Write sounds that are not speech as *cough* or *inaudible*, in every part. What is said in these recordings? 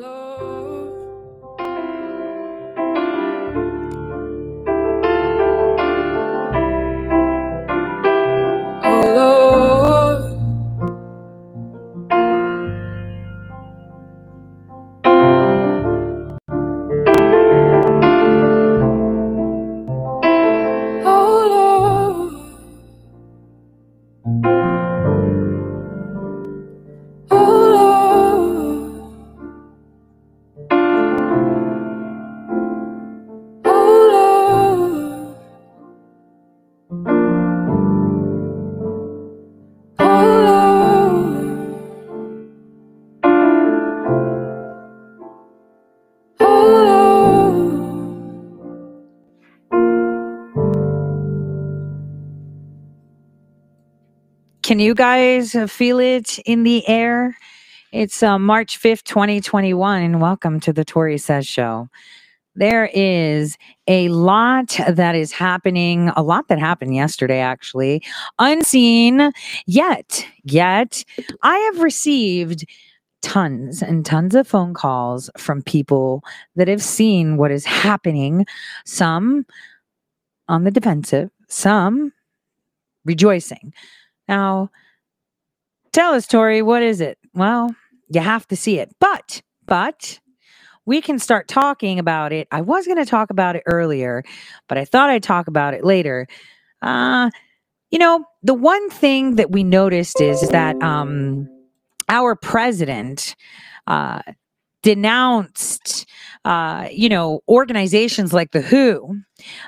love. Can you guys feel it in the air? It's uh, March 5th, 2021, and welcome to the Tore Says Show. There is a lot that is happening, a lot that happened yesterday, actually, unseen yet. Yet, I have received tons and tons of phone calls from people that have seen what is happening, some on the defensive, some rejoicing. Now, tell us, Tore, what is it? Well, you have to see it. But, but we can start talking about it. I was going to talk about it earlier, but I thought I'd talk about it later. Uh, you know, the one thing that we noticed is that um, our president uh, denounced, uh, you know, organizations like the WHO,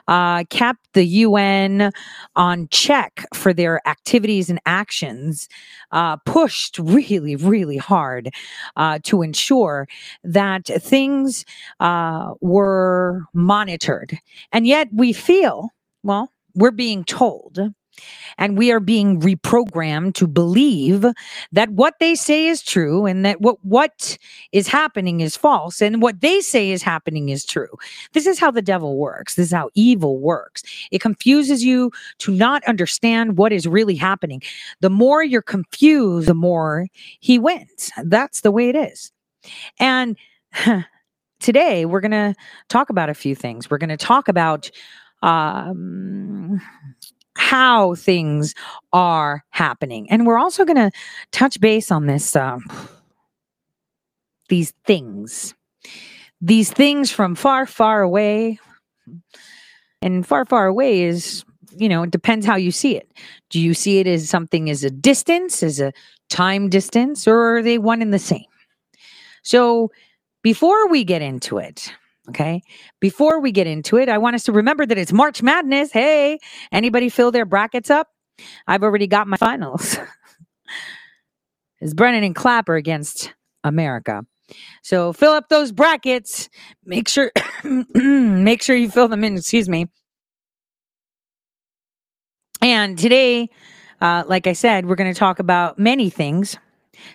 uh, kept the UN on check for their activities and actions, uh, pushed really, really hard uh, to ensure that things uh, were monitored. And yet we feel, well, we're being told and we are being reprogrammed to believe that what they say is true and that what what is happening is false and what they say is happening is true. This is how the devil works. This is how evil works. It confuses you to not understand what is really happening. The more you're confused the more he wins. That's the way it is. And *sighs* today we're going to talk about a few things. We're going to talk about um how things are happening. And we're also going to touch base on this uh, these things. These things from far, far away. And far, far away is, you know, it depends how you see it. Do you see it as something as a distance, as a time distance, or are they one and the same? So before we get into it, Okay. Before we get into it, I want us to remember that it's March Madness. Hey, anybody fill their brackets up? I've already got my finals. *laughs* it's Brennan and Clapper against America. So fill up those brackets. Make sure *coughs* make sure you fill them in, excuse me. And today, uh, like I said, we're going to talk about many things.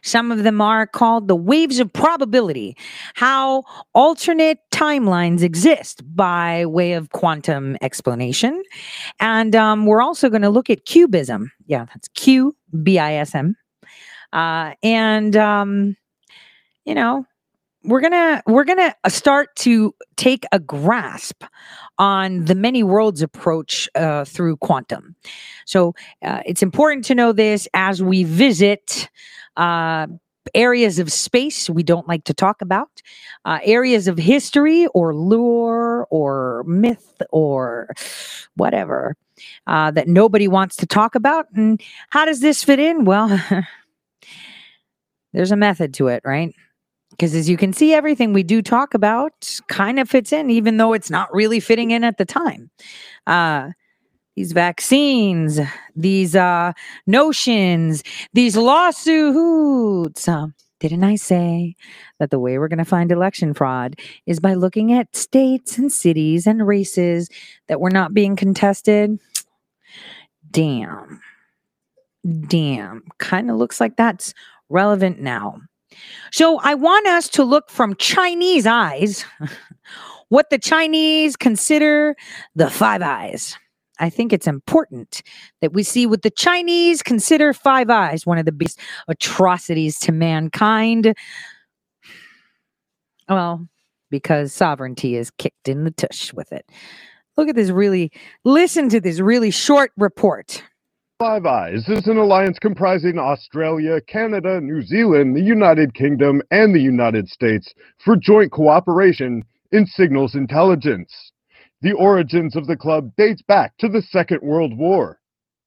Some of them are called the waves of probability, how alternate timelines exist by way of quantum explanation. And um, we're also going to look at QBism. Yeah, that's Q B I S M. Uh, and, um, you know, we're gonna we're gonna start to take a grasp on the many worlds approach uh, through quantum so uh, it's important to know this as we visit uh, areas of space we don't like to talk about, uh, areas of history or lore or myth or whatever uh, that nobody wants to talk about. And how does this fit in? Well, *laughs* there's a method to it, right? Because as you can see, everything we do talk about kind of fits in, even though it's not really fitting in at the time. Uh, these vaccines, these uh, notions, these lawsuits. Uh, didn't I say that the way we're going to find election fraud is by looking at states and cities and races that were not being contested? Damn. Damn. Kind of looks like that's relevant now. So I want us to look from Chinese eyes *laughs* what the Chinese consider the five eyes. I think it's important that we see what the Chinese consider Five Eyes, one of the biggest atrocities to mankind. Well, because sovereignty is kicked in the tush with it. Look at this really, listen to this really short report. Five Eyes is an alliance comprising Australia, Canada, New Zealand, the United Kingdom, and the United States for joint cooperation in signals intelligence. The origins of the club dates back to the Second World War.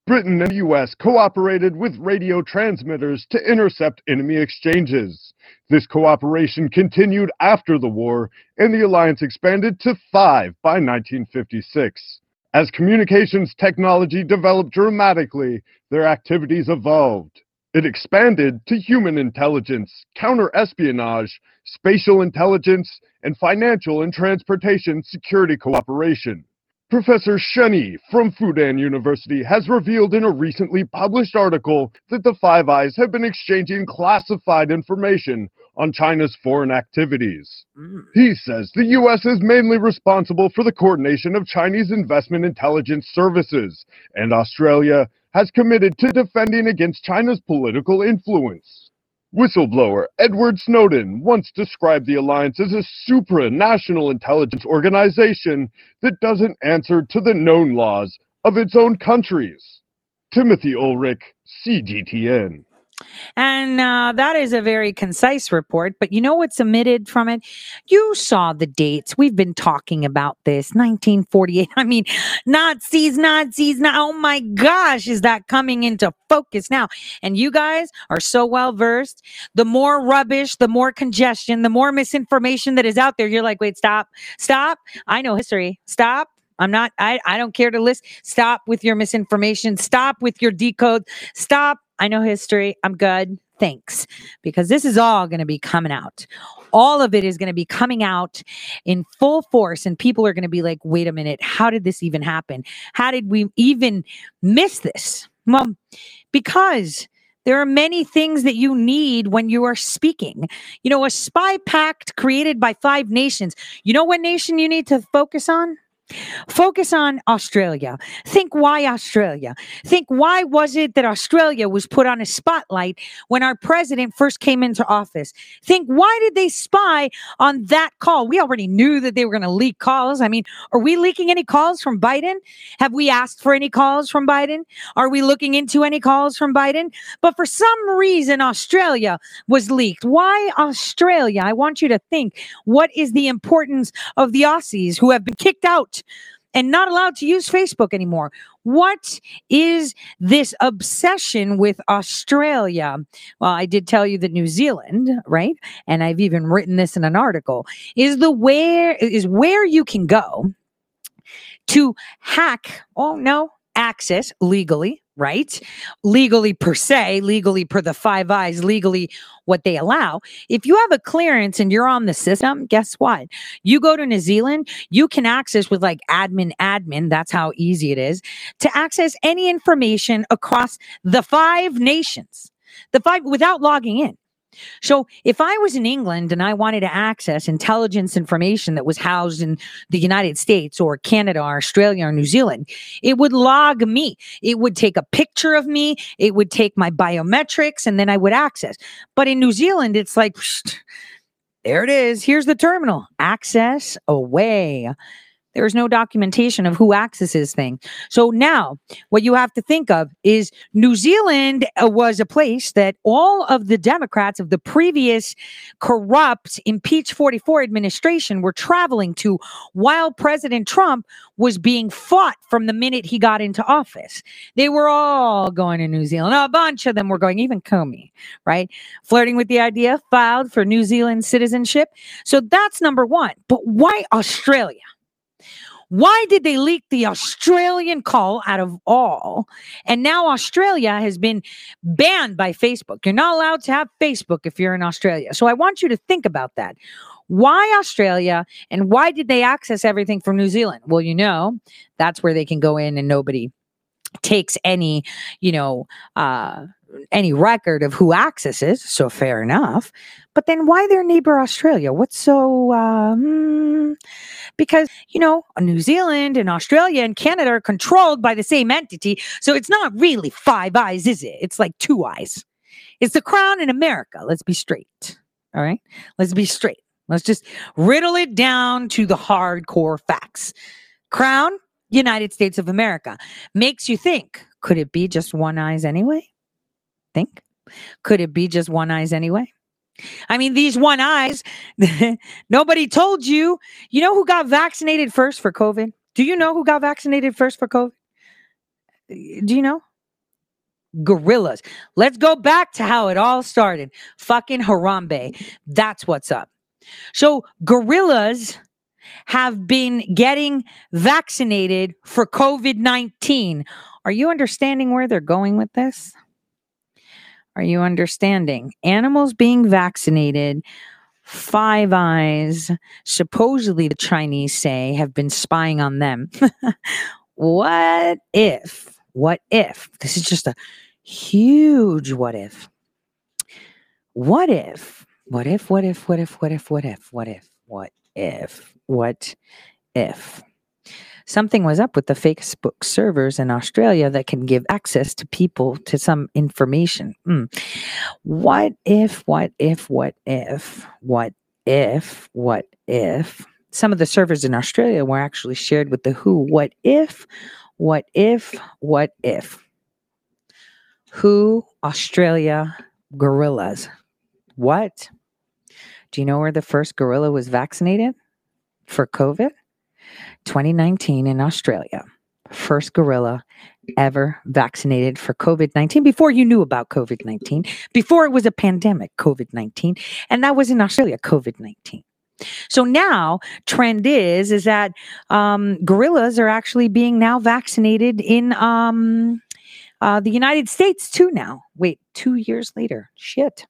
Britain and the US cooperated with radio transmitters to intercept enemy exchanges. This cooperation continued after the war, and the alliance expanded to five by 1956. As communications technology developed dramatically, their activities evolved. It expanded to human intelligence, counter-espionage, spatial intelligence, and financial and transportation security cooperation. Professor Shen from Fudan University has revealed in a recently published article that the Five Eyes have been exchanging classified information on China's foreign activities. Mm. He says the U.S. is mainly responsible for the coordination of Chinese investment intelligence services, and Australia has committed to defending against China's political influence. Whistleblower Edward Snowden once described the alliance as a supranational intelligence organization that doesn't answer to the known laws of its own countries. Timothy Ulrich, CGTN. And uh, that is a very concise report. But you know what's omitted from it? You saw the dates. We've been talking about this 1948. *laughs* I mean, Nazis, Nazis. Now, oh my gosh, is that coming into focus now? And you guys are so well versed. The more rubbish, the more congestion, the more misinformation that is out there. You're like, wait, stop, stop. I know history. Stop. I'm not, I, I don't care to list. Stop with your misinformation. Stop with your decode. Stop I know history. I'm good. Thanks. Because this is all going to be coming out. All of it is going to be coming out in full force. And people are going to be like, wait a minute, how did this even happen? How did we even miss this? Well, because there are many things that you need when you are speaking. You know, a spy pact created by five nations. You know what nation you need to focus on? Focus on Australia. Think why Australia. Think why was it that Australia was put on a spotlight when our president first came into office? Think why did they spy on that call? We already knew that they were going to leak calls. I mean, are we leaking any calls from Biden? Have we asked for any calls from Biden? Are we looking into any calls from Biden? But for some reason, Australia was leaked. Why Australia? I want you to think what is the importance of the Aussies who have been kicked out and not allowed to use Facebook anymore. What is this obsession with Australia? Well, I did tell you that New Zealand, right? And I've even written this in an article, is the where is where you can go to hack, oh no, access legally right? Legally per se, legally per the five eyes, legally what they allow. If you have a clearance and you're on the system, guess what? You go to New Zealand, you can access with like admin, admin, that's how easy it is to access any information across the five nations, the five without logging in. So if I was in England and I wanted to access intelligence information that was housed in the United States or Canada or Australia or New Zealand, it would log me. It would take a picture of me. It would take my biometrics and then I would access. But in New Zealand, it's like, there it is. Here's the terminal. Access away. There is no documentation of who accesses thing. So now what you have to think of is New Zealand uh, was a place that all of the Democrats of the previous corrupt impeach 44 administration were traveling to while President Trump was being fought from the minute he got into office. They were all going to New Zealand. A bunch of them were going, even Comey, right? Flirting with the idea, filed for New Zealand citizenship. So that's number one. But why Australia? Why did they leak the Australian call out of all? And now Australia has been banned by Facebook. You're not allowed to have Facebook if you're in Australia. So I want you to think about that. Why Australia and why did they access everything from New Zealand? Well, you know, that's where they can go in and nobody takes any, you know, uh, any record of who accesses. So fair enough. But then why their neighbor Australia? What's so, um, because, you know, New Zealand and Australia and Canada are controlled by the same entity. So it's not really five eyes, is it? It's like two eyes. It's the crown in America. Let's be straight. All right. Let's be straight. Let's just riddle it down to the hardcore facts. Crown, United States of America. Makes you think, could it be just one eyes anyway? Think? Could it be just one eyes anyway? I mean, these one eyes, *laughs* nobody told you. You know who got vaccinated first for COVID? Do you know who got vaccinated first for COVID? Do you know? Gorillas. Let's go back to how it all started. Fucking Harambe. That's what's up. So, gorillas have been getting vaccinated for COVID 19. Are you understanding where they're going with this? Are you understanding? Animals being vaccinated, Five Eyes, supposedly the Chinese say, have been spying on them. *laughs* what if? What if? This is just a huge what if. What if? What if? What if? What if? What if? What if? What if? What if? What if? Something was up with the Facebook servers in Australia that can give access to people to some information. Mm. What if, what if, what if, what if, what if? Some of the servers in Australia were actually shared with the WHO. What if, what if, what if? WHO, Australia, gorillas. What? Do you know where the first gorilla was vaccinated for COVID? 2019 in Australia. First gorilla ever vaccinated for COVID 19 before you knew about COVID 19, before it was a pandemic, COVID 19. And that was in Australia, COVID 19. So now trend is is that um, gorillas are actually being now vaccinated in um, uh, the United States too. Now, wait, two years later, shit.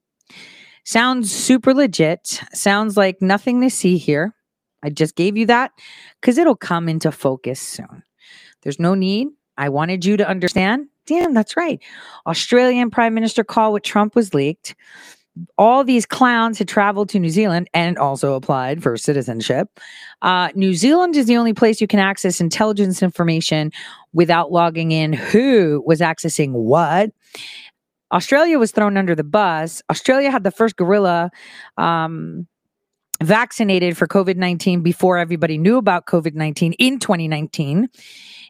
Sounds super legit. Sounds like nothing to see here. I just gave you that because it'll come into focus soon. There's no need. I wanted you to understand. Damn, that's right. Australian Prime Minister call with Trump was leaked. All these clowns had traveled to New Zealand and also applied for citizenship. Uh, New Zealand is the only place you can access intelligence information without logging in who was accessing what. Australia was thrown under the bus. Australia had the first gorilla um, vaccinated for COVID 19 before everybody knew about COVID 19 in 2019.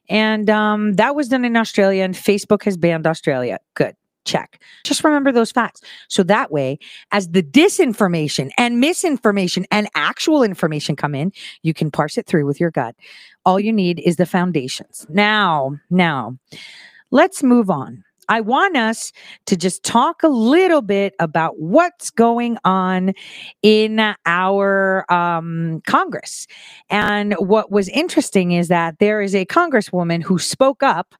And um, that was done in Australia, and Facebook has banned Australia. Good. Check. Just remember those facts. So that way, as the disinformation and misinformation and actual information come in, you can parse it through with your gut. All you need is the foundations. Now, now, let's move on. I want us to just talk a little bit about what's going on in our um, Congress. And what was interesting is that there is a Congresswoman who spoke up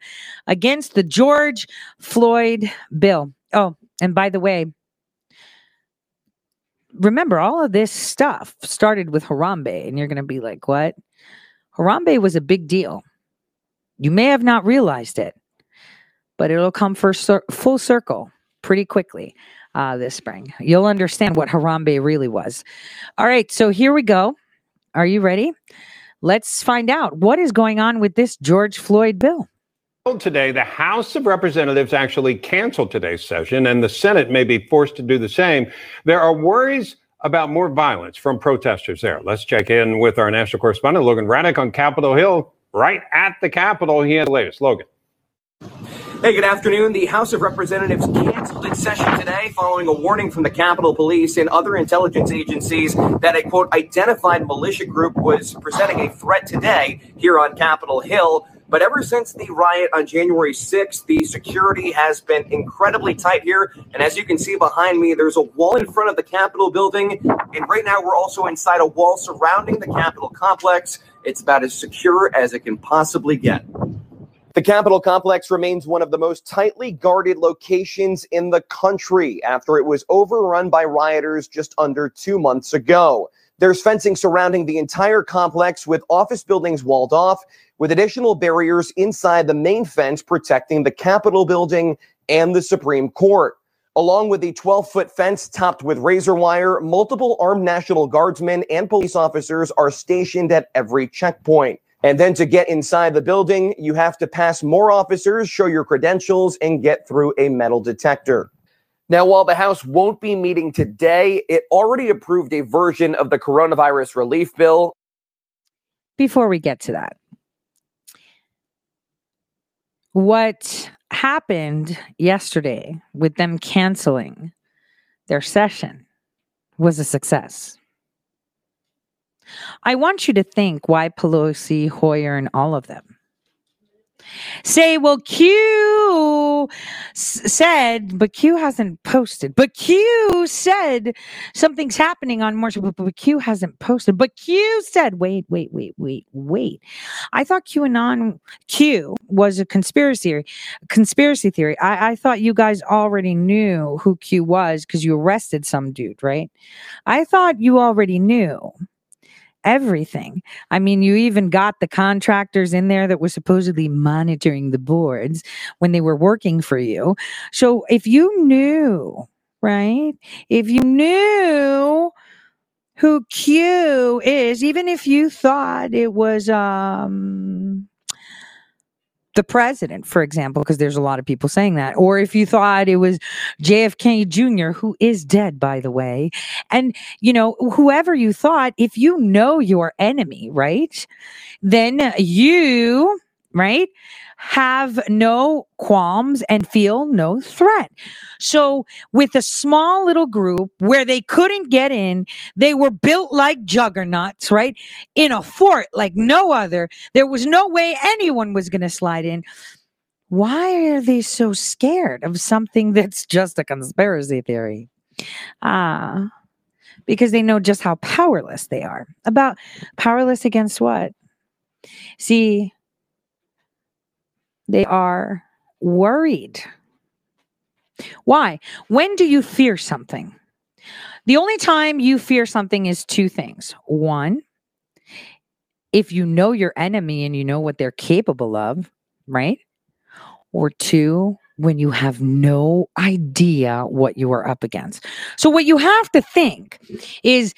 against the George Floyd bill. Oh, and by the way, remember all of this stuff started with Harambe, and you're going to be like, what? Harambe was a big deal. You may have not realized it but it'll come for cir- full circle pretty quickly uh, this spring. You'll understand what Harambe really was. All right, so here we go. Are you ready? Let's find out what is going on with this George Floyd bill. Today, the House of Representatives actually canceled today's session, and the Senate may be forced to do the same. There are worries about more violence from protesters there. Let's check in with our national correspondent, Logan Ratick, on Capitol Hill, right at the Capitol. He had the latest. Logan. Hey, good afternoon. The House of Representatives canceled its session today following a warning from the Capitol Police and other intelligence agencies that a quote identified militia group was presenting a threat today here on Capitol Hill. But ever since the riot on January 6th, the security has been incredibly tight here. And as you can see behind me, there's a wall in front of the Capitol building. And right now, we're also inside a wall surrounding the Capitol complex. It's about as secure as it can possibly get. The Capitol complex remains one of the most tightly guarded locations in the country after it was overrun by rioters just under two months ago. There's fencing surrounding the entire complex with office buildings walled off, with additional barriers inside the main fence protecting the Capitol building and the Supreme Court. Along with the 12 foot fence topped with razor wire, multiple armed National Guardsmen and police officers are stationed at every checkpoint. And then to get inside the building, you have to pass more officers, show your credentials, and get through a metal detector. Now, while the House won't be meeting today, it already approved a version of the coronavirus relief bill. Before we get to that, what happened yesterday with them canceling their session was a success. I want you to think why Pelosi, Hoyer, and all of them say, well, Q said, but Q hasn't posted. But Q said something's happening on March, but, but Q hasn't posted. But Q said, wait, wait, wait, wait, wait. I thought QAnon Q was a conspiracy conspiracy theory. I, I thought you guys already knew who Q was because you arrested some dude, right? I thought you already knew everything. I mean, you even got the contractors in there that were supposedly monitoring the boards when they were working for you. So if you knew, right? If you knew who Q is, even if you thought it was um the president, for example, because there's a lot of people saying that, or if you thought it was JFK Jr., who is dead, by the way, and you know, whoever you thought, if you know your enemy, right, then you, right, have no qualms and feel no threat. So, with a small little group where they couldn't get in, they were built like juggernauts, right? In a fort like no other. There was no way anyone was going to slide in. Why are they so scared of something *laughs* that's just a conspiracy theory? Ah, because they know just how powerless they are. About powerless against what? See, they are worried. Why? When do you fear something? The only time you fear something is two things. One, if you know your enemy and you know what they're capable of, right? Or two, when you have no idea what you are up against. So, what you have to think is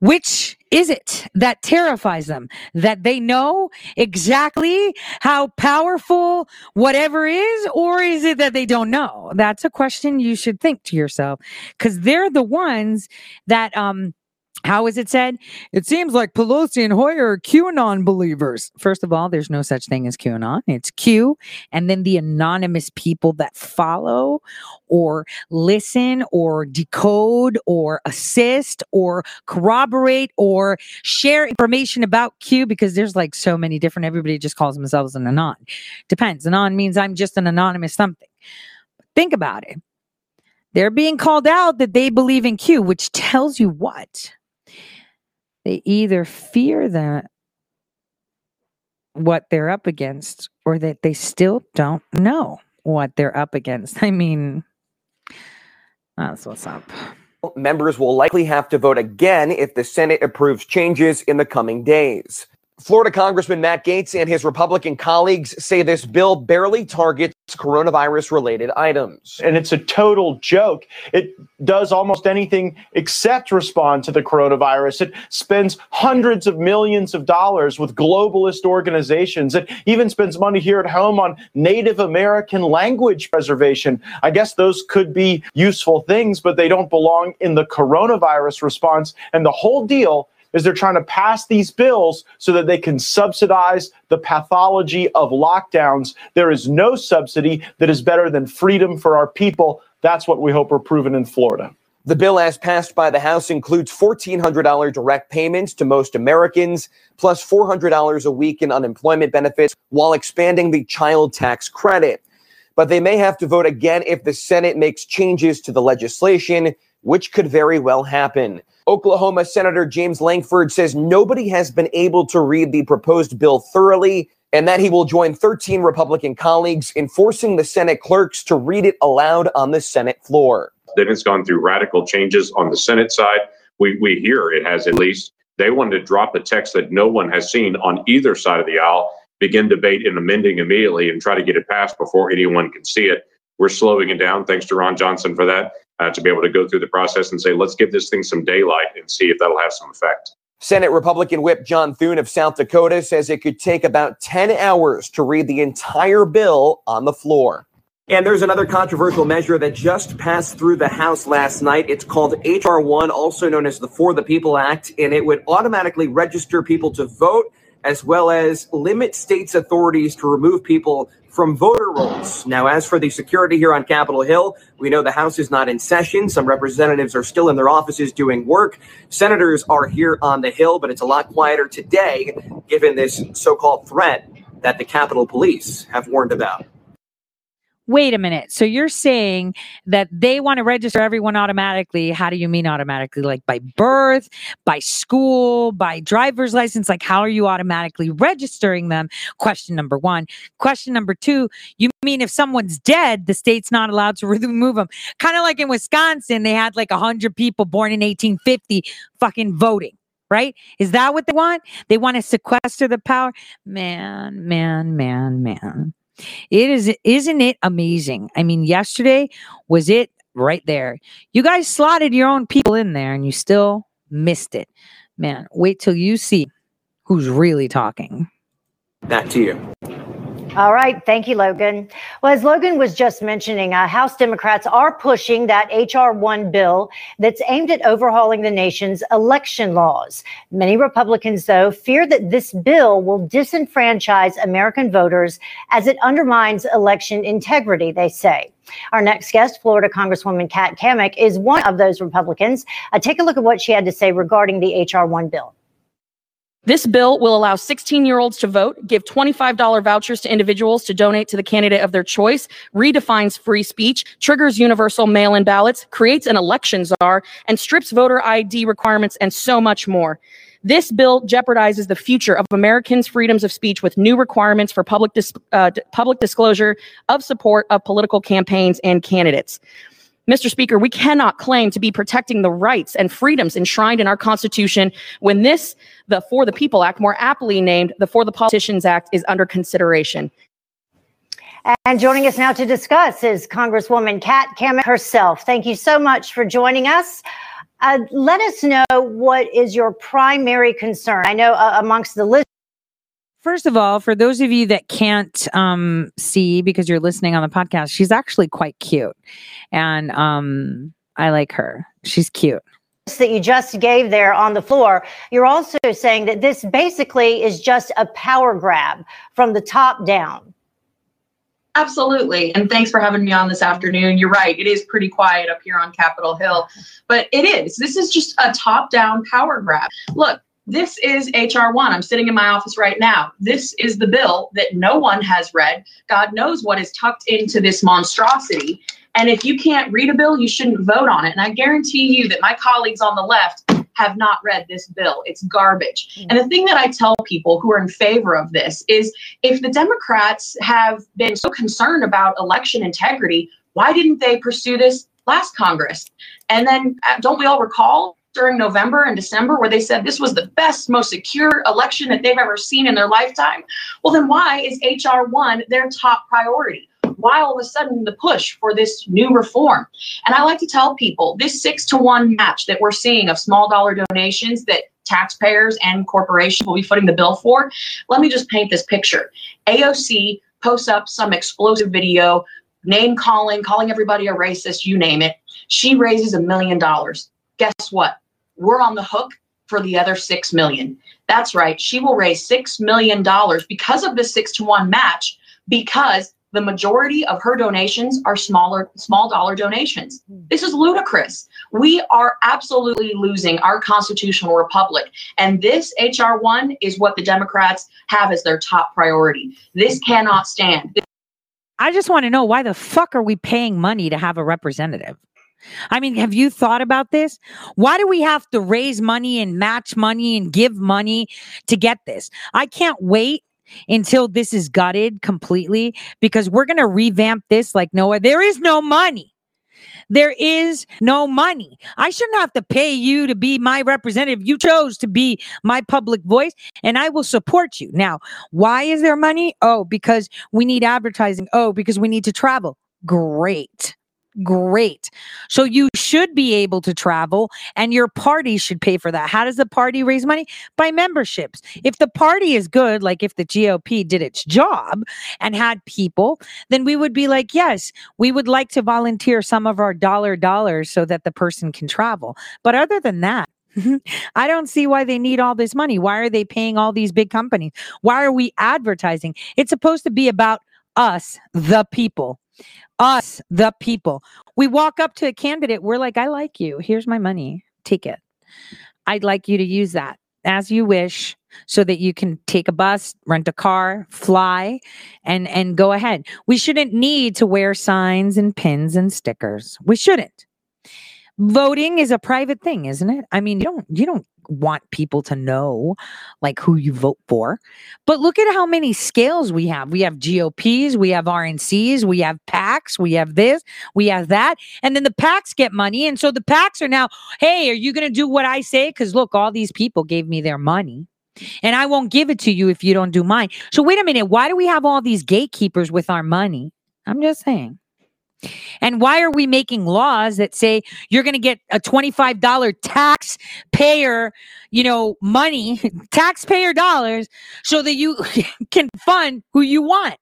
which is it that terrifies them? That they know exactly how powerful whatever is, or is it that they don't know? That's a question you should think to yourself because they're the ones that, um, how is it said? It seems like Pelosi and Hoyer are QAnon believers. First of all, there's no such thing as QAnon. It's Q, and then the anonymous people that follow or listen or decode or assist or corroborate or share information about Q because there's like so many different, everybody just calls themselves an anon. Depends. Anon means I'm just an anonymous something. Think about it. They're being called out that they believe in Q, which tells you what? They either fear that what they're up against or that they still don't know what they're up against. I mean, that's what's up. Members will likely have to vote again if the Senate approves changes in the coming days. Florida Congressman Matt Gaetz and his Republican colleagues say this bill barely targets coronavirus related items. And it's a total joke. It does almost anything except respond to the coronavirus. It spends hundreds of millions of dollars with globalist organizations. It even spends money here at home on Native American language preservation. I guess those could be useful things, but they don't belong in the coronavirus response. And the whole deal is they're trying to pass these bills so that they can subsidize the pathology of lockdowns. There is no subsidy that is better than freedom for our people. That's what we hope are proven in Florida. The bill, as passed by the House, includes $1,400 direct payments to most Americans, plus $400 a week in unemployment benefits, while expanding the child tax credit. But they may have to vote again if the Senate makes changes to the legislation, which could very well happen. Oklahoma Senator James Lankford says nobody has been able to read the proposed bill thoroughly and that he will join 13 Republican colleagues in forcing the Senate clerks to read it aloud on the Senate floor. Then it's gone through radical changes on the Senate side. We, we hear it has at least. They wanted to drop the text that no one has seen on either side of the aisle, begin debate and amending immediately, and try to get it passed before anyone can see it. We're slowing it down. Thanks to Ron Johnson for that uh, to be able to go through the process and say, let's give this thing some daylight and see if that'll have some effect. Senate Republican Whip John Thune of South Dakota says it could take about 10 hours to read the entire bill on the floor. And there's another controversial measure that just passed through the House last night. It's called H.R. 1, also known as the For the People Act, and it would automatically register people to vote as well as limit states' authorities to remove people from voter rolls. Now, as for the security here on Capitol Hill, we know the House is not in session. Some representatives are still in their offices doing work. Senators are here on the Hill, but it's a lot quieter today given this so called threat that the Capitol Police have warned about wait a minute. So you're saying that they want to register everyone automatically. How do you mean automatically? Like by birth, by school, by driver's license? Like, how are you automatically registering them? Question number one. Question number two, you mean if someone's dead, the state's not allowed to *laughs* remove them? Kind of like in Wisconsin, they had like 100 people born in 1850 fucking voting right? Is that what they want? They want to sequester the power? Man, man, man, man. It is, isn't it amazing? I mean, yesterday was it right there. You guys slotted your own people in there and you still missed it. Man, wait till you see who's really talking. Back to you. All right. Thank you, Logan. Well, as Logan was just mentioning, uh, House Democrats are pushing that H.R. 1 bill that's aimed at overhauling the nation's election laws. Many Republicans, though, fear that this bill will disenfranchise American voters as it undermines election integrity, they say. Our next guest, Florida Congresswoman Kat Cammack, is one of those Republicans. Uh, take a look at what she had to say regarding the H.R. 1 bill. This bill will allow 16 year olds to vote, give $25 vouchers to individuals to donate to the candidate of their choice, redefines free speech, triggers universal mail in ballots, creates an election czar, and strips voter ID requirements, and so much more. This bill jeopardizes the future of Americans' freedoms of speech with new requirements for public, dis- uh, public disclosure of support of political campaigns and candidates. Mr. Speaker, we cannot claim to be protecting the rights and freedoms enshrined in our Constitution when this, the For the People Act, more aptly named the For the Politicians Act, is under consideration. And joining us now to discuss is Congresswoman Kat Cammack herself. Thank you so much for joining us. Uh, let us know what is your primary concern. I know uh, amongst the list First of all, for those of you that can't um, see because you're listening on the podcast, she's actually quite cute, and um, I like her. She's cute. That you just gave there on the floor, you're also saying that this basically is just a power grab from the top down. Absolutely. And thanks for having me on this afternoon. You're right. It is pretty quiet up here on Capitol Hill, but it is. This is just a top down power grab. Look, this is HR1. I'm sitting in my office right now. This is the bill that no one has read. God knows what is tucked into this monstrosity. And if you can't read a bill, you shouldn't vote on it. And I guarantee you that my colleagues on the left have not read this bill. It's garbage. Mm-hmm. And the thing that I tell people who are in favor of this is if the Democrats have been so concerned about election integrity, why didn't they pursue this last Congress? And then uh, don't we all recall during November and December where they said this was the best, most secure election that they've ever seen in their lifetime, well, then why is HR 1 their top priority? Why all of a sudden the push for this new reform? And I like to tell people this six to one match that we're seeing of small dollar donations that taxpayers and corporations will be footing the bill for. Let me just paint this picture. AOC posts up some explosive video, name calling, calling everybody a racist, you name it. She raises a million dollars. Guess what? We're on the hook for the other six million. That's right. She will raise six million dollars because of the six to one match, because the majority of her donations are smaller, small dollar donations. Hmm. This is ludicrous. We are absolutely losing our constitutional republic. And this HR one is what the Democrats have as their top priority. This cannot stand. I just want to know why the fuck are we paying money to have a representative? I mean, have you thought about this? Why do we have to raise money and match money and give money to get this? I can't wait until this is gutted completely because we're going to revamp this like no there is no money. There is no money. I shouldn't have to pay you to be my representative. You chose to be my public voice, and I will support you. Now, why is there money? Oh, because we need advertising. Oh, because we need to travel. Great. Great. So you should be able to travel and your party should pay for that. How does the party raise money? By memberships. If the party is good, like if the GOP did its job and had people, then we would be like, yes, we would like to volunteer some of our dollar dollars so that the person can travel. But other than that, *laughs* I don't see why they need all this money. Why are they paying all these big companies? Why are we advertising? It's supposed to be about us, the people. Us, the people. We walk up to a candidate, we're like, I like you. Here's my money. Take it. I'd like you to use that as you wish so that you can take a bus, rent a car, fly and and go ahead. We shouldn't need to wear signs and pins and stickers. We shouldn't voting is a private thing isn't it? I mean you don't you don't want people to know like who you vote for but look at how many scales we have. We have gops we have rncs we have pacs we have this we have that and then the pacs get money and so the pacs are now hey are you going to do what i say? Because look all these people gave me their money and i won't give it to you if you don't do mine. So wait a minute why do we have all these gatekeepers with our money? I'm just saying and why are we making laws that say you're going to get a $25 taxpayer, you know, money, *laughs* taxpayer dollars so that you *laughs* can fund who you want?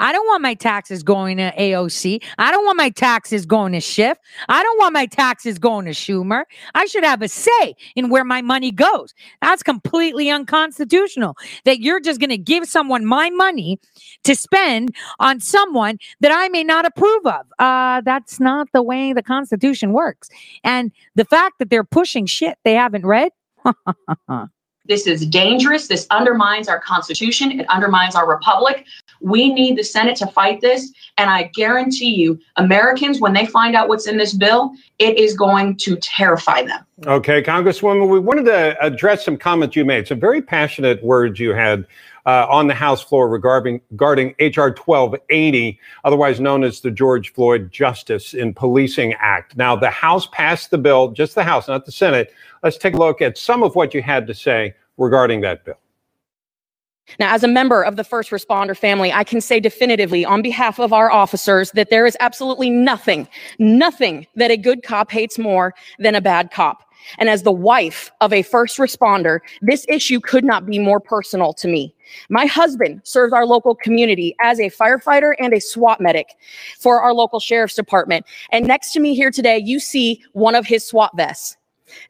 I don't want my taxes going to AOC. I don't want my taxes going to Schiff. I don't want my taxes going to Schumer. I should have a say in where my money goes. That's completely unconstitutional. That you're just going to give someone my money to spend on someone that I may not approve of. Uh, that's not the way the Constitution works. And the fact that they're pushing shit they haven't read. *laughs* This is dangerous. This undermines our Constitution. It undermines our republic. We need the Senate to fight this. And I guarantee you, Americans, when they find out what's in this bill, it is going to terrify them. Okay, Congresswoman, we wanted to address some comments you made, some very passionate words you had uh, on the House floor regarding, regarding H.R. 1280, otherwise known as the George Floyd Justice in Policing Act. Now, the House passed the bill, just the House, not the Senate. Let's take a look at some of what you had to say regarding that bill. Now, as a member of the first responder family, I can say definitively on behalf of our officers that there is absolutely nothing, nothing that a good cop hates more than a bad cop. And as the wife of a first responder, this issue could not be more personal to me. My husband serves our local community as a firefighter and a SWAT medic for our local sheriff's department. And next to me here today, you see one of his SWAT vests.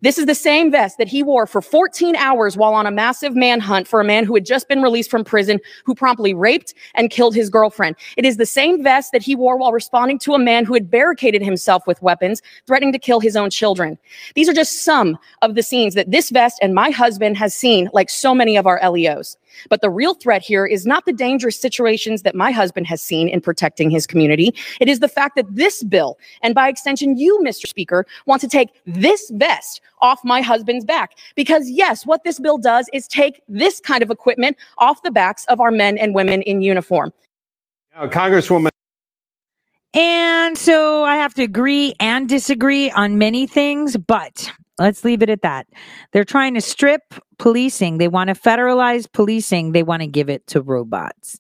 This is the same vest that he wore for 14 hours while on a massive manhunt for a man who had just been released from prison who promptly raped and killed his girlfriend. It is the same vest that he wore while responding to a man who had barricaded himself with weapons, threatening to kill his own children. These are just some of the scenes that this vest and my husband has seen, like so many of our LEOs. But the real threat here is not the dangerous situations that my husband has seen in protecting his community. It is the fact that this bill, and by extension, you, Mr. Speaker, want to take this vest off my husband's back. Because, yes, what this bill does is take this kind of equipment off the backs of our men and women in uniform. Now, Congresswoman. And so I have to agree and disagree on many things, but Let's leave it at that. They're trying to strip policing. They want to federalize policing. They want to give it to robots.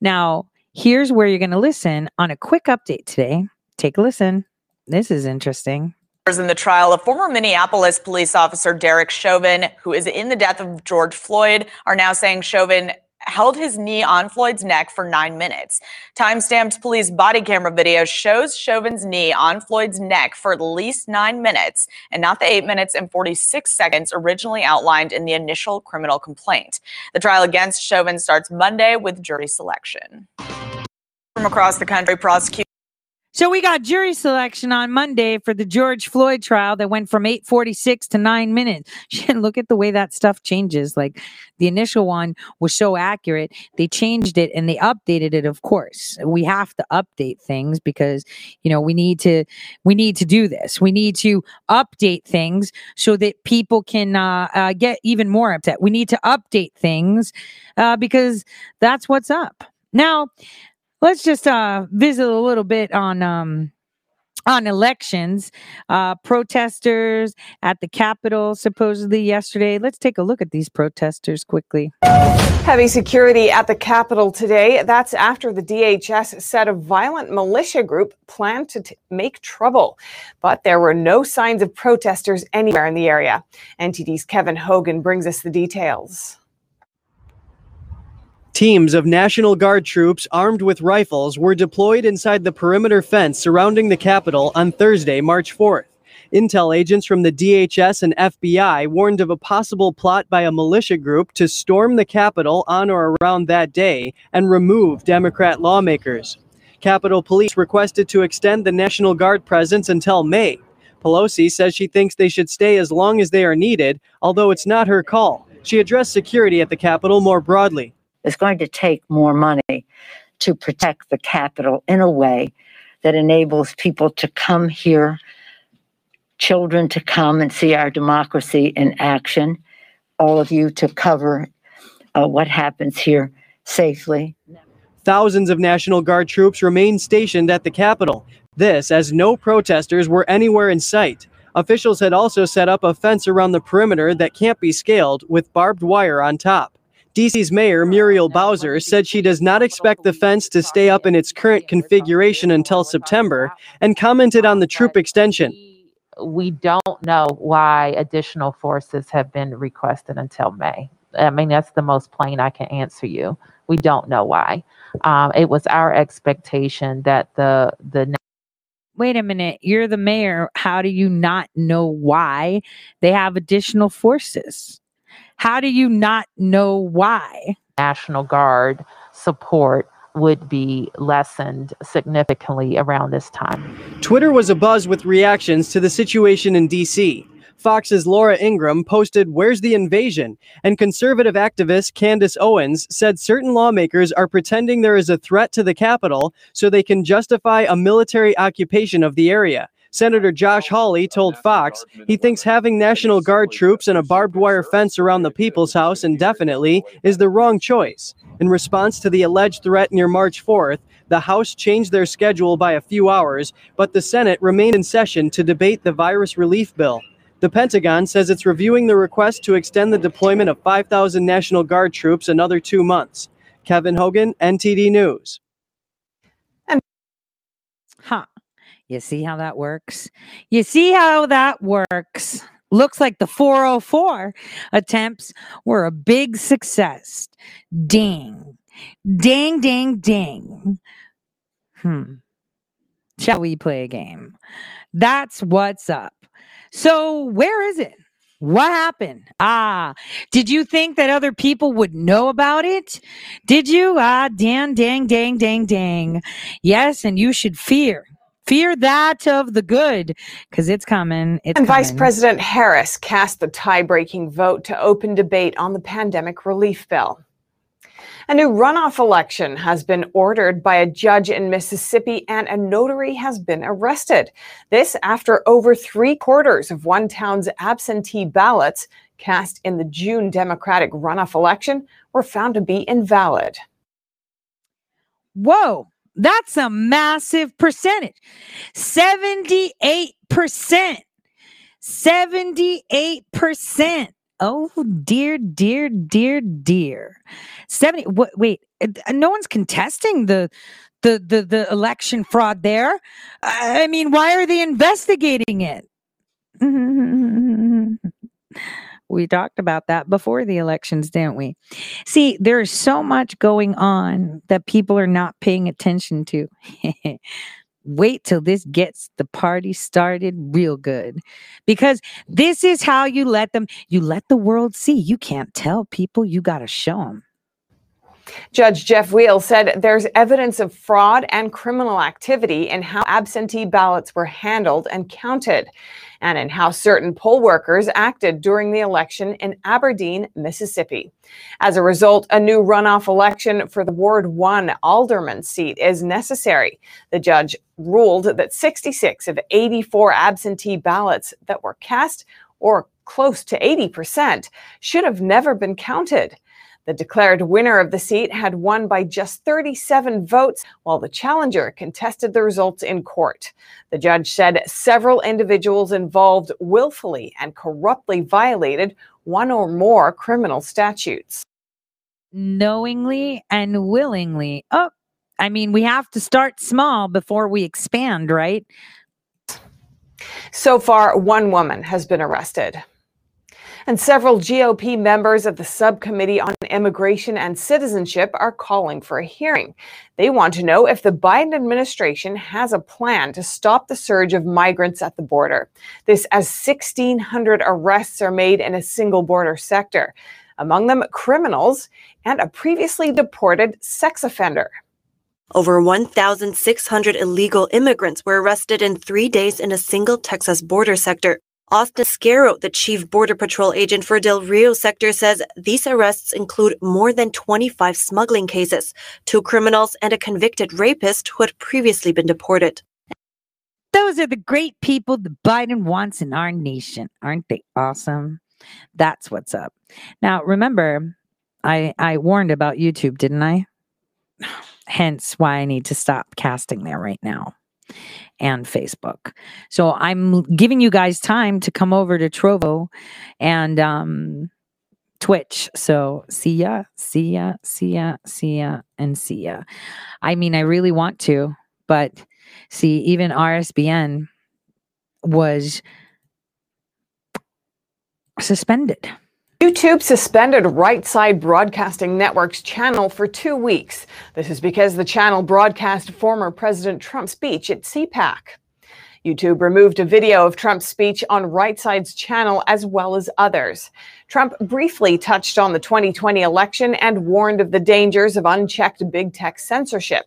Now, here's where you're going to listen on a quick update today. Take a listen. This is interesting. In the trial of former Minneapolis police officer Derek Chauvin, who is in the death of George Floyd, are now saying Chauvin held his knee on Floyd's neck for nine minutes. Time-stamped police body camera video shows Chauvin's knee on Floyd's neck for at least nine minutes and not the eight minutes and 46 seconds originally outlined in the initial criminal complaint. The trial against Chauvin starts Monday with jury selection. From across the country, prosecutors so we got jury selection on Monday for the George Floyd trial that went from 846 to 9 minutes. *laughs* Look at the way that stuff changes. Like the initial one was so accurate. They changed it and they updated it, of course. We have to update things because, you know, we need to we need to do this. We need to update things so that people can uh, uh, get even more upset. We need to update things uh, because that's what's up. Now, let's just uh, visit a little bit on um, on elections. Uh, protesters at the Capitol supposedly yesterday. Let's take a look at these protesters quickly. Heavy security at the Capitol today. That's after the DHS said a violent militia group planned to t- make trouble. But there were no signs of protesters anywhere in the area. NTD's Kevin Hogan brings us the details. Teams of National Guard troops armed with rifles were deployed inside the perimeter fence surrounding the Capitol on Thursday, March 4th. Intel agents from the DHS and FBI warned of a possible plot by a militia group to storm the Capitol on or around that day and remove Democrat lawmakers. Capitol Police requested to extend the National Guard presence until May. Pelosi says she thinks they should stay as long as they are needed, although it's not her call. She addressed security at the Capitol more broadly. It's going to take more money to protect the Capitol in a way that enables people to come here, children to come and see our democracy in action, all of you to cover uh, what happens here safely. Thousands of National Guard troops remain stationed at the Capitol. This as no protesters were anywhere in sight. Officials had also set up a fence around the perimeter that can't be scaled with barbed wire on top. DC's Mayor Muriel Bowser said she does not expect the fence to stay up in its current configuration until September and commented on the troop extension. We don't know why additional forces have been requested until May. I mean, that's the most plain I can answer you. We don't know why. Um, it was our expectation that the the Wait a minute, you're the mayor. How do you not know why they have additional forces? How do you not know why? National Guard support would be lessened significantly around this time. Twitter was abuzz with reactions to the situation in DC. Fox's Laura Ingraham posted, Where's the invasion? And conservative activist Candace Owens said certain lawmakers are pretending there is a threat to the Capitol so they can justify a military occupation of the area. Senator Josh Hawley told Fox he thinks having National Guard troops and a barbed wire fence around the People's House indefinitely is the wrong choice. In response to the alleged threat near March 4th, the House changed their schedule by a few hours, but the Senate remained in session to debate the virus relief bill. The Pentagon says it's reviewing the request to extend the deployment of 5,000 National Guard troops another two months. Kevin Hogan, NTD News. Huh. You see how that works? You see how that works? Looks like the 404 attempts were a big success. Ding. Ding, ding, ding. Hmm. Shall we play a game? That's what's up. So, where is it? What happened? Ah, did you think that other people would know about it? Did you? Ah, dang, dang, dang, dang, dang. Yes, and you should fear. Fear that of the good, because it's coming. It's and Vice. President Harris cast the tie breaking vote to open debate on the pandemic relief bill. A new runoff election has been ordered by a judge in Mississippi, and a notary has been arrested. This after over three quarters of one town's absentee ballots cast in the June Democratic runoff election were found to be invalid. Whoa, that's a massive percentage. 78%. 78%. Oh, dear, dear, dear, dear. 70 what, wait, uh, uh, no one's contesting the the the the election fraud there. I mean, why are they investigating it? Mm-hmm, mm-hmm, mm-hmm, we talked about that before the elections, didn't we? See, there's so much going on that people are not paying attention to. *laughs* Wait till this gets the party started real good. Because this is how you let them, you let the world see. You can't tell people, you got to show them. Judge Jeff Weill said there's evidence of fraud and criminal activity in how absentee ballots were handled and counted, and in how certain poll workers acted during the election in Aberdeen, Mississippi. As a result, a new runoff election for the Ward 1 alderman seat is necessary. The judge ruled that 66 of 84 absentee ballots that were cast, or close to 80%, should have never been counted. The declared winner of the seat had won by just 37 votes, while the challenger contested the results in court. The judge said several individuals involved willfully and corruptly violated one or more criminal statutes. Knowingly and willingly. Oh, I mean, we have to start small before we expand, right? So far, one woman has been arrested. And several GOP members of the Subcommittee on Immigration and Citizenship are calling for a hearing. They want to know if the Biden administration has a plan to stop the surge of migrants at the border. This as 1,600 arrests are made in a single border sector, among them criminals and a previously deported sex offender. Over 1,600 illegal immigrants were arrested in three days in a single Texas border sector. Austin Skero, the chief Border Patrol agent for Del Rio sector, says these arrests include more than 25 smuggling cases, two criminals, and a convicted rapist who had previously been deported. Those are the great people that Biden wants in our nation. Aren't they awesome? That's what's up. Now, remember, I, I warned about YouTube, didn't I? *sighs* Hence why I need to stop casting there right now and Facebook. So I'm giving you guys time to come over to Trovo and um, Twitch. So see ya, see ya, see ya, see ya, and see ya. I mean, I really want to, but see, even RSBN was suspended. YouTube suspended Right Side Broadcasting Network's channel for two weeks. This is because the channel broadcast former President Trump's speech at CPAC. YouTube removed a video of Trump's speech on Right Side's channel as well as others. Trump briefly touched on the 2020 election and warned of the dangers of unchecked big tech censorship.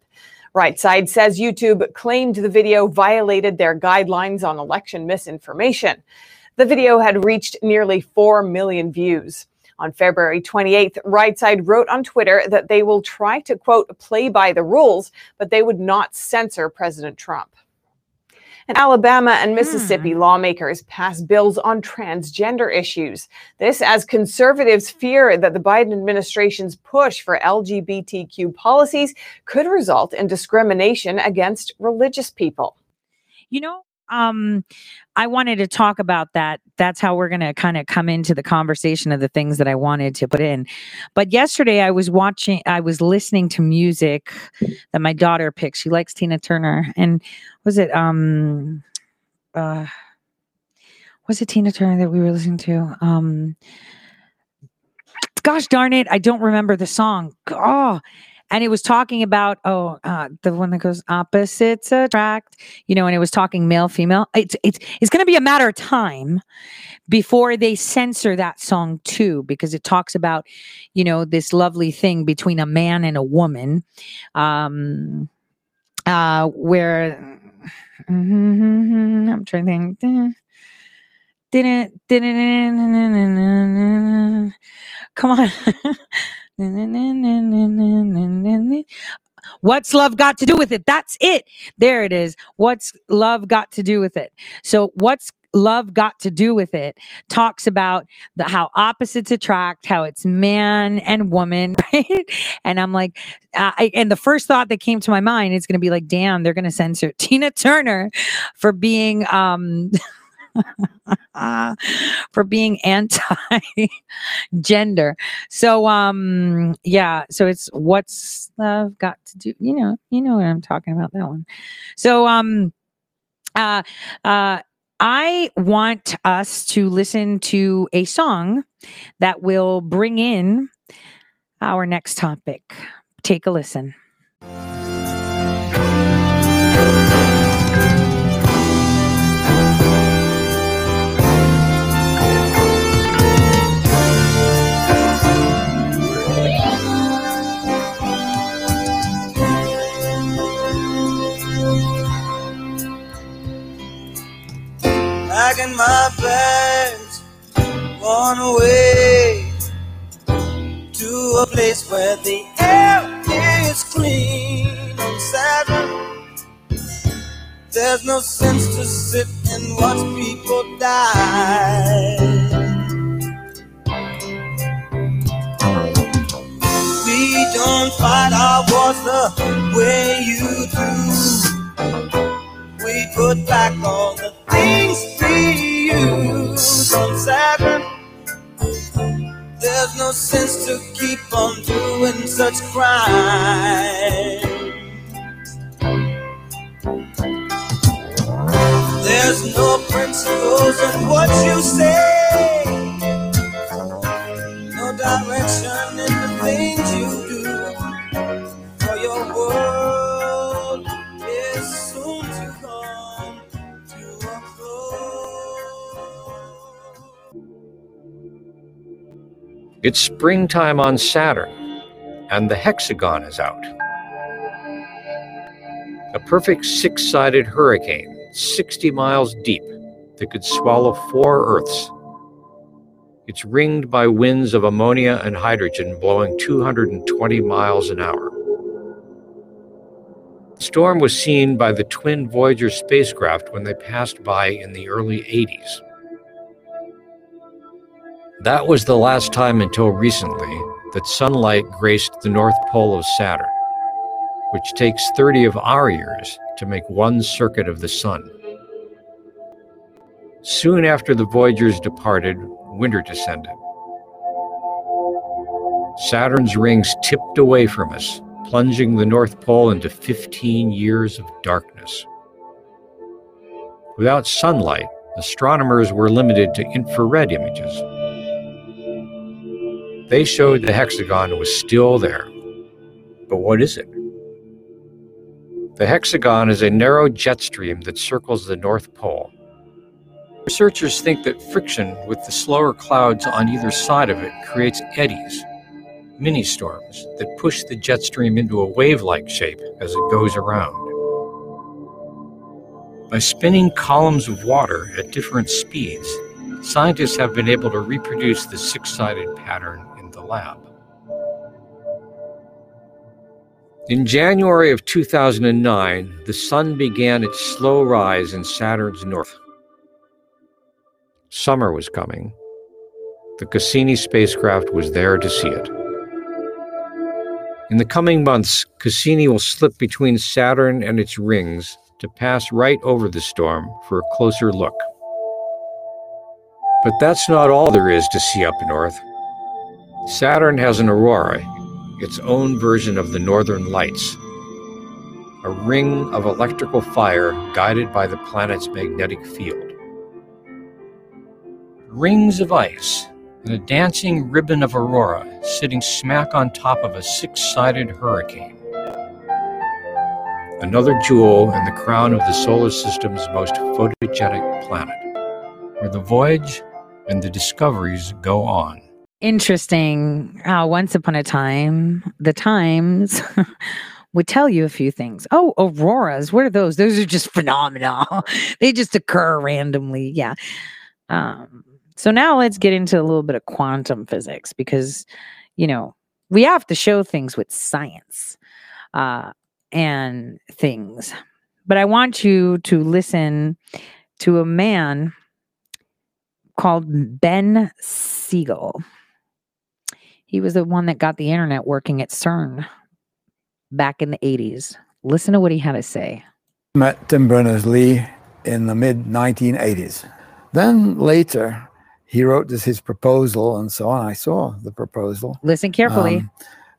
Right Side says YouTube claimed the video violated their guidelines on election misinformation. The video had reached nearly 4 million views. On February 28th, Right Side wrote on Twitter that they will try to, quote, play by the rules, but they would not censor President Trump. And Alabama and Mississippi Hmm. lawmakers passed bills on transgender issues. This as conservatives fear that the Biden administration's push for LGBTQ policies could result in discrimination against religious people. You know, um, I wanted to talk about that. That's how we're going to kind of come into the conversation of the things that I wanted to put in. But yesterday I was watching, I was listening to music that my daughter picked. She likes Tina Turner. And was it, um, uh, was it Tina Turner that we were listening to? Um, gosh darn it, I don't remember the song. Oh, and it was talking about oh uh, the one that goes opposites attract you know and it was talking male female. It's it's it's going to be a matter of time before they censor that song too because it talks about you know this lovely thing between a man and a woman um uh where *laughs* i'm trying to think. Didn't didn't come on *laughs* What's love got to do with it? That's it. There it is. What's love got to do with it? So, what's love got to do with it? Talks about the, how opposites attract, how it's man and woman, *laughs* right? And I'm like, uh, I, and the first thought that came to my mind is going to be like, damn, they're going to censor *laughs* Tina Turner for being, um, *laughs* for being *laughs* anti-gender. So um yeah, so it's what's love got to do, you know, you know what I'm talking about that one. So um uh uh I want us to listen to a song that will bring in our next topic. Take a listen. My bags, on away to a place where the air is clean and seven. There's no sense to sit and watch people die. We don't fight our wars the way you do. We put back all the things Saturn. There's no sense to keep on doing such crime. There's no principles in what you say. It's springtime on Saturn, and the hexagon is out. A perfect six sided hurricane, 60 miles deep, that could swallow four Earths. It's ringed by winds of ammonia and hydrogen blowing 220 miles an hour. The storm was seen by the twin Voyager spacecraft when they passed by in the early 80s. That was the last time until recently that sunlight graced the North Pole of Saturn, which takes 30 of our years to make one circuit of the Sun. Soon after the Voyagers departed, winter descended. Saturn's rings tipped away from us, plunging the North Pole into 15 years of darkness. Without sunlight, astronomers were limited to infrared images. They showed the hexagon was still there. But what is it? The hexagon is a narrow jet stream that circles the North Pole. Researchers think that friction with the slower clouds on either side of it creates eddies, mini storms that push the jet stream into a wave like shape as it goes around. By spinning columns of water at different speeds, scientists have been able to reproduce the six sided pattern in. In January of 2009, the sun began its slow rise in Saturn's north. Summer was coming. The Cassini spacecraft was there to see it. In the coming months, Cassini will slip between Saturn and its rings to pass right over the storm for a closer look. But that's not all there is to see up north. Saturn has an aurora, its own version of the northern lights, a ring of electrical fire guided by the planet's magnetic field. Rings of ice and a dancing ribbon of aurora sitting smack on top of a six sided hurricane. Another jewel in the crown of the solar system's most photogenic planet, where the voyage and the discoveries go on. Interesting how once upon a time, the Times *laughs* would tell you a few things. Oh, auroras, what are those? Those are just phenomena. *laughs* they just occur randomly. Yeah. Um, so now let's get into a little bit of quantum physics because, you know, we have to show things with science uh, and things. But I want you to listen to a man called Ben Segal. He was the one that got the internet working at CERN back in the 80s. Listen to what he had to say. Met Tim Berners-Lee in the mid 1980s. Then later, he wrote this his proposal and so on. I saw the proposal. Listen carefully. Um,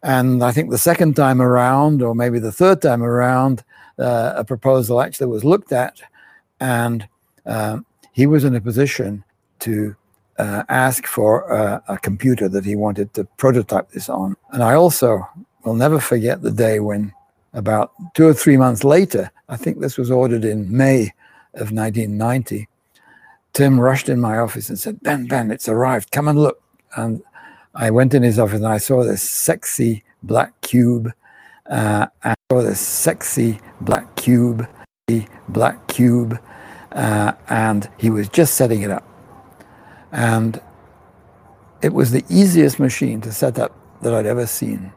and I think the second time around, or maybe the third time around, uh, a proposal actually was looked at, and um, he was in a position to uh, ask for a, a computer that he wanted to prototype this on. And I also will never forget the day when, about two or three months later, I think this was ordered in May of 1990, Tim rushed in my office and said, Ben, Ben, it's arrived. Come and look. And I went in his office and I saw this sexy black cube. Uh, I saw this sexy black cube, black cube, uh, and he was just setting it up. And it was the easiest machine to set up that I'd ever seen.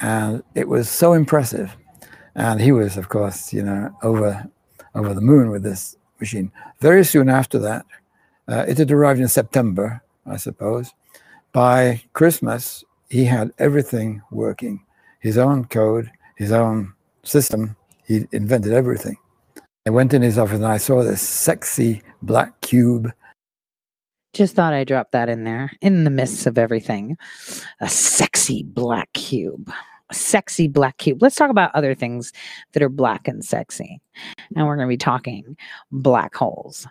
And it was so impressive. And he was, of course, you know, over over the moon with this machine. Very soon after that, uh, it had arrived in September, I suppose. By Christmas, he had everything working. his own code, his own system. He invented everything. I went in his office and I saw this sexy black cube. Just thought I'd drop that in there in the midst of everything. A sexy black cube. A sexy black cube. Let's talk about other things that are black and sexy. And we're going to be talking black holes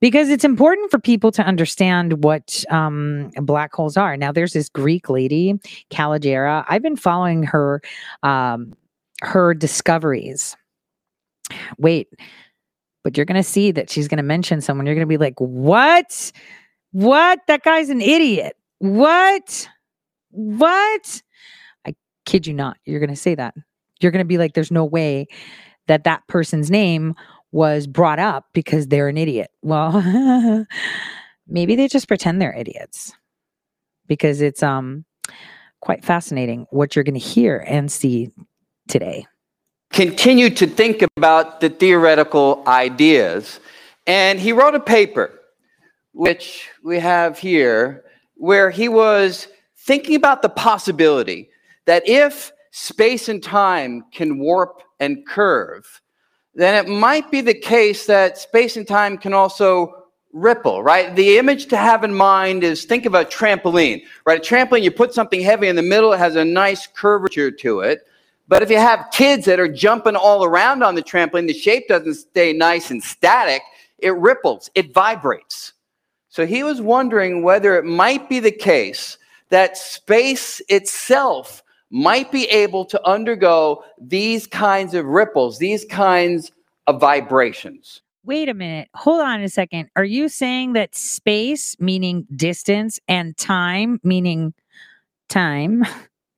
because it's important for people to understand what um, black holes are. Now, there's this Greek lady, Kalogera. I've been following her um, her discoveries. Wait, but you're going to see that she's going to mention someone. You're going to be like, what? What? That guy's an idiot. What? What? I kid you not. You're going to say that. You're going to be like, there's no way that that person's name was brought up because they're an idiot. Well, *laughs* maybe they just pretend they're idiots because it's um quite fascinating what you're going to hear and see today. continued to think about the theoretical ideas. And he wrote a paper, which we have here, where he was thinking about the possibility that if space and time can warp and curve, then it might be the case that space and time can also ripple, right? The image to have in mind is think of a trampoline, right? A trampoline, you put something heavy in the middle, it has a nice curvature to it. But if you have kids that are jumping all around on the trampoline, the shape doesn't stay nice and static, it ripples, it vibrates. So he was wondering whether it might be the case that space itself might be able to undergo these kinds of ripples, these kinds of vibrations. Wait a minute. Hold on a second. Are you saying that space, meaning distance, and time, meaning time,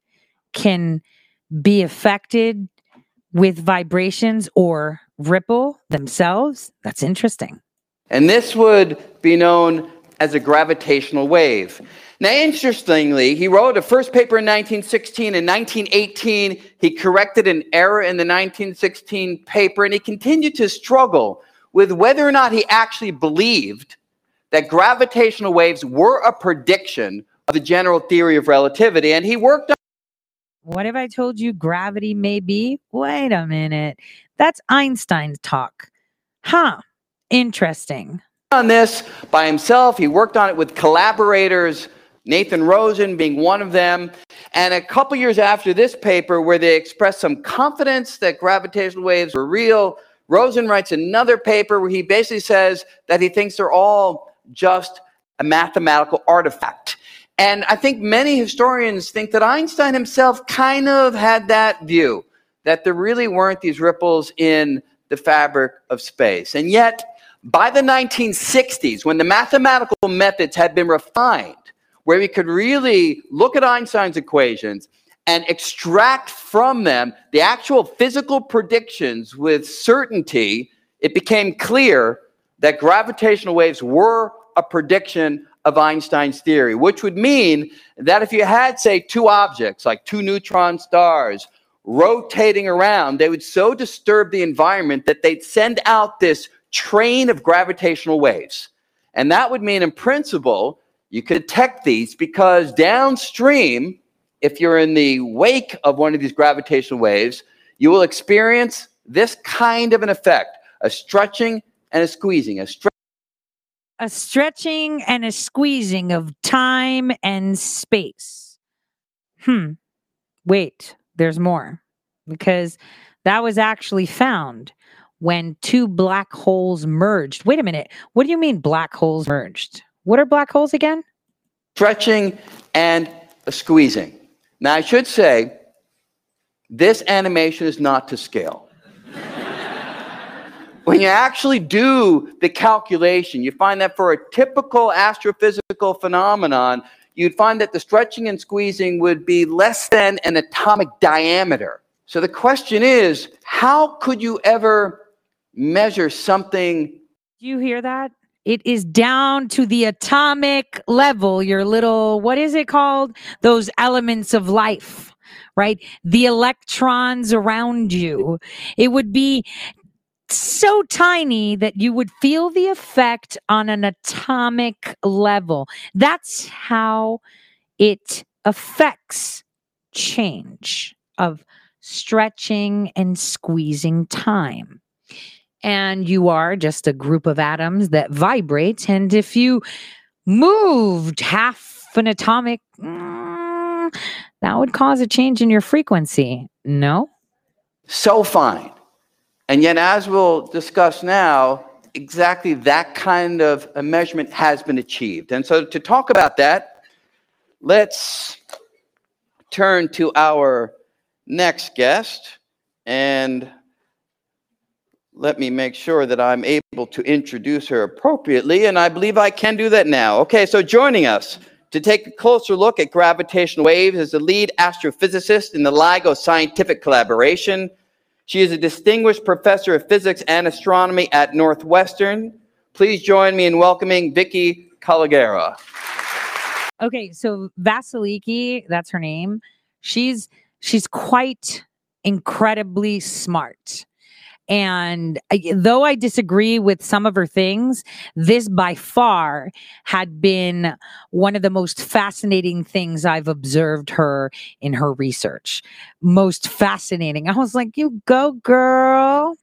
*laughs* can be affected with vibrations or ripple themselves? That's interesting. And this would be known as a gravitational wave. Now, interestingly, he wrote a first paper in 1916. In 1918, he corrected an error in the 1916 paper, and he continued to struggle with whether or not he actually believed that gravitational waves were a prediction of the general theory of relativity. And he worked on What if I told you gravity may be? Wait a minute. That's Einstein's talk. Huh. Interesting. on this by himself. He worked on it with collaborators, Nathan Rosen being one of them. And a couple years after this paper, where they expressed some confidence that gravitational waves were real, Rosen writes another paper where he basically says that he thinks they're all just a mathematical artifact. And I think many historians think that Einstein himself kind of had that view that there really weren't these ripples in the fabric of space. And yet, by the 1960s, when the mathematical methods had been refined, where we could really look at Einstein's equations and extract from them the actual physical predictions with certainty, it became clear that gravitational waves were a prediction of Einstein's theory, which would mean that if you had, say, two objects, like two neutron stars, rotating around, they would so disturb the environment that they'd send out this train of gravitational waves. And that would mean, in principle, you could detect these because downstream, if you're in the wake of one of these gravitational waves, you will experience this kind of an effect a stretching and a squeezing, a stretch. A stretching and a squeezing of time and space. Hmm. Wait, there's more. Because that was actually found when two black holes merged. Wait a minute. What do you mean black holes merged? What are black holes again? stretching and squeezing. Now, I should say, this animation is not to scale. *laughs* when you actually do the calculation, you find that for a typical astrophysical phenomenon, you'd find that the stretching and squeezing would be less than an atomic diameter. So the question is, how could you ever measure something Do you hear that? It is down to the atomic level, your little, what is it called? Those elements of life, right? The electrons around you. It would be so tiny that you would feel the effect on an atomic level. That's how it affects change. of stretching and squeezing time. And you are just a group of atoms that vibrate. And if you moved half an atomic, mm, that would cause a change in your frequency. No? So fine. And yet, as we'll discuss now, exactly that kind of a measurement has been achieved. And so, to talk about that, let's turn to our next guest. And let me make sure that I'm able to introduce her appropriately, and I believe I can do that now. Okay, so joining us to take a closer look at gravitational waves is the lead astrophysicist in the LIGO scientific collaboration. She is a distinguished professor of physics and astronomy at Northwestern. Please join me in welcoming Vicky Kalogera. Okay, so Vasiliki, that's her name. She's she's quite incredibly smart. And I, though I disagree with some of her things, this by far had been one of the most fascinating things I've observed her in her research. Most fascinating. I was like, you go, girl.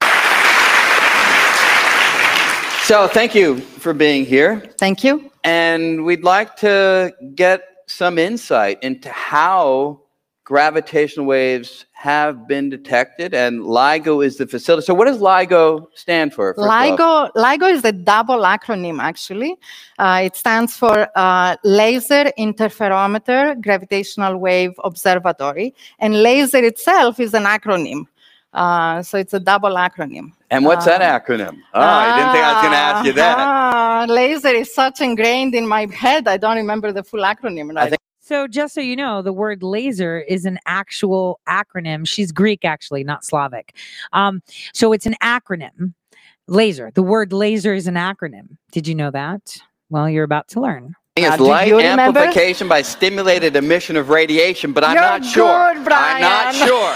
So, thank you for being here. Thank you. And we'd like to get some insight into how gravitational waves have been detected, and LIGO is the facility. So, what does LIGO stand for? off? LIGO, LIGO is a double acronym actually. Uh, it stands for uh, Laser Interferometer Gravitational Wave Observatory, and laser itself is an acronym. Uh, so it's a double acronym. And what's that acronym? Oh, I didn't think I was going to ask you that. Ah, laser is such ingrained in my *laughs* head. I don't remember the full acronym. Right? So, just so you know, the word laser is an actual acronym. She's Greek, actually, not Slavic. Um, so, it's an acronym. Laser. The word laser is an acronym. Did you know that? Well, you're about to learn. It's do light amplification by stimulated emission of radiation, but I'm You're not sure. good, I'm not sure.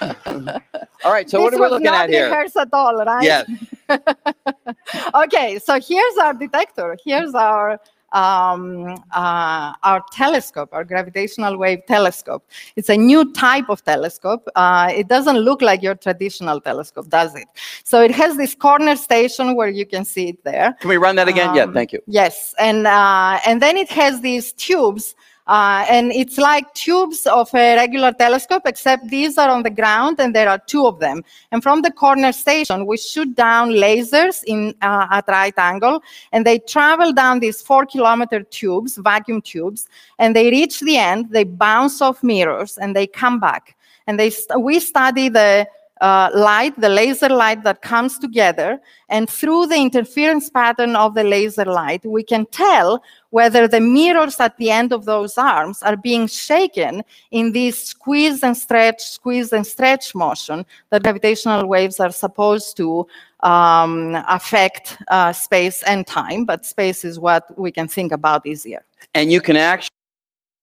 *laughs* All right, so this what are we looking not at here? rehearsed at all, right? Yes. *laughs* okay, so here's our detector. Here's our um, uh, our telescope, our gravitational wave telescope. It's a new type of telescope. Uh, it doesn't look like your traditional telescope, does it? So it has this corner station where you can see it there. Can we run that again? yeah, Um, thank you. Yes, and uh, and then it has these tubes, uh, and it's like tubes of a regular telescope, except these are on the ground, and there are two of them. And from the corner station, we shoot down lasers in uh, at right angle, and they travel down these four-kilometer tubes, vacuum tubes, and they reach the end. They bounce off mirrors, and they come back. And they st- we study the uh, light, the laser light that comes together, and through the interference pattern of the laser light, we can tell whether the mirrors at the end of those arms are being shaken in this squeeze and stretch, squeeze and stretch motion that gravitational waves are supposed to um, affect uh, space and time, but space is what we can think about easier. And you can actually.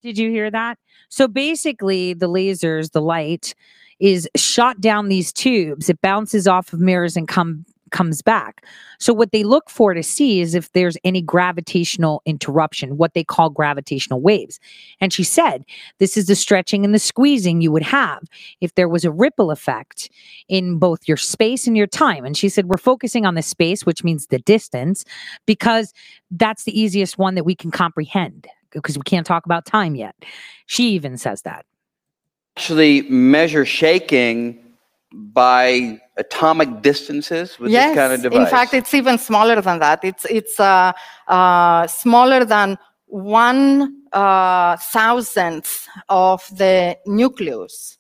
Did you hear that? So basically, the lasers, the light, is shot down these tubes. It bounces off of mirrors and come comes back. So what they look for to see is if there's any gravitational interruption, what they call gravitational waves. And she said, this is the stretching and the squeezing you would have if there was a ripple effect in both your space and your time. And she said, we're focusing on the space, which means the distance, because that's the easiest one that we can comprehend because we can't talk about time yet. She even says that. Actually measure shaking by atomic distances with yes, this kind of device. in fact, it's even smaller than that. It's it's uh, uh, smaller than one uh, thousandth of the nucleus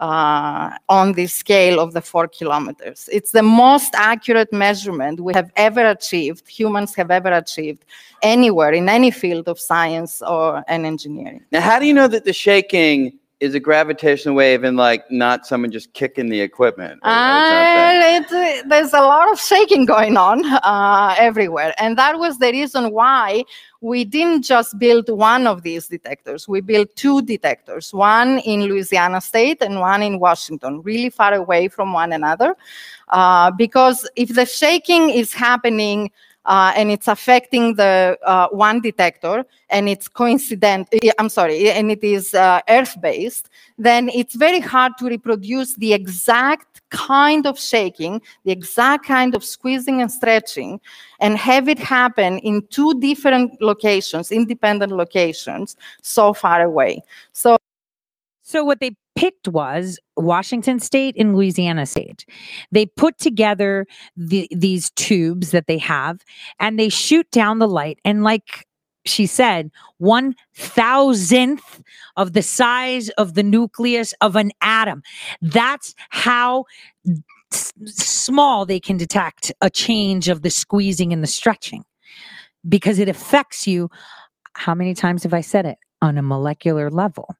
uh, on the scale of the four kilometers. It's the most accurate measurement we have ever achieved. Humans have ever achieved anywhere in any field of science or and engineering. now, how do you know that the shaking is a gravitational wave and like not someone just kicking the equipment? or- or? Uh, it, uh, there's a lot of shaking going on uh, everywhere. And that was the reason why we didn't just build one of these detectors. We built two detectors, one in Louisiana State and one in Washington, really far away from one another. Uh, because if the shaking is happening uh, and it's affecting the uh, one detector, and it's coincident. eh, I'm sorry, and it is uh, Earth-based, then it's very hard to reproduce the exact kind of shaking, the exact kind of squeezing and stretching, and have it happen in two different locations, independent locations, so far away. So So what they picked was Washington State and Louisiana State. They put together the, these tubes that they have and they shoot down the light and like she said, one thousandth of the size of the nucleus of an atom. That's how s- small they can detect a change of the squeezing and the stretching because it affects you. How many times have I said it? On a molecular level.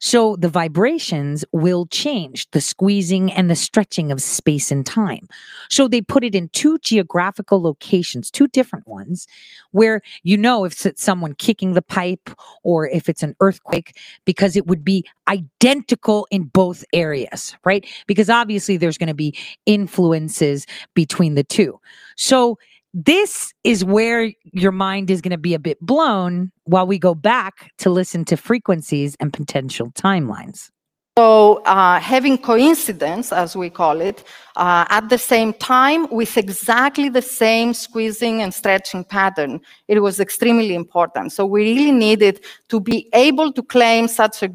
So the vibrations will change the squeezing and the stretching of space and time. So they put it in two geographical locations, two different ones, where you know if it's someone kicking the pipe or if it's an earthquake, because it would be identical in both areas, right? Because obviously there's going to be influences between the two. So this is where your mind is going to be a bit blown while we go back to listen to frequencies and potential timelines. So, uh, having coincidence, as we call it, uh, at the same time with exactly the same squeezing and stretching pattern, it was extremely important. So, we really needed to be able to claim such a,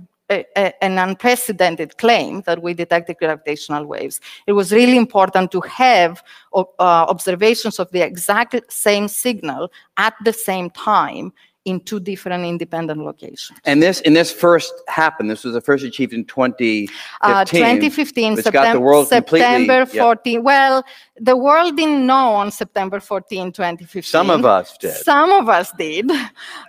an unprecedented claim that we detected gravitational waves. It was really important to have uh, observations of the exact same signal at the same time in two different independent locations. And this, and this first happened, this was the first achieved in 2015. Uh, 2015, which got the world completely. September yep. 14. Well, the world didn't know on September 14, 2015. Some of us did. Some of us did.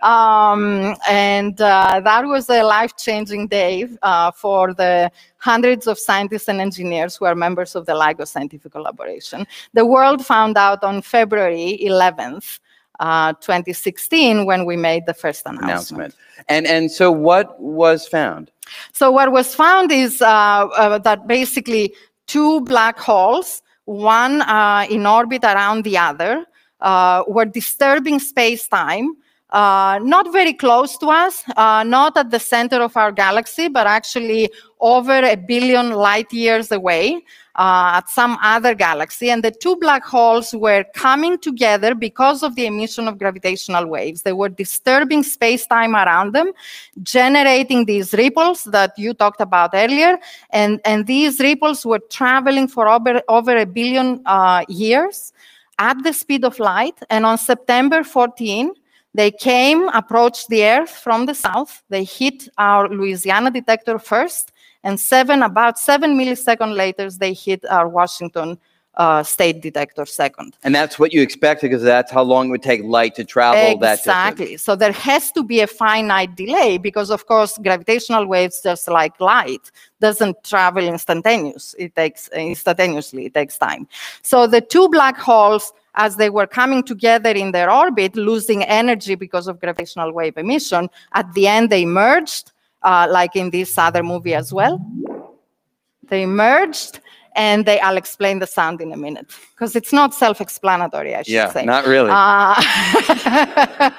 Um, and uh, that was a life changing day uh, for the hundreds of scientists and engineers who are members of the LIGO scientific collaboration. The world found out on February 11th. Uh, 2016 when we made the first announcement. announcement. And, and so what was found? So what was found is uh, uh, that basically two black holes, one uh, in orbit around the other, uh, were disturbing space-time. Uh, not very close to us, uh, not at the center of our galaxy, but actually over a billion light years away uh, at some other galaxy. And the two black holes were coming together because of the emission of gravitational waves. They were disturbing space time around them, generating these ripples that you talked about earlier. And, and these ripples were traveling for over, over a billion uh, years at the speed of light. And on September 14, they came, approached the Earth from the south. They hit our Louisiana detector first, and seven, about seven milliseconds later, they hit our Washington uh, state detector second. And that's what you expected because that's how long it would take light to travel that distance. Exactly. So there has to be a finite delay because, of course, gravitational waves, just like light, doesn't travel instantaneous. It takes instantaneously. It takes time. So the two black holes, as they were coming together in their orbit, losing energy because of gravitational wave emission, at the end they merged, uh, like in this other movie as well. They merged. And they, I'll explain the sound in a minute because it's not self-explanatory. I should Yeah, say. not really. Uh, *laughs*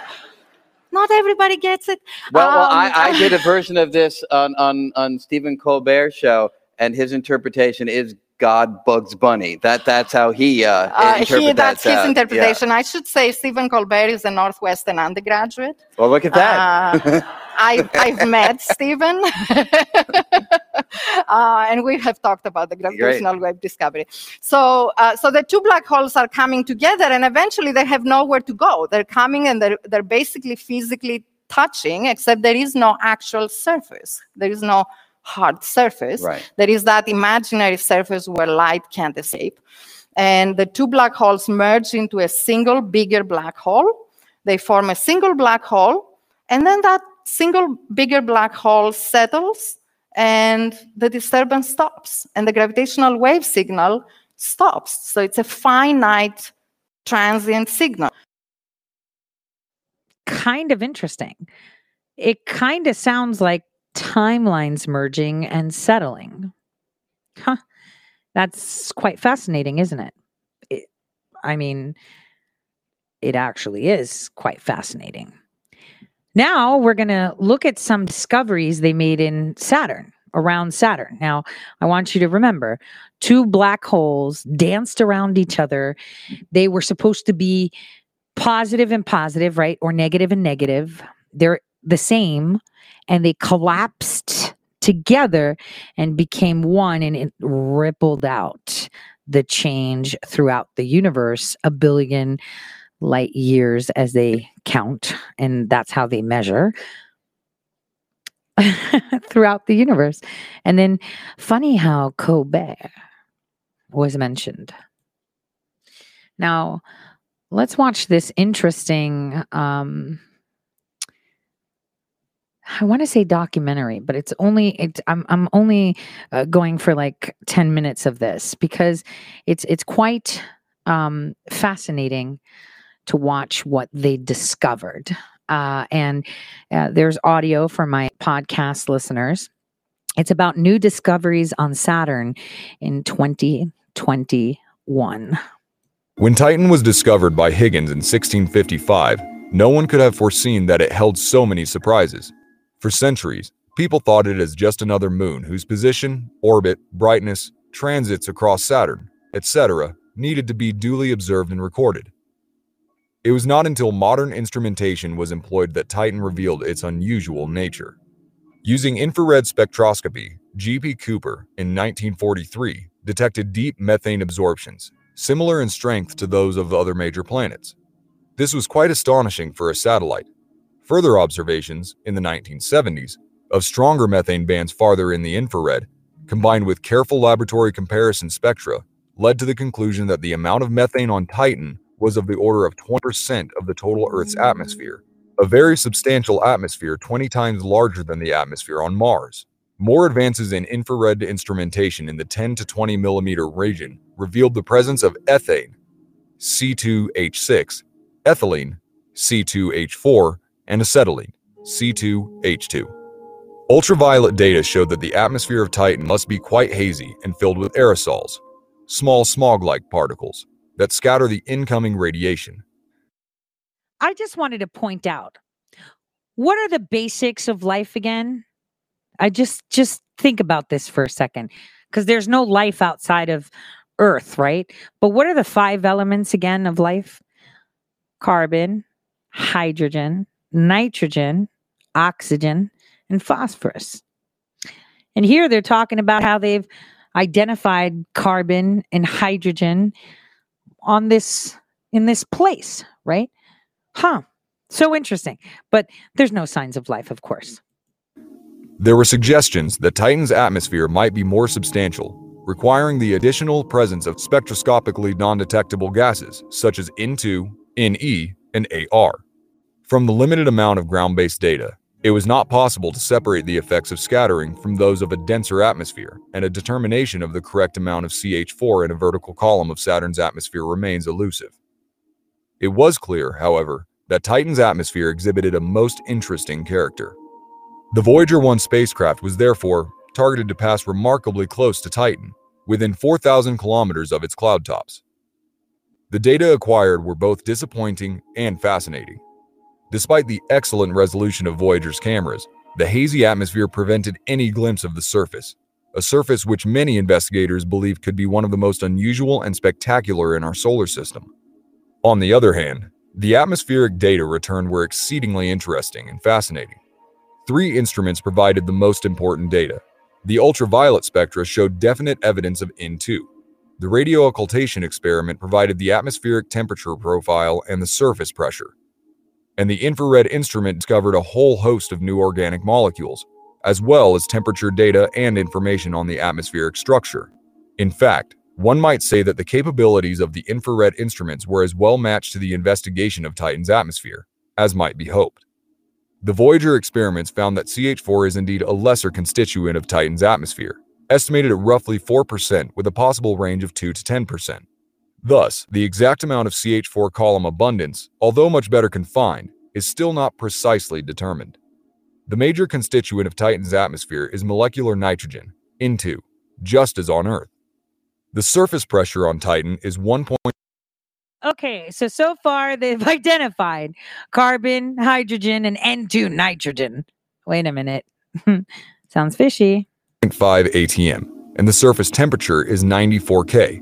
not everybody gets it. Well, well Um, I, I did a *laughs* version of this on, on, on Stephen Colbert's show, and his interpretation is God Bugs Bunny. That that's how he uh, Uh, he, that's that his. Yeah. interpretation. I should say Stephen Colbert is a Northwestern undergraduate. Well, look at that. Uh, *laughs* I, I've met Stephen, *laughs* uh, and we have talked about the gravitational wave discovery. So, uh, so the two black holes are coming together, and eventually they have nowhere to go. They're coming, and they're they're basically physically touching, except there is no actual surface. There is no hard surface. Right. There is that imaginary surface where light can't escape. And the two black holes merge into a single bigger black hole. They form a single black hole, and then that single bigger black hole settles and the disturbance stops and the gravitational wave signal stops. So it's a finite transient signal. Kind of interesting. It kind of sounds like timelines merging and settling. Huh. That's quite fascinating, isn't it? it I mean, it actually is quite fascinating. Now we're going to look at some discoveries they made in Saturn, around Saturn. Now, I want you to remember two black holes danced around each other. They were supposed to be positive and positive, right? Or negative and negative. They're the same and they collapsed together and became one and it rippled out the change throughout the universe a billion light years as they count and that's how they measure *laughs* throughout the universe. And then funny how colbert was mentioned. Now let's watch this interesting um I want to say documentary, but it's only it's I'm I'm only uh, going for like 10 minutes of this because it's it's quite um fascinating to watch what they discovered. Uh and uh, there's audio for my podcast listeners. It's about new discoveries on Saturn in 2021. When Titan was discovered by Huygens in 1655, no one could have foreseen that it held so many surprises. For centuries, people thought it as just another moon whose position, orbit, brightness, transits across Saturn, etc., needed to be duly observed and recorded. It was not until modern instrumentation was employed that Titan revealed its unusual nature. Using infrared spectroscopy, G.P. Kuiper, in 1943, detected deep methane absorptions, similar in strength to those of other major planets. This was quite astonishing for a satellite. Further observations, in the 1970s, of stronger methane bands farther in the infrared, combined with careful laboratory comparison spectra, led to the conclusion that the amount of methane on Titan was of the order of 20% of the total Earth's atmosphere, a very substantial atmosphere 20 times larger than the atmosphere on Mars. More advances in infrared instrumentation in the 10 to 20 millimeter region revealed the presence of ethane, C2H6, ethylene, C2H4, and acetylene, C2H2. Ultraviolet data showed that the atmosphere of Titan must be quite hazy and filled with aerosols, small smog like particles, that scatter the incoming radiation. I just wanted to point out what are the basics of life again? I just just think about this for a second because there's no life outside of earth, right? But what are the five elements again of life? Carbon, hydrogen, nitrogen, oxygen, and phosphorus. And here they're talking about how they've identified carbon and hydrogen on this in this place, right? Huh. So interesting. But there's no signs of life, of course. There were suggestions that Titan's atmosphere might be more substantial, requiring the additional presence of spectroscopically non-detectable gases such as N2, Ne, and AR. From the limited amount of ground-based data, it was not possible to separate the effects of scattering from those of a denser atmosphere, and a determination of the correct amount of CH4 in a vertical column of Saturn's atmosphere remains elusive. It was clear, however, that Titan's atmosphere exhibited a most interesting character. The Voyager 1 spacecraft was therefore targeted to pass remarkably close to Titan, within 4,000 kilometers of its cloud tops. The data acquired were both disappointing and fascinating. Despite the excellent resolution of Voyager's cameras, the hazy atmosphere prevented any glimpse of the surface, a surface which many investigators believe could be one of the most unusual and spectacular in our solar system. On the other hand, the atmospheric data returned were exceedingly interesting and fascinating. Three instruments provided the most important data. The ultraviolet spectra showed definite evidence of N2. The radio occultation experiment provided the atmospheric temperature profile and the surface pressure. And the infrared instrument discovered a whole host of new organic molecules, as well as temperature data and information on the atmospheric structure. In fact, one might say that the capabilities of the infrared instruments were as well matched to the investigation of Titan's atmosphere as might be hoped. The Voyager experiments found that CH4 is indeed a lesser constituent of Titan's atmosphere, estimated at roughly 4% with a possible range of 2 to 10%. Thus, the exact amount of CH4 column abundance, although much better confined, is still not precisely determined. The major constituent of Titan's atmosphere is molecular nitrogen, N2, just as on Earth. The surface pressure on Titan is 1. Okay, so so far they've *laughs* identified carbon, hydrogen, and N2 nitrogen. Wait a minute. *laughs* Sounds fishy. 5 ATM, and the surface temperature is 94 K.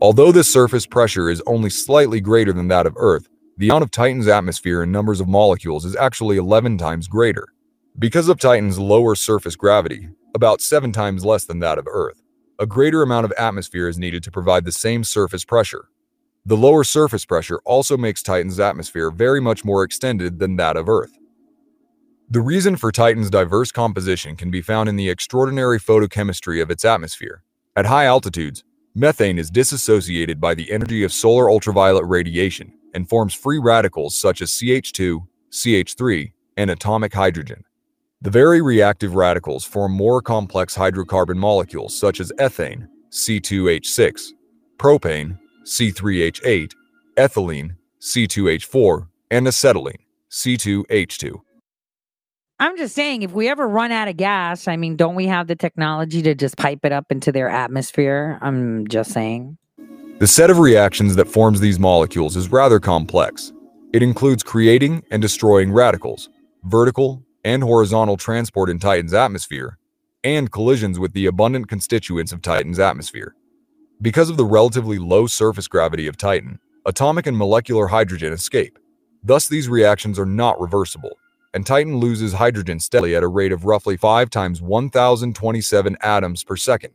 Although this surface pressure is only slightly greater than that of Earth, the amount of Titan's atmosphere in numbers of molecules is actually 11 times greater. Because of Titan's lower surface gravity, about 7 times less than that of Earth, a greater amount of atmosphere is needed to provide the same surface pressure. The lower surface pressure also makes Titan's atmosphere very much more extended than that of Earth. The reason for Titan's diverse composition can be found in the extraordinary photochemistry of its atmosphere. At high altitudes, methane is disassociated by the energy of solar ultraviolet radiation and forms free radicals such as CH2, CH3, and atomic hydrogen. The very reactive radicals form more complex hydrocarbon molecules such as ethane, C2H6, propane, C3H8, ethylene, C2H4, and acetylene, C2H2. I'm just saying, if we ever run out of gas, I mean, don't we have the technology to just pipe it up into their atmosphere? I'm just saying. The set of reactions that forms these molecules is rather complex. It includes creating and destroying radicals, vertical and horizontal transport in Titan's atmosphere, and collisions with the abundant constituents of Titan's atmosphere. Because of the relatively low surface gravity of Titan, atomic and molecular hydrogen escape. Thus, these reactions are not reversible, and Titan loses hydrogen steadily at a rate of roughly 5 times 1027 atoms per second.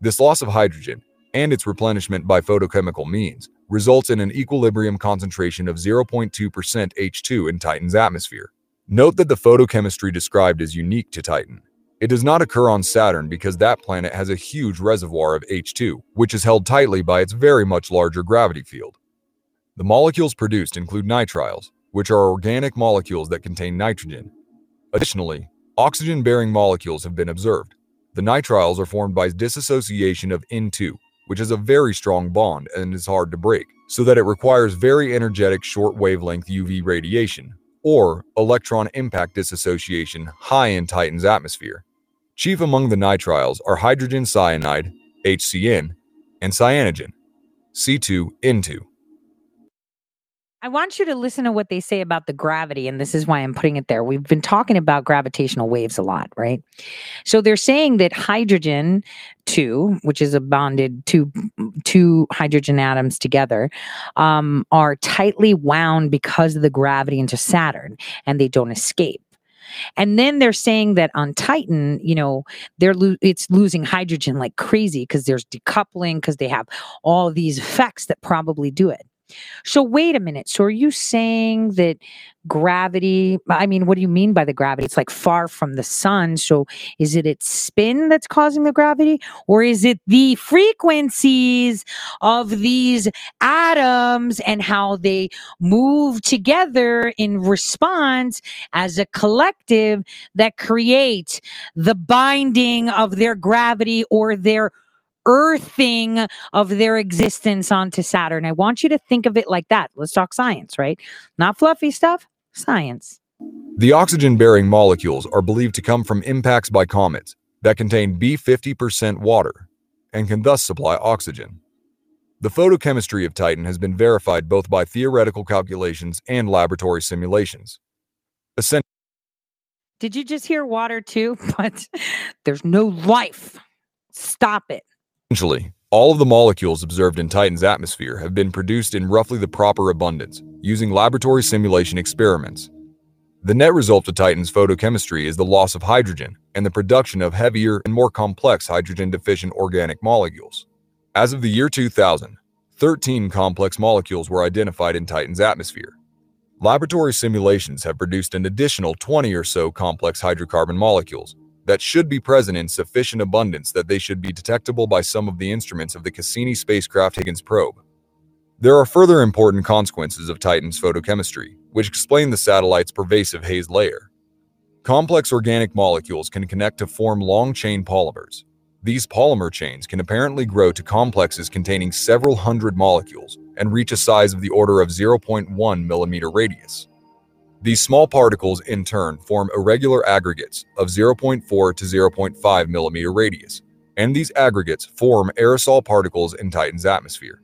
This loss of hydrogen and its replenishment by photochemical means results in an equilibrium concentration of 0.2% H2 in Titan's atmosphere. Note that the photochemistry described is unique to Titan. It does not occur on Saturn because that planet has a huge reservoir of H2, which is held tightly by its very much larger gravity field. The molecules produced include nitriles, which are organic molecules that contain nitrogen. Additionally, oxygen bearing molecules have been observed. The nitriles are formed by dissociation of N2, which is a very strong bond and is hard to break, so that it requires very energetic short wavelength UV radiation, or electron impact dissociation high in Titan's atmosphere. Chief among the nitriles are hydrogen cyanide, HCN, and cyanogen, C2N2. I want you to listen to what they say about the gravity, and this is why I'm putting it there. We've been talking about gravitational waves a lot, right? So they're saying that hydrogen two, which is a bonded two two hydrogen atoms together, um, are tightly wound because of the gravity into Saturn, and they don't escape. And then they're saying that on Titan, you know, they're lo- it's losing hydrogen like crazy because there's decoupling because they have all these effects that probably do it. So wait a minute. So are you saying that gravity? I mean, what do you mean by the gravity? It's like far from the sun. So is it its spin that's causing the gravity, or is it the frequencies of these atoms and how they move together in response as a collective that create the binding of their gravity or their earthing of their existence onto Saturn. I want you to think of it like that. Let's talk science, right? Not fluffy stuff, science. The oxygen bearing molecules are believed to come from impacts by comets that contain B50% water and can thus supply oxygen. The photochemistry of Titan has been verified both by theoretical calculations and laboratory simulations. Essentially, Did you just hear water too? *laughs* But there's no life. Stop it. Essentially, all of the molecules observed in Titan's atmosphere have been produced in roughly the proper abundance, using laboratory simulation experiments. The net result of Titan's photochemistry is the loss of hydrogen and the production of heavier and more complex hydrogen deficient organic molecules. As of the year 2000, 13 complex molecules were identified in Titan's atmosphere. Laboratory simulations have produced an additional 20 or so complex hydrocarbon molecules, that should be present in sufficient abundance that they should be detectable by some of the instruments of the Cassini spacecraft Huygens probe. There are further important consequences of Titan's photochemistry, which explain the satellite's pervasive haze layer. Complex organic molecules can connect to form long chain polymers. These polymer chains can apparently grow to complexes containing several hundred molecules and reach a size of the order of 0.1 millimeter radius. These small particles, in turn, form irregular aggregates of 0.4 to 0.5 millimeter radius, and these aggregates form aerosol particles in Titan's atmosphere.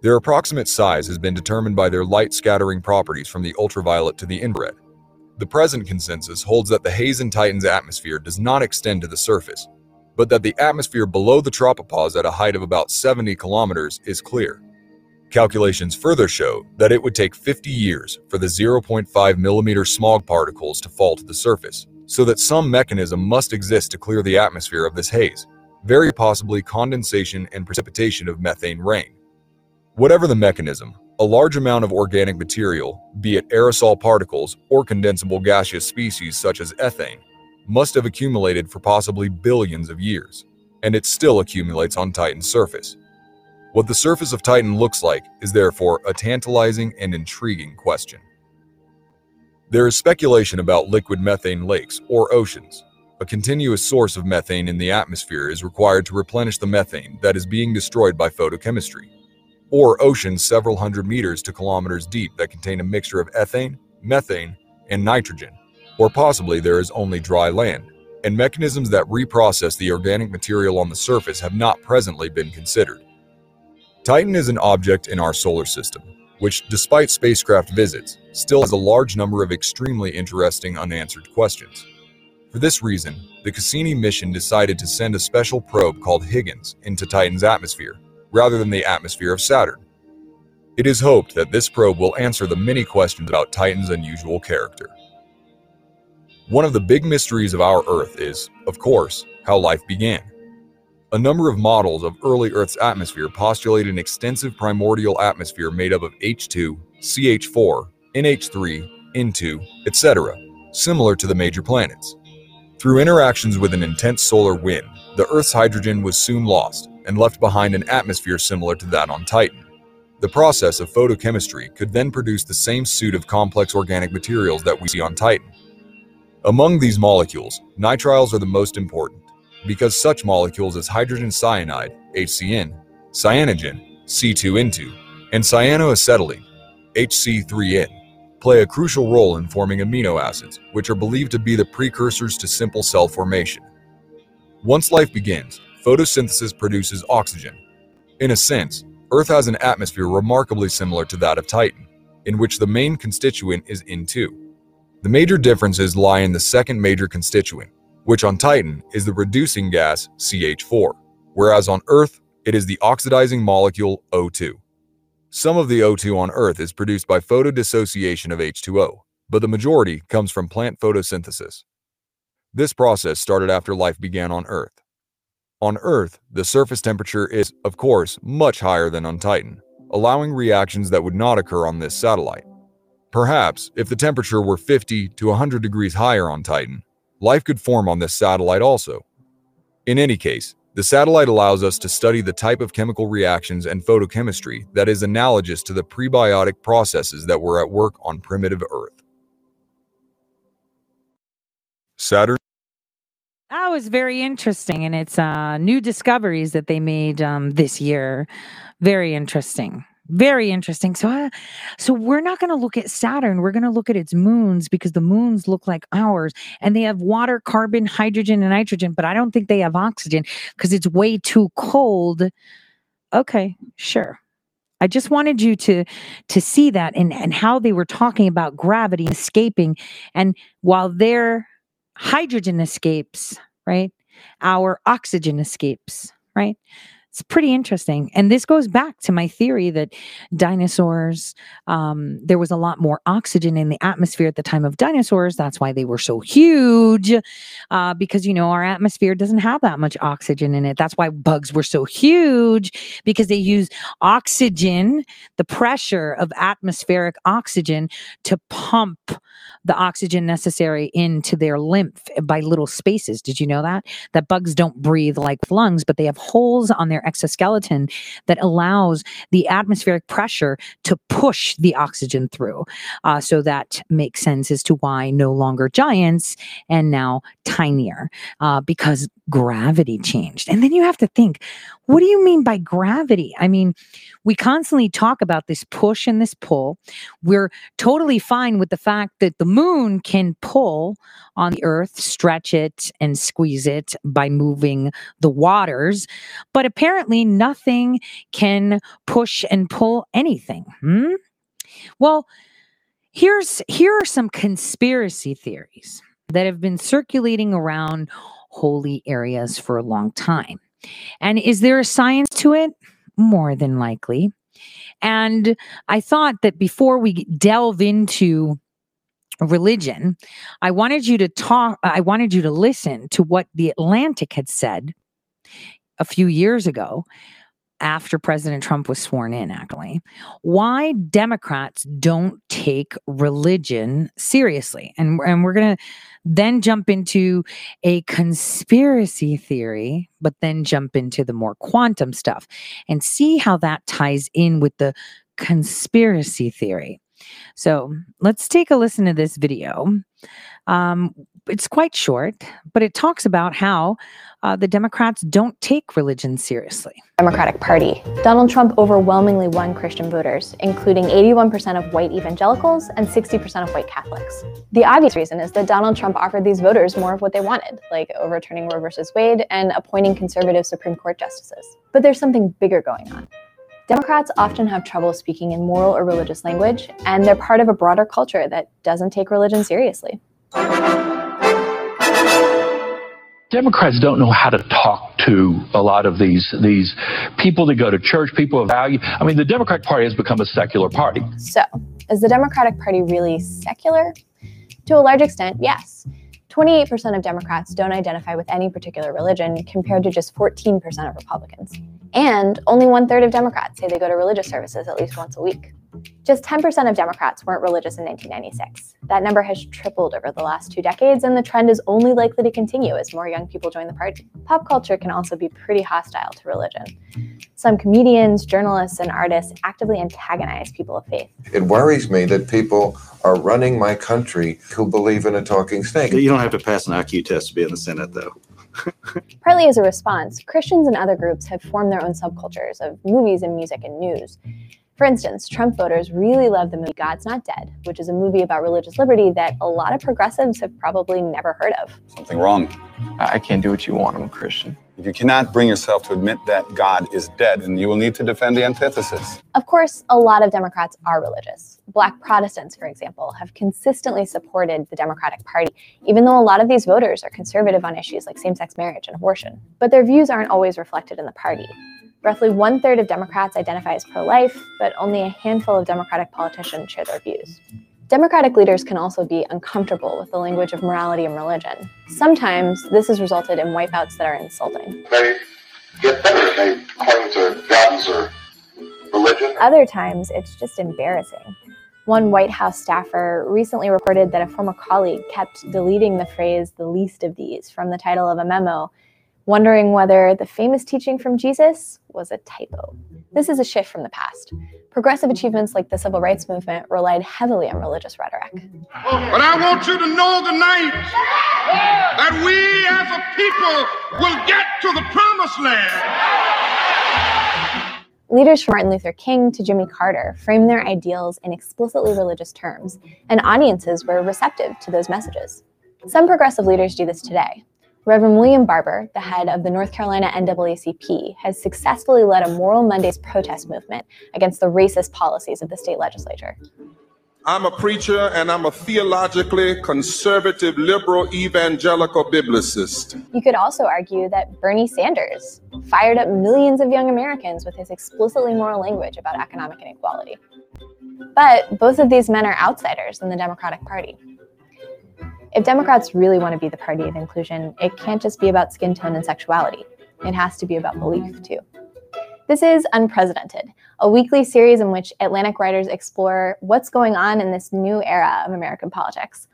Their approximate size has been determined by their light scattering properties from the ultraviolet to the infrared. The present consensus holds that the haze in Titan's atmosphere does not extend to the surface, but that the atmosphere below the tropopause at a height of about 70 kilometers is clear. Calculations further show that it would take 50 years for the 0.5 millimeter smog particles to fall to the surface, so that some mechanism must exist to clear the atmosphere of this haze, very possibly condensation and precipitation of methane rain. Whatever the mechanism, a large amount of organic material, be it aerosol particles or condensable gaseous species such as ethane, must have accumulated for possibly billions of years, and it still accumulates on Titan's surface. What the surface of Titan looks like is therefore a tantalizing and intriguing question. There is speculation about liquid methane lakes or oceans. A continuous source of methane in the atmosphere is required to replenish the methane that is being destroyed by photochemistry. Or oceans several hundred meters to kilometers deep that contain a mixture of ethane, methane, and nitrogen. Or possibly there is only dry land, and mechanisms that reprocess the organic material on the surface have not presently been considered. Titan is an object in our solar system, which, despite spacecraft visits, still has a large number of extremely interesting unanswered questions. For this reason, the Cassini mission decided to send a special probe called Huygens into Titan's atmosphere, rather than the atmosphere of Saturn. It is hoped that this probe will answer the many questions about Titan's unusual character. One of the big mysteries of our Earth is, of course, how life began. A number of models of early Earth's atmosphere postulate an extensive primordial atmosphere made up of H2, CH4, NH3, N2, etc., similar to the major planets. Through interactions with an intense solar wind, the Earth's hydrogen was soon lost and left behind an atmosphere similar to that on Titan. The process of photochemistry could then produce the same suit of complex organic materials that we see on Titan. Among these molecules, nitriles are the most important because such molecules as hydrogen cyanide, HCN, cyanogen, C2N2, and cyanoacetylene, HC3N, play a crucial role in forming amino acids, which are believed to be the precursors to simple cell formation. Once life begins, photosynthesis produces oxygen. In a sense, Earth has an atmosphere remarkably similar to that of Titan, in which the main constituent is N2. The major differences lie in the second major constituent, which on Titan is the reducing gas CH4, whereas on Earth it is the oxidizing molecule O2. Some of the O2 on Earth is produced by photodissociation of H2O, but the majority comes from plant photosynthesis. This process started after life began on Earth. On Earth, the surface temperature is, of course, much higher than on Titan, allowing reactions that would not occur on this satellite. Perhaps, if the temperature were 50 to 100 degrees higher on Titan, life could form on this satellite also. In any case, the satellite allows us to study the type of chemical reactions and photochemistry that is analogous to the prebiotic processes that were at work on primitive Earth. Saturn That was very interesting, and it's uh, new discoveries that they made um, this year. Very interesting. Very interesting. So, uh, so we're not going to look at Saturn. We're going to look at its moons because the moons look like ours, and they have water, carbon, hydrogen, and nitrogen. But I don't think they have oxygen because it's way too cold. Okay, sure. I just wanted you to to see that and and how they were talking about gravity escaping, and while their hydrogen escapes, right, our oxygen escapes, right. It's pretty interesting. And this goes back to my theory that dinosaurs, um, there was a lot more oxygen in the atmosphere at the time of dinosaurs. That's why they were so huge, uh, because, you know, our atmosphere doesn't have that much oxygen in it. That's why bugs were so huge, because they use oxygen, the pressure of atmospheric oxygen, to pump the oxygen necessary into their lymph by little spaces. Did you know that? That bugs don't breathe like lungs, but they have holes on their exoskeleton that allows the atmospheric pressure to push the oxygen through. Uh, so that makes sense as to why no longer giants and now tinier uh, because gravity changed. And then you have to think, what do you mean by gravity? I mean, we constantly talk about this push and this pull. We're totally fine with the fact that the moon can pull on the earth, stretch it, and squeeze it by moving the waters. But apparently, nothing can push and pull anything. Hmm? Well, here's here are some conspiracy theories that have been circulating around holy areas for a long time. And is there a science to it? More than likely. And I thought that before we delve into religion, I wanted you to talk, I wanted you to listen to what the Atlantic had said a few years ago after President Trump was sworn in, actually, why Democrats don't take religion seriously. And, and we're going to then jump into a conspiracy theory, but then jump into the more quantum stuff and see how that ties in with the conspiracy theory. So let's take a listen to this video. Um, it's quite short, but it talks about how uh, the Democrats don't take religion seriously. Democratic Party. Donald Trump overwhelmingly won Christian voters, including 81% of white evangelicals and 60% of white Catholics. The obvious reason is that Donald Trump offered these voters more of what they wanted, like overturning Roe versus Wade and appointing conservative Supreme Court justices. But there's something bigger going on. Democrats often have trouble speaking in moral or religious language, and they're part of a broader culture that doesn't take religion seriously. Democrats don't know how to talk to a lot of these these people that go to church, people of value. I mean, the Democratic Party has become a secular party. So, is the Democratic Party really secular? To a large extent, yes. 28% of Democrats don't identify with any particular religion, compared to just 14% of Republicans. And only one third of Democrats say they go to religious services at least once a week. Just 10% of Democrats weren't religious in 1996. That number has tripled over the last two decades, and the trend is only likely to continue as more young people join the party. Pop culture can also be pretty hostile to religion. Some comedians, journalists, and artists actively antagonize people of faith. It worries me that people are running my country who believe in a talking snake. You don't have to pass an IQ test to be in the Senate, though. *laughs* Partly as a response, Christians and other groups have formed their own subcultures of movies and music and news. For instance, Trump voters really love the movie God's Not Dead, which is a movie about religious liberty that a lot of progressives have probably never heard of. Something wrong. I can't do what you want. I'm a Christian. If you cannot bring yourself to admit that God is dead, then you will need to defend the antithesis. Of course, a lot of Democrats are religious. Black Protestants, for example, have consistently supported the Democratic Party, even though a lot of these voters are conservative on issues like same sex marriage and abortion. But their views aren't always reflected in the party. Roughly one third of Democrats identify as pro life, but only a handful of Democratic politicians share their views. Democratic leaders can also be uncomfortable with the language of morality and religion. Sometimes this has resulted in wipeouts that are insulting. They get better. They claim to guns or religion. Other times, it's just embarrassing. One White House staffer recently reported that a former colleague kept deleting the phrase the least of these from the title of a memo, wondering whether the famous teaching from Jesus was a typo. This is a shift from the past. Progressive achievements like the civil rights movement relied heavily on religious rhetoric. Oh, but I want you to know tonight that we as a people will get to the promised land. Leaders from Martin Luther King to Jimmy Carter framed their ideals in explicitly religious terms, and audiences were receptive to those messages. Some progressive leaders do this today. Reverend William Barber, the head of the North Carolina NAACP, has successfully led a Moral Mondays protest movement against the racist policies of the state legislature. I'm a preacher and I'm a theologically conservative, liberal, evangelical biblicist. You could also argue that Bernie Sanders fired up millions of young Americans with his explicitly moral language about economic inequality. But both of these men are outsiders in the Democratic Party. If Democrats really want to be the party of inclusion, it can't just be about skin tone and sexuality. It has to be about belief, too. This is Unprecedented, a weekly series in which Atlantic writers explore what's going on in this new era of American politics.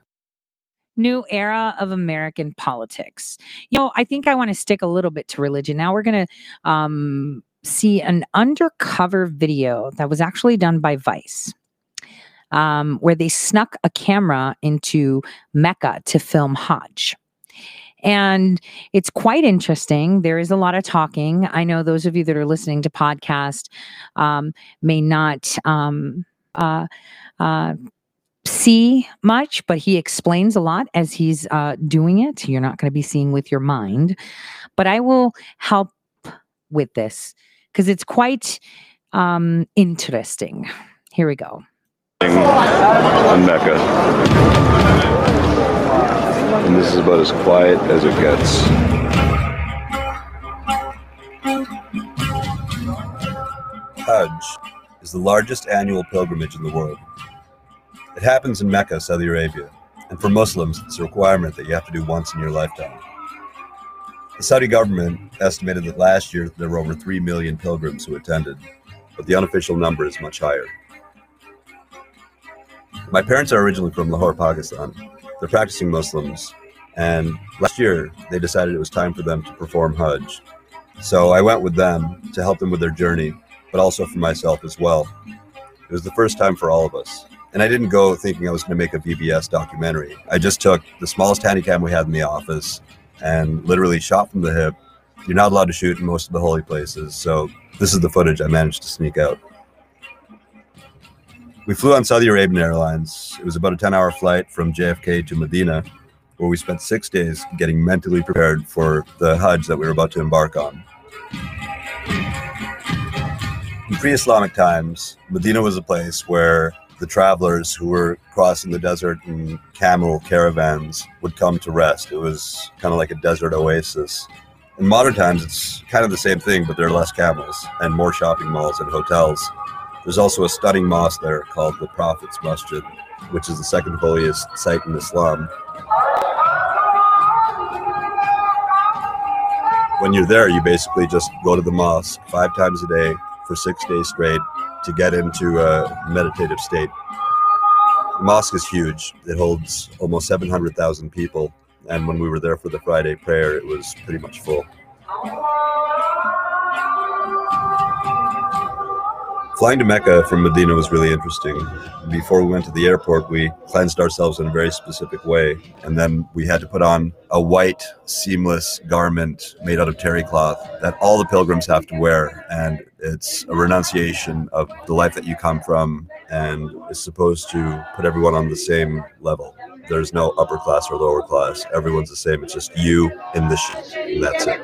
New era of American politics. You know, I think I want to stick a little bit to religion. Now we're going to um, see an undercover video that was actually done by Vice um, where they snuck a camera into Mecca to film Hajj. And it's quite interesting. There is a lot of talking. I know those of you that are listening to podcast um, may not um, uh, uh, see much, but he explains a lot as he's uh, doing it. You're not going to be seeing with your mind, but I will help with this because it's quite um, interesting. Here we go. On Mecca. And this is about as quiet as it gets. Hajj is the largest annual pilgrimage in the world. It happens in Mecca, Saudi Arabia, and for Muslims, it's a requirement that you have to do once in your lifetime. The Saudi government estimated that last year there were over 3 million pilgrims who attended, but the unofficial number is much higher. My parents are originally from Lahore, Pakistan. They're practicing Muslims, and last year they decided it was time for them to perform Hajj. So I went with them to help them with their journey, but also for myself as well. It was the first time for all of us. And I didn't go thinking I was going to make a VBS documentary. I just took the smallest handycam we had in the office and literally shot from the hip. You're not allowed to shoot in most of the holy places, so this is the footage I managed to sneak out. We flew on Saudi Arabian Airlines. It was about a 10 hour flight from JFK to Medina, where we spent six days getting mentally prepared for the Hajj that we were about to embark on. In pre Islamic times, Medina was a place where the travelers who were crossing the desert in camel caravans would come to rest. It was kind of like a desert oasis. In modern times, it's kind of the same thing, but there are less camels and more shopping malls and hotels. There's also a stunning mosque there called the Prophet's Masjid, which is the second holiest site in Islam. When you're there, you basically just go to the mosque five times a day for six days straight to get into a meditative state. The mosque is huge. It holds almost 700,000 people. And when we were there for the Friday prayer, it was pretty much full. Flying to Mecca from Medina was really interesting. Before we went to the airport, we cleansed ourselves in a very specific way. And then we had to put on a white, seamless garment made out of terry cloth that all the pilgrims have to wear. And it's a renunciation of the life that you come from and is supposed to put everyone on the same level. There's no upper class or lower class. Everyone's the same. It's just you in the sheet. And that's it.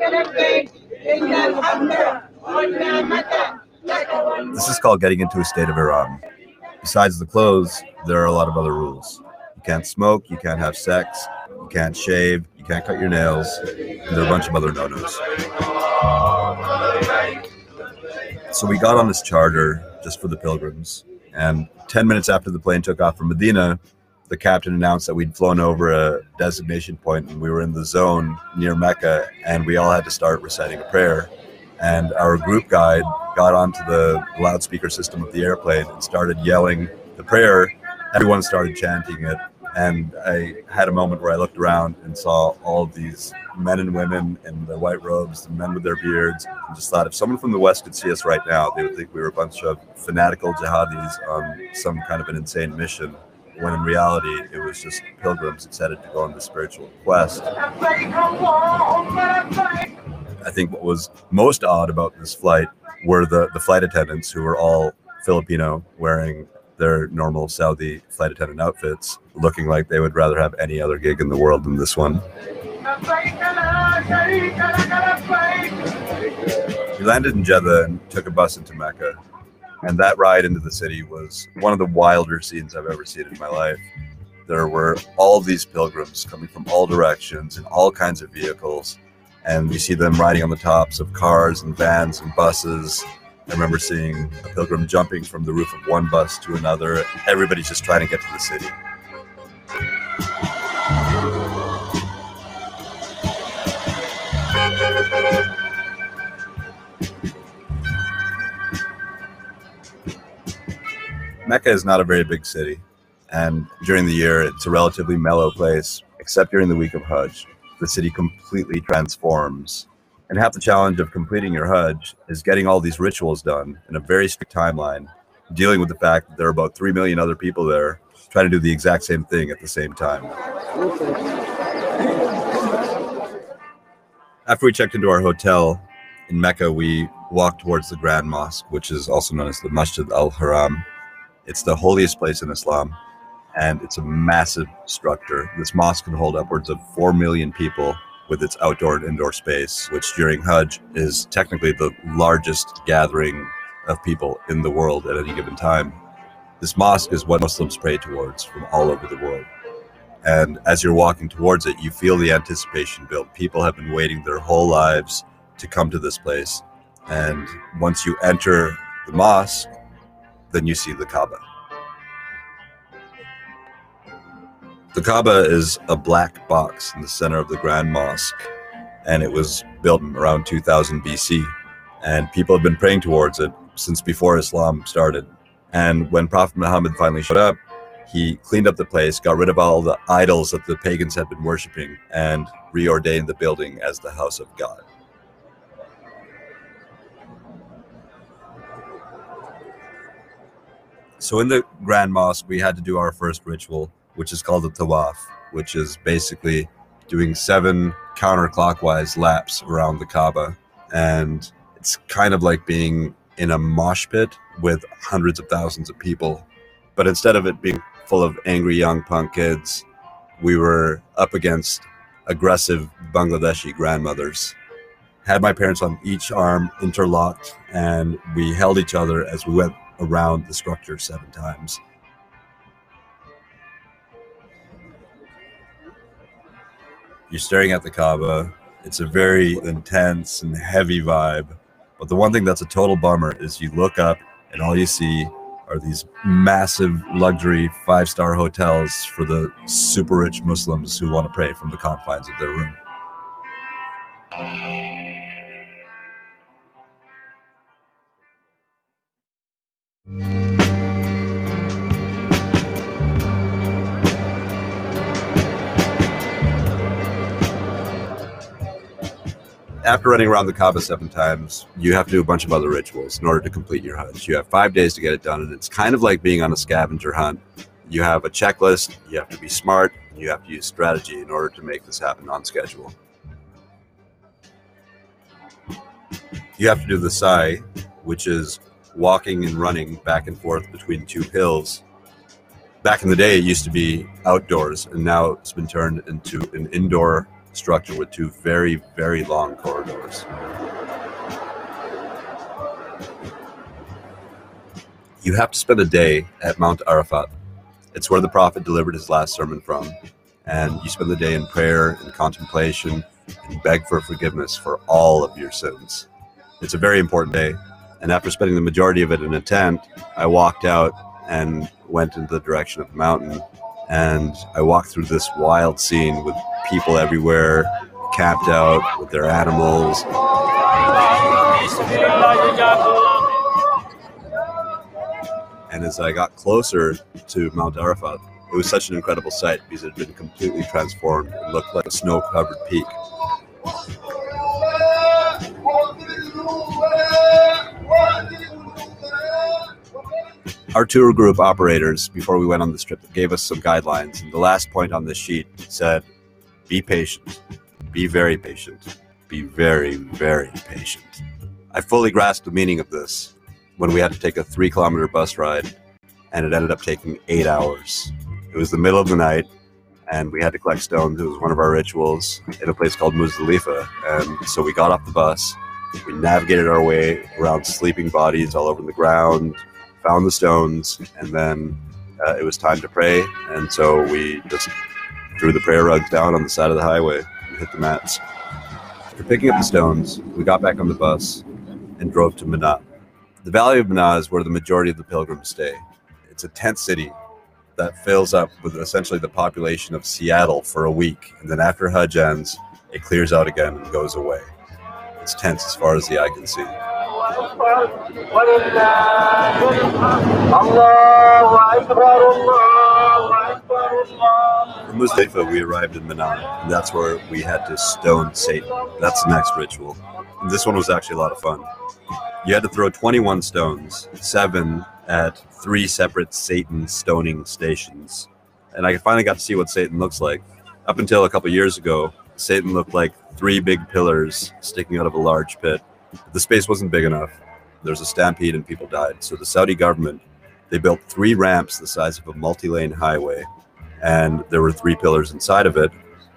This is called getting into a state of Ihram. Besides the clothes, there are a lot of other rules. You can't smoke, you can't have sex, you can't shave, you can't cut your nails, and there are a bunch of other no nos. So we got on this charter just for the pilgrims. And 10 minutes after the plane took off from Medina, the captain announced that we'd flown over a designation point and we were in the zone near Mecca and we all had to start reciting a prayer. And our group guide got onto the loudspeaker system of the airplane and started yelling the prayer. Everyone started chanting it. And I had a moment where I looked around and saw all these men and women in their white robes, the men with their beards, and just thought if someone from the West could see us right now, they would think we were a bunch of fanatical jihadis on some kind of an insane mission. When in reality, it was just pilgrims excited to go on this spiritual quest. I think what was most odd about this flight were the, the flight attendants who were all Filipino wearing their normal Saudi flight attendant outfits, looking like they would rather have any other gig in the world than this one. We landed in Jeddah and took a bus into Mecca. And that ride into the city was one of the wilder scenes I've ever seen in my life. There were all these pilgrims coming from all directions in all kinds of vehicles. And you see them riding on the tops of cars and vans and buses. I remember seeing a pilgrim jumping from the roof of one bus to another. Everybody's just trying to get to the city. Mecca is not a very big city, and during the year, it's a relatively mellow place, except during the week of Hajj. The city completely transforms. And half the challenge of completing your Hajj is getting all these rituals done in a very strict timeline, dealing with the fact that there are about 3 million other people there trying to do the exact same thing at the same time. After we checked into our hotel in Mecca, we walked towards the Grand Mosque, which is also known as the Masjid al Haram. It's the holiest place in Islam, and it's a massive structure. This mosque can hold upwards of 4 million people with its outdoor and indoor space, which during Hajj is technically the largest gathering of people in the world at any given time. This mosque is what Muslims pray towards from all over the world. And as you're walking towards it, you feel the anticipation build. People have been waiting their whole lives to come to this place. And once you enter the mosque, then you see the Kaaba. The Kaaba is a black box in the center of the Grand Mosque, and it was built around 2000 BC. And people have been praying towards it since before Islam started. And when Prophet Muhammad finally showed up, he cleaned up the place, got rid of all the idols that the pagans had been worshiping, and reordained the building as the house of God. So in the Grand Mosque, we had to do our first ritual, which is called the Tawaf, which is basically doing seven counterclockwise laps around the Kaaba. And it's kind of like being in a mosh pit with hundreds of thousands of people. But instead of it being full of angry young punk kids, we were up against aggressive Bangladeshi grandmothers. Had my parents on each arm interlocked, and we held each other as we went around the structure seven times. You're staring at the Kaaba. It's a very intense and heavy vibe. But the one thing that's a total bummer is you look up and all you see are these massive luxury five star hotels for the super rich Muslims who want to pray from the confines of their room. After running around the Kaaba seven times, you have to do a bunch of other rituals in order to complete your Hajj. You have five days to get it done, and it's kind of like being on a scavenger hunt. You have a checklist, you have to be smart, you have to use strategy in order to make this happen on schedule. You have to do the Sai, which is walking and running back and forth between two hills. Back in the day, it used to be outdoors, and now it's been turned into an indoor structure with two very, very long corridors. You have to spend a day at Mount Arafat. It's where the Prophet delivered his last sermon from. And you spend the day in prayer and contemplation and beg for forgiveness for all of your sins. It's a very important day. And after spending the majority of it in a tent, I walked out and went into the direction of the mountain. And I walked through this wild scene with people everywhere, camped out with their animals. And as I got closer to Mount Arafat, it was such an incredible sight because it had been completely transformed. It looked like a snow covered peak. Our tour group operators, before we went on this trip, gave us some guidelines. And the last point on this sheet said be patient, be very patient, be very, very patient. I fully grasped the meaning of this when we had to take a three kilometer bus ride, and it ended up taking eight hours. It was the middle of the night, and we had to collect stones. It was one of our rituals in a place called Muzdalifa. And so we got off the bus, we navigated our way around sleeping bodies all over the ground, found the stones, and then uh, it was time to pray. And so we just threw the prayer rugs down on the side of the highway and hit the mats. After picking up the stones, we got back on the bus and drove to Mina. The Valley of Mina is where the majority of the pilgrims stay. It's a tent city that fills up with essentially the population of Seattle for a week. And then after Hajj ends, it clears out again and goes away. It's tents as far as the eye can see. From Muzdalifah, we arrived in Mina, and that's where we had to stone Satan. That's the next ritual. And this one was actually a lot of fun. You had to throw 21 stones, seven at three separate Satan stoning stations. And I finally got to see what Satan looks like. Up until a couple years ago, Satan looked like three big pillars sticking out of a large pit. The space wasn't big enough. There was a stampede and people died. So the Saudi government they built three ramps the size of a multi-lane highway, and there were three pillars inside of it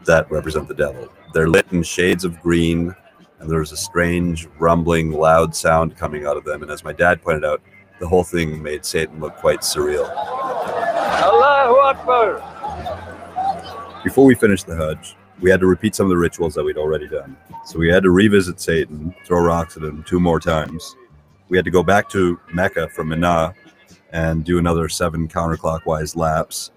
that represent the devil. They're lit in shades of green, and there's a strange, rumbling, loud sound coming out of them. And as my dad pointed out, the whole thing made Satan look quite surreal. Allahu Akbar. Before we finish the Hajj, we had to repeat some of the rituals that we'd already done. So we had to revisit Satan, throw rocks at him two more times. We had to go back to Mecca from Mina and do another seven counterclockwise laps.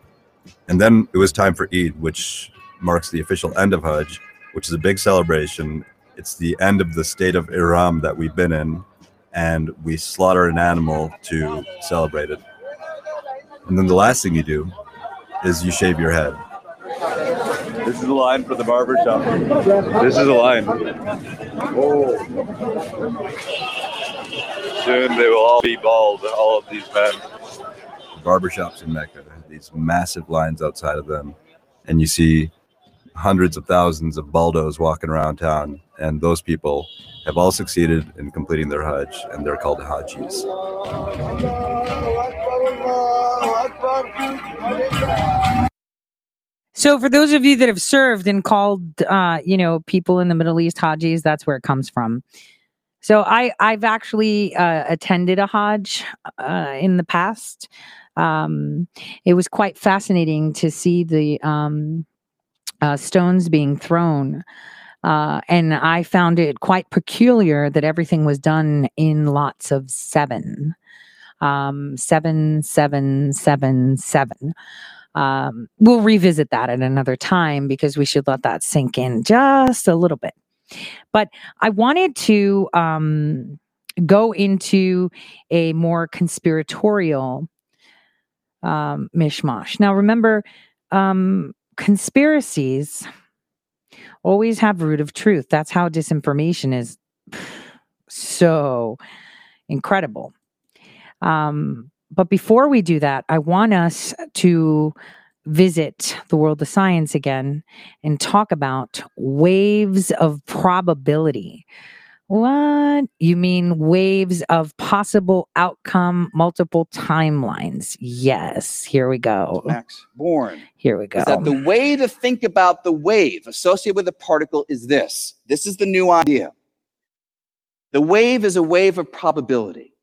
And then it was time for Eid, which marks the official end of Hajj, which is a big celebration. It's the end of the state of Ihram that we've been in, and we slaughter an animal to celebrate it. And then the last thing you do is you shave your head. This is the line for the barber shop. This is the line. Oh. Soon they will all be bald, all of these men. barbershops in Mecca, these massive lines outside of them, and you see hundreds of thousands of baldos walking around town, and those people have all succeeded in completing their Hajj, and they're called Hajis. So, for those of you that have served and called, uh, you know, people in the Middle East Hajis, that's where it comes from. So, I I've actually uh, attended a Hajj uh, in the past. Um, it was quite fascinating to see the um, uh, stones being thrown. Uh, and I found it quite peculiar that everything was done in lots of seven. Um, seven, seven, seven, seven. Um, we'll revisit that at another time because we should let that sink in just a little bit. But I wanted to um, go into a more conspiratorial um, mishmash. Now, remember, um, conspiracies always have root of truth. That's how disinformation is so incredible. Um, but before we do that, I want us to visit the world of science again and talk about waves of probability. What? You mean waves of possible outcome, multiple timelines? Yes. Here we go. Max Born. Here we go. Is that the way to think about the wave associated with a particle is this. This is the new idea. The wave is a wave of probability.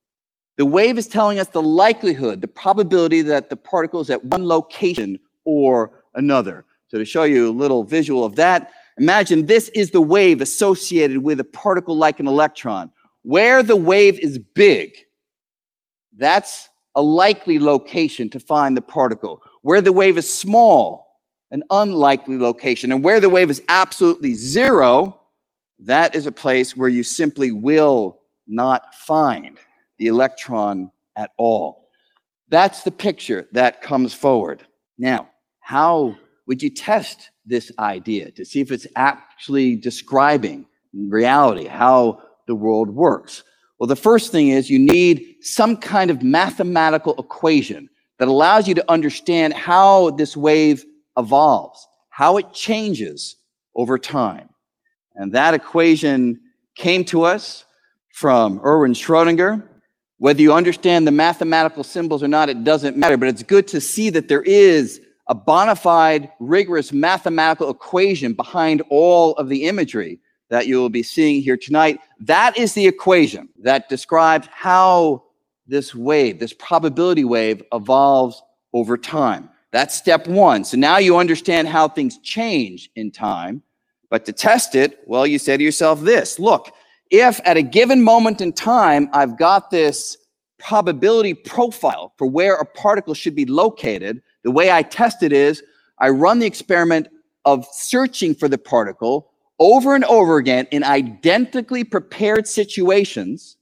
The wave is telling us the likelihood, the probability that the particle is at one location or another. So to show you a little visual of that, imagine this is the wave associated with a particle like an electron. Where the wave is big, that's a likely location to find the particle. Where the wave is small, an unlikely location. And where the wave is absolutely zero, that is a place where you simply will not find the electron at all. That's the picture that comes forward. Now, how would you test this idea to see if it's actually describing reality how the world works? Well, the first thing is you need some kind of mathematical equation that allows you to understand how this wave evolves, how it changes over time. And that equation came to us from Erwin Schrödinger. Whether you understand the mathematical symbols or not, it doesn't matter, but it's good to see that there is a bona fide, rigorous mathematical equation behind all of the imagery that you will be seeing here tonight. That is the equation that describes how this wave, this probability wave, evolves over time. That's step one. So now you understand how things change in time. But to test it, well, you say to yourself this look, if at a given moment in time, I've got this probability profile for where a particle should be located, the way I test it is I run the experiment of searching for the particle over and over again in identically prepared situations,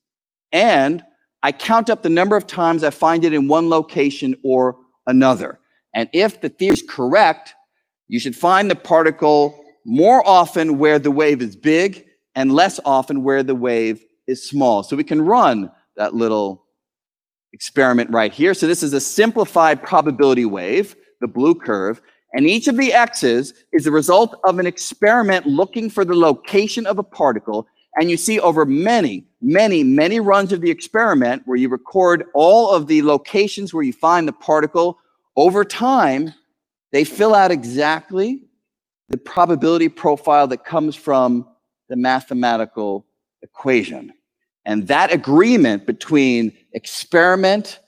and I count up the number of times I find it in one location or another. And if the theory is correct, you should find the particle more often where the wave is big and less often where the wave is small. So we can run that little experiment right here. So this is a simplified probability wave, the blue curve. And each of the X's is the result of an experiment looking for the location of a particle. And you see over many, many, many runs of the experiment where you record all of the locations where you find the particle over time, they fill out exactly the probability profile that comes from the mathematical equation. And that agreement between experiment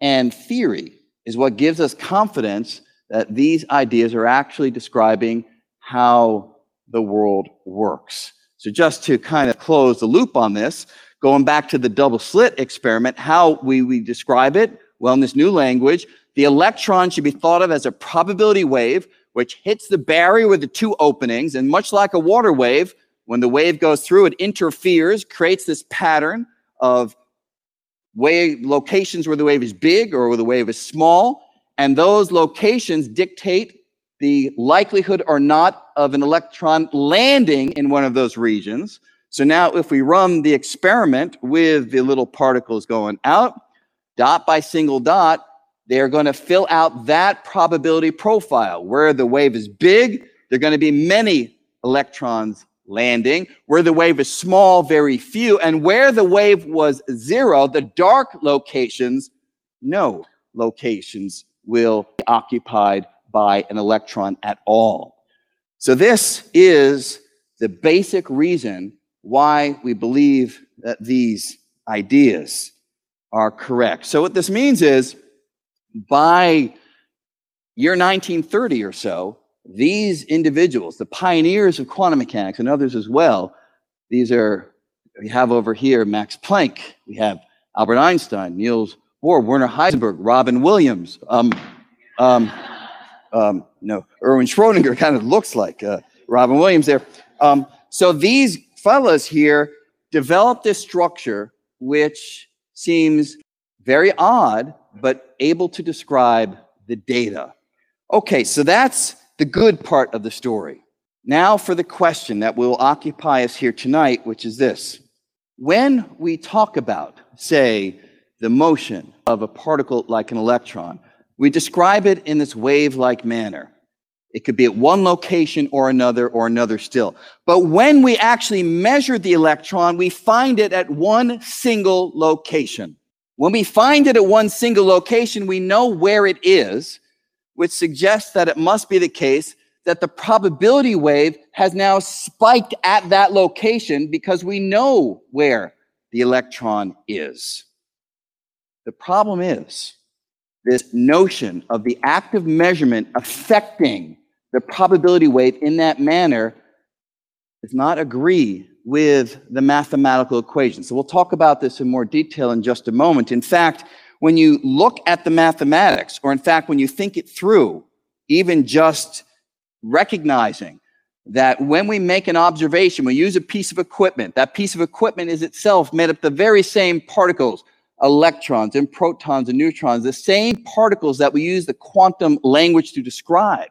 and theory is what gives us confidence that these ideas are actually describing how the world works. So, just to kind of close the loop on this, going back to the double slit experiment, how we, we describe it, well, in this new language, the electron should be thought of as a probability wave which hits the barrier with the two openings. And much like a water wave, when the wave goes through, it interferes, creates this pattern of wave locations where the wave is big or where the wave is small. And those locations dictate the likelihood or not of an electron landing in one of those regions. So now if we run the experiment with the little particles going out, dot by single dot, they're going to fill out that probability profile. Where the wave is big, there are going to be many electrons landing. Where the wave is small, very few. And where the wave was zero, the dark locations, no locations will be occupied by an electron at all. So this is the basic reason why we believe that these ideas are correct. So what this means is by year 1930 or so, these individuals, the pioneers of quantum mechanics and others as well, these are, we have over here Max Planck, we have Albert Einstein, Niels Bohr, Werner Heisenberg, Robin Williams, um, um, um, no, Erwin Schrodinger *laughs* kind of looks like uh, Robin Williams there. Um, so these fellas here developed this structure which seems very odd, but able to describe the data. Okay, so that's the good part of the story. Now for the question that will occupy us here tonight, which is this. When we talk about, say, the motion of a particle like an electron, we describe it in this wave like manner. It could be at one location or another or another still. But when we actually measure the electron, we find it at one single location. When we find it at one single location, we know where it is, which suggests that it must be the case that the probability wave has now spiked at that location because we know where the electron is. The problem is this notion of the active measurement affecting the probability wave in that manner does not agree with the mathematical equation. So we'll talk about this in more detail in just a moment. In fact, when you look at the mathematics, or in fact, when you think it through, even just recognizing that when we make an observation, we use a piece of equipment, that piece of equipment is itself made up the very same particles, electrons and protons and neutrons, the same particles that we use the quantum language to describe.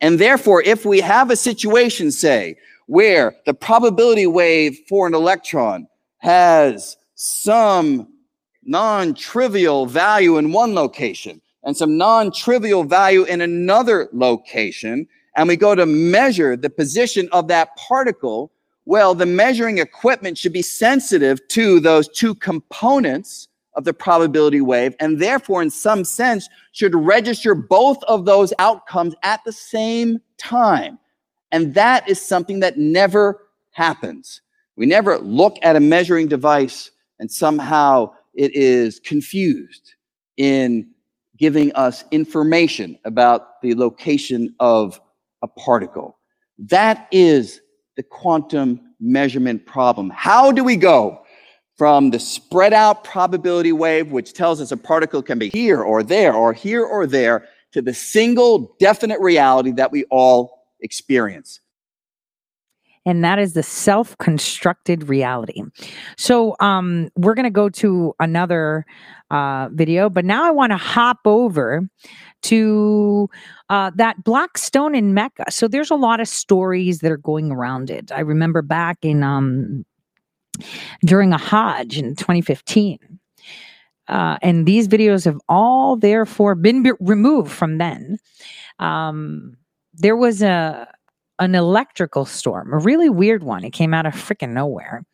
And therefore, if we have a situation, say, where the probability wave for an electron has some non-trivial value in one location and some non-trivial value in another location, and we go to measure the position of that particle, well, the measuring equipment should be sensitive to those two components of the probability wave, and therefore, in some sense, should register both of those outcomes at the same time. And that is something that never happens. We never look at a measuring device and somehow it is confused in giving us information about the location of a particle. That is the quantum measurement problem. How do we go from the spread out probability wave, which tells us a particle can be here or there or here or there, to the single definite reality that we all experience. And that is the self constructed reality. So, um, we're going to go to another uh, video, but now I want to hop over to uh, that black stone in Mecca. So, there's a lot of stories that are going around it. I remember back in um, during a Hajj in 2015. Uh, and these videos have all therefore been be- removed from then. um, there was a an electrical storm, a really weird one. It came out of freaking nowhere,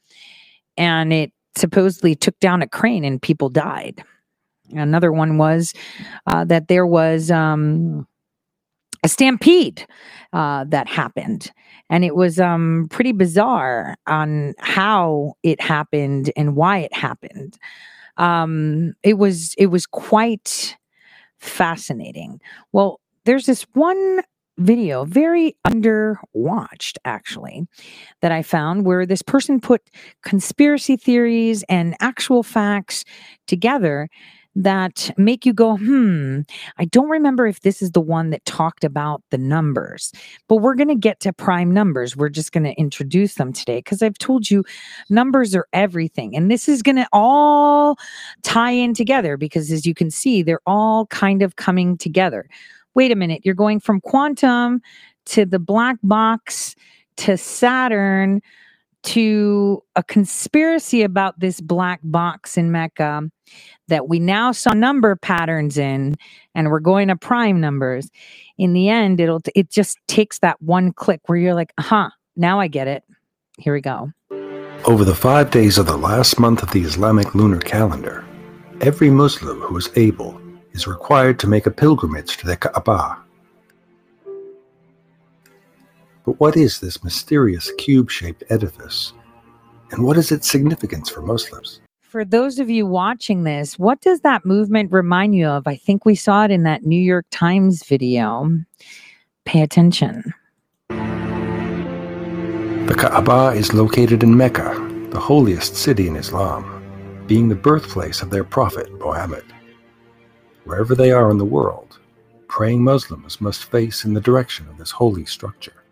and it supposedly took down a crane and people died. Another one was uh, that there was um, a stampede uh, that happened, and it was um, pretty bizarre on how it happened and why it happened. Um, it was it was quite fascinating. Well, there's this one video, very underwatched actually, that I found where this person put conspiracy theories and actual facts together that make you go, hmm, I don't remember if this is the one that talked about the numbers, but we're going to get to prime numbers. We're just going to introduce them today because I've told you numbers are everything. And this is going to all tie in together because as you can see, they're all kind of coming together. Wait a minute, you're going from quantum to the black box to Saturn to a conspiracy about this black box in Mecca that we now saw number patterns in and we're going to prime numbers. In the end it'll it just takes that one click where you're like huh now i get it. Here we go. Over the five days of the last month of the Islamic lunar calendar, every Muslim who is able is required to make a pilgrimage to the Kaaba. But what is this mysterious cube shaped edifice? And what is its significance for Muslims? for those of you watching this what does that movement remind you of i think we saw it in that new york times video pay attention The Kaaba is located in Mecca, the holiest city in Islam, being the birthplace of their prophet Muhammad. Wherever they are in the world, praying Muslims must face in the direction of this holy structure.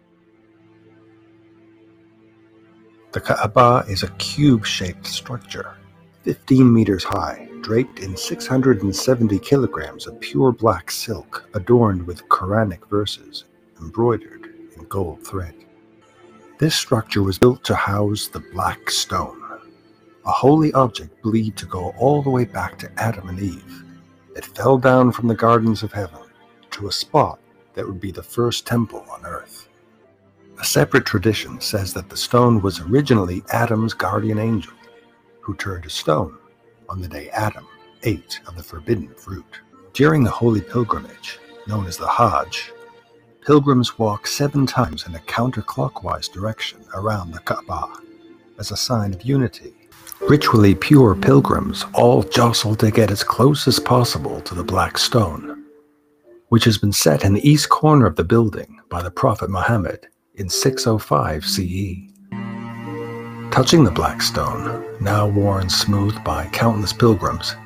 The Kaaba is a cube shaped structure, 15 meters high, draped in 670 kilograms of pure black silk adorned with Quranic verses embroidered in gold thread. This structure was built to house the Black Stone, a holy object believed to go all the way back to Adam and Eve. It fell down from the gardens of heaven to a spot that would be the first temple on earth. A separate tradition says that the stone was originally Adam's guardian angel, who turned to stone on the day Adam ate of the forbidden fruit. During the holy pilgrimage, known as the Hajj, pilgrims walk seven times in a counterclockwise direction around the Kaaba as a sign of unity. Ritually pure pilgrims all jostle to get as close as possible to the black stone, which has been set in the east corner of the building by the Prophet Muhammad in 605 CE. Touching the black stone, now worn smooth by countless pilgrims,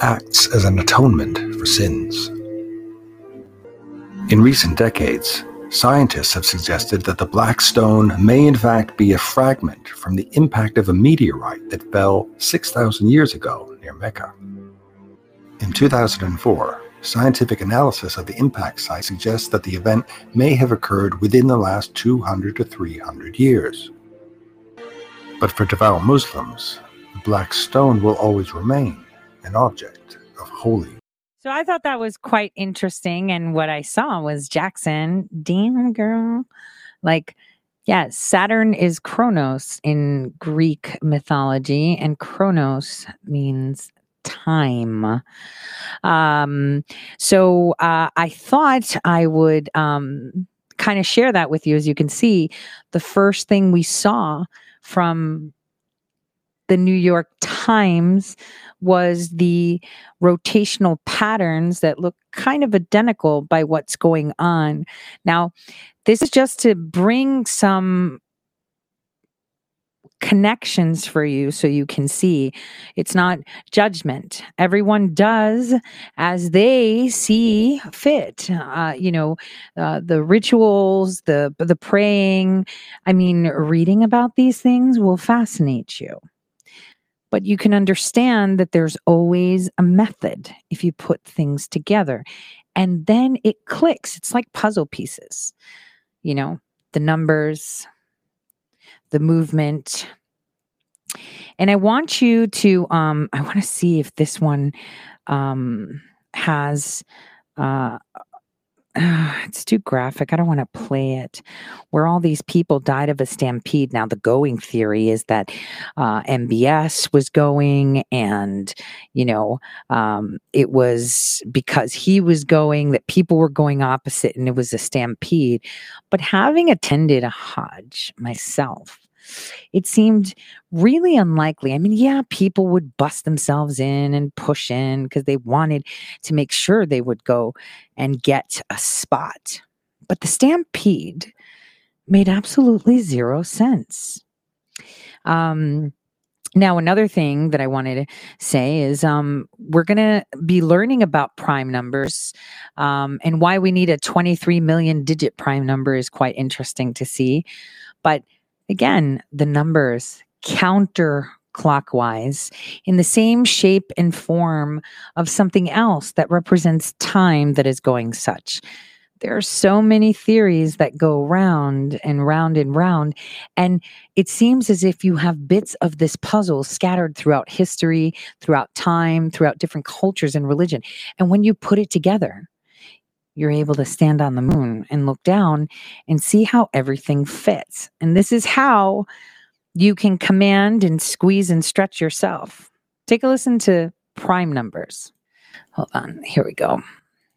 acts as an atonement for sins. In recent decades, scientists have suggested that the black stone may in fact be a fragment from the impact of a meteorite that fell 6,000 years ago near Mecca. In 2004, scientific analysis of the impact site suggests that the event may have occurred within the last 200 to 300 years. But for devout Muslims, the black stone will always remain an object of holy So I thought that was quite interesting. And what I saw was Jackson, damn girl. Like, yeah, Saturn is Kronos in Greek mythology, and Kronos means time. Um, so uh, I thought I would um, kind of share that with you. As you can see, the first thing we saw from the New York Times was the rotational patterns that look kind of identical by what's going on. Now, this is just to bring some connections for you so you can see. It's not judgment. Everyone does as they see fit. Uh, you know uh, the rituals the the praying. I mean reading about these things will fascinate you but you can understand that there's always a method if you put things together. And then it clicks. It's like puzzle pieces you know the numbers the movement. And i want you to um i want to see if this one um has uh *sighs* it's too graphic. I don't want to play it. Where all these people died of a stampede. Now, the going theory is that uh, MBS was going, and you know, um, it was because he was going that people were going opposite, and it was a stampede. But having attended a Hajj myself, it seemed really unlikely. I mean, yeah, people would bust themselves in and push in because they wanted to make sure they would go and get a spot. But the stampede made absolutely zero sense. Um, now, another thing that I wanted to say is um, we're going to be learning about prime numbers um, and why we need a 23 million digit prime number is quite interesting to see. But again, the numbers counterclockwise in the same shape and form of something else that represents time that is going such. There are so many theories that go round and round and round. And it seems as if you have bits of this puzzle scattered throughout history, throughout time, throughout different cultures and religion. And when you put it together, you're able to stand on the moon and look down and see how everything fits. And this is how you can command and squeeze and stretch yourself. Take a listen to prime numbers. Hold on, here we go.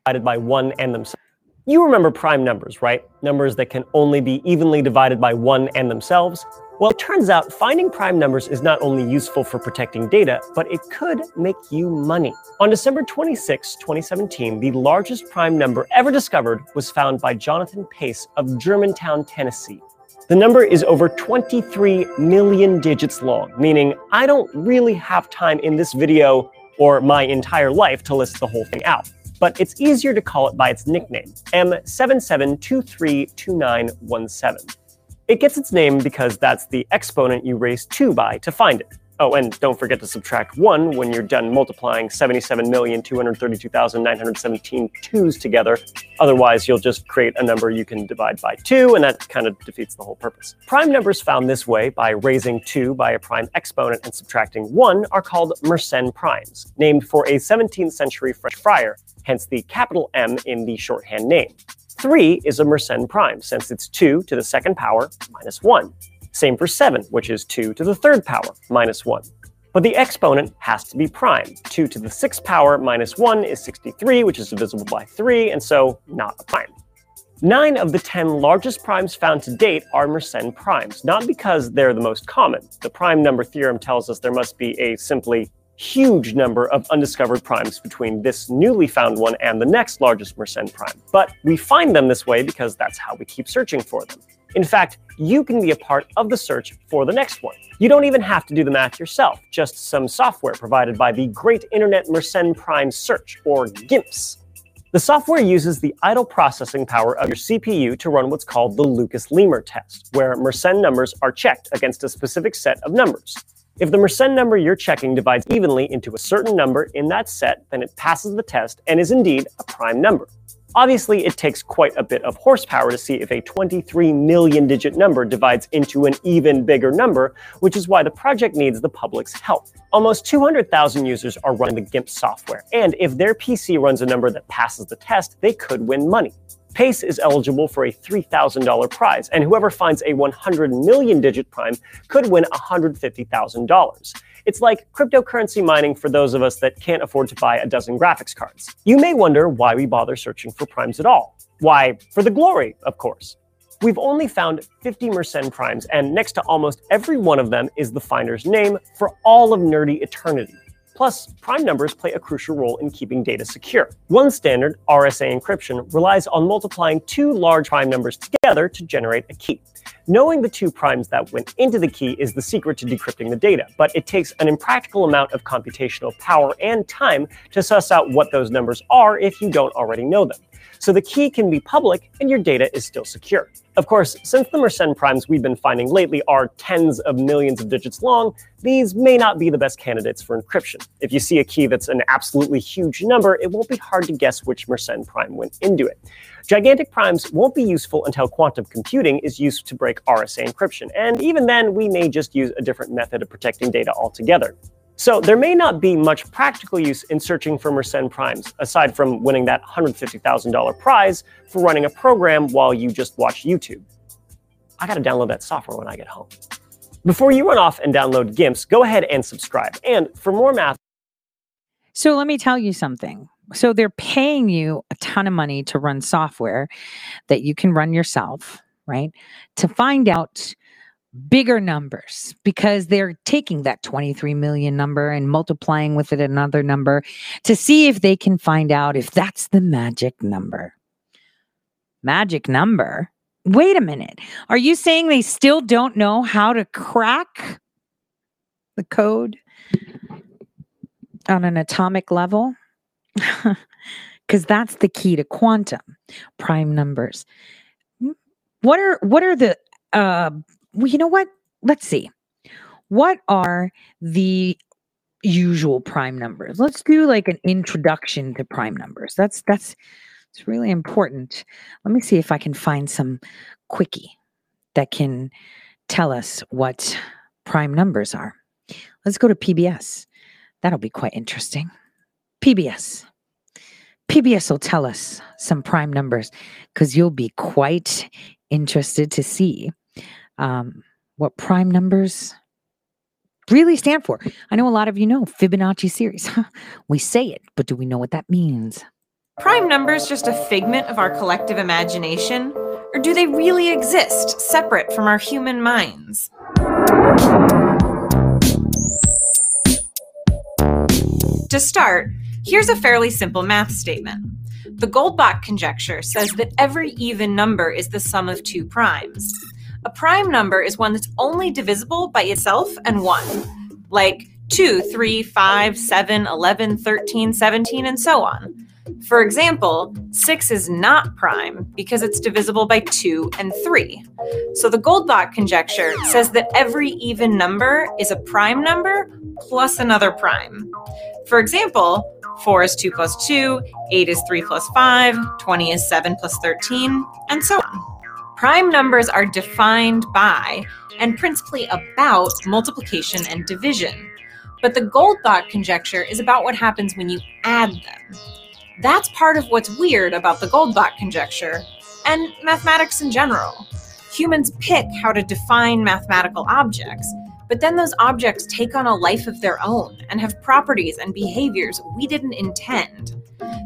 divided by one and themselves. You remember prime numbers, right? Numbers that can only be evenly divided by one and themselves. Well, it turns out finding prime numbers is not only useful for protecting data, but it could make you money. On December 26, 2017, the largest prime number ever discovered was found by Jonathan Pace of Germantown, Tennessee. The number is over 23 million digits long, meaning I don't really have time in this video or my entire life to list the whole thing out. But it's easier to call it by its nickname, M77232917. It gets its name because that's the exponent you raise 2 by to find it. Oh, and don't forget to subtract 1 when you're done multiplying 77,232,917 twos together. Otherwise, you'll just create a number you can divide by 2, and that kind of defeats the whole purpose. Prime numbers found this way by raising 2 by a prime exponent and subtracting 1 are called Mersenne primes, named for a 17th century French friar, hence the capital M in the shorthand name. 3 is a Mersenne prime, since it's 2 to the second power minus 1. Same for 7, which is 2 to the third power minus 1. But the exponent has to be prime. 2 to the sixth power minus 1 is 63, which is divisible by 3, and so not a prime. Nine of the 10 largest primes found to date are Mersenne primes, not because they're the most common. The prime number theorem tells us there must be a simply huge number of undiscovered primes between this newly found one and the next largest Mersenne prime. But we find them this way because that's how we keep searching for them. In fact, you can be a part of the search for the next one. You don't even have to do the math yourself, just some software provided by the Great Internet Mersenne Prime Search, or GIMPS. The software uses the idle processing power of your CPU to run what's called the Lucas-Lehmer test, where Mersenne numbers are checked against a specific set of numbers. If the Mersenne number you're checking divides evenly into a certain number in that set, then it passes the test and is indeed a prime number. Obviously, it takes quite a bit of horsepower to see if a 23 million digit number divides into an even bigger number, which is why the project needs the public's help. Almost 200,000 users are running the GIMP software, and if their PC runs a number that passes the test, they could win money. Pace is eligible for a $3,000 prize, and whoever finds a 100 million digit prime could win $150,000. It's like cryptocurrency mining for those of us that can't afford to buy a dozen graphics cards. You may wonder why we bother searching for primes at all. Why, for the glory, of course. We've only found 50 Mersenne primes, and next to almost every one of them is the finder's name for all of nerdy eternity. Plus, prime numbers play a crucial role in keeping data secure. One standard, RSA encryption, relies on multiplying two large prime numbers together to generate a key. Knowing the two primes that went into the key is the secret to decrypting the data, but it takes an impractical amount of computational power and time to suss out what those numbers are if you don't already know them. So the key can be public and your data is still secure. Of course, since the Mersenne primes we've been finding lately are tens of millions of digits long, these may not be the best candidates for encryption. If you see a key that's an absolutely huge number, it won't be hard to guess which Mersenne prime went into it. Gigantic primes won't be useful until quantum computing is used to break RSA encryption, and even then, we may just use a different method of protecting data altogether. So there may not be much practical use in searching for Mersenne primes, aside from winning that $150,000 prize for running a program while you just watch YouTube. I gotta download that software when I get home. Before you run off and download GIMPs, go ahead and subscribe. And for more math, So let me tell you something. So they're paying you a ton of money to run software that you can run yourself, right? To find out bigger numbers because they're taking that 23 million number and multiplying with it another number to see if they can find out if that's the magic number. Magic number? Wait a minute. Are you saying they still don't know how to crack the code on an atomic level? *laughs* Because that's the key to quantum prime numbers. What are what are the uh well, you know what? Let's see. What are the usual prime numbers? Let's do like an introduction to prime numbers. That's that's it's really important. Let me see if I can find some quickie that can tell us what prime numbers are. Let's go to PBS. That'll be quite interesting. PBS. PBS will tell us some prime numbers because you'll be quite interested to see um, what prime numbers really stand for. I know a lot of you know Fibonacci series. *laughs* we say it, but do we know what that means? Prime numbers just a figment of our collective imagination, or do they really exist separate from our human minds? To start, here's a fairly simple math statement. The Goldbach conjecture says that every even number is the sum of two primes. A prime number is one that's only divisible by itself and 1, like 2, 3, 5, 7, 11, 13, 17, and so on. For example, 6 is not prime because it's divisible by 2 and 3. So the Goldbach conjecture says that every even number is a prime number plus another prime. For example, 4 is 2 plus 2, 8 is 3 plus 5, 20 is 7 plus 13, and so on. Prime numbers are defined by and principally about multiplication and division. But the Goldbach conjecture is about what happens when you add them. That's part of what's weird about the Goldbach conjecture and mathematics in general. Humans pick how to define mathematical objects, but then those objects take on a life of their own and have properties and behaviors we didn't intend.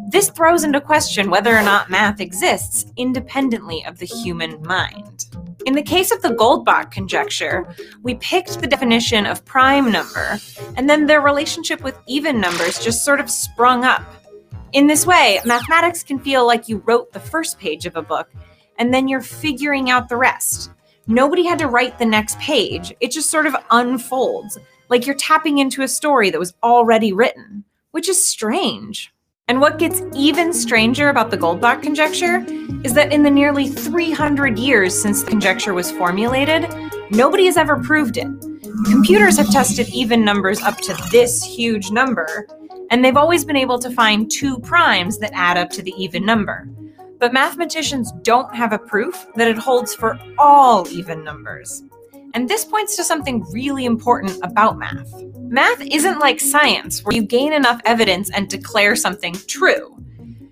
This throws into question whether or not math exists independently of the human mind. In the case of the Goldbach conjecture, we picked the definition of prime number, and then their relationship with even numbers just sort of sprung up. In this way, mathematics can feel like you wrote the first page of a book, and then you're figuring out the rest. Nobody had to write the next page, it just sort of unfolds, like you're tapping into a story that was already written, which is strange. And what gets even stranger about the Goldbach conjecture is that in the nearly 300 years since the conjecture was formulated, nobody has ever proved it. Computers have tested even numbers up to this huge number, and they've always been able to find two primes that add up to the even number. But mathematicians don't have a proof that it holds for all even numbers. And this points to something really important about math. Math isn't like science, where you gain enough evidence and declare something true.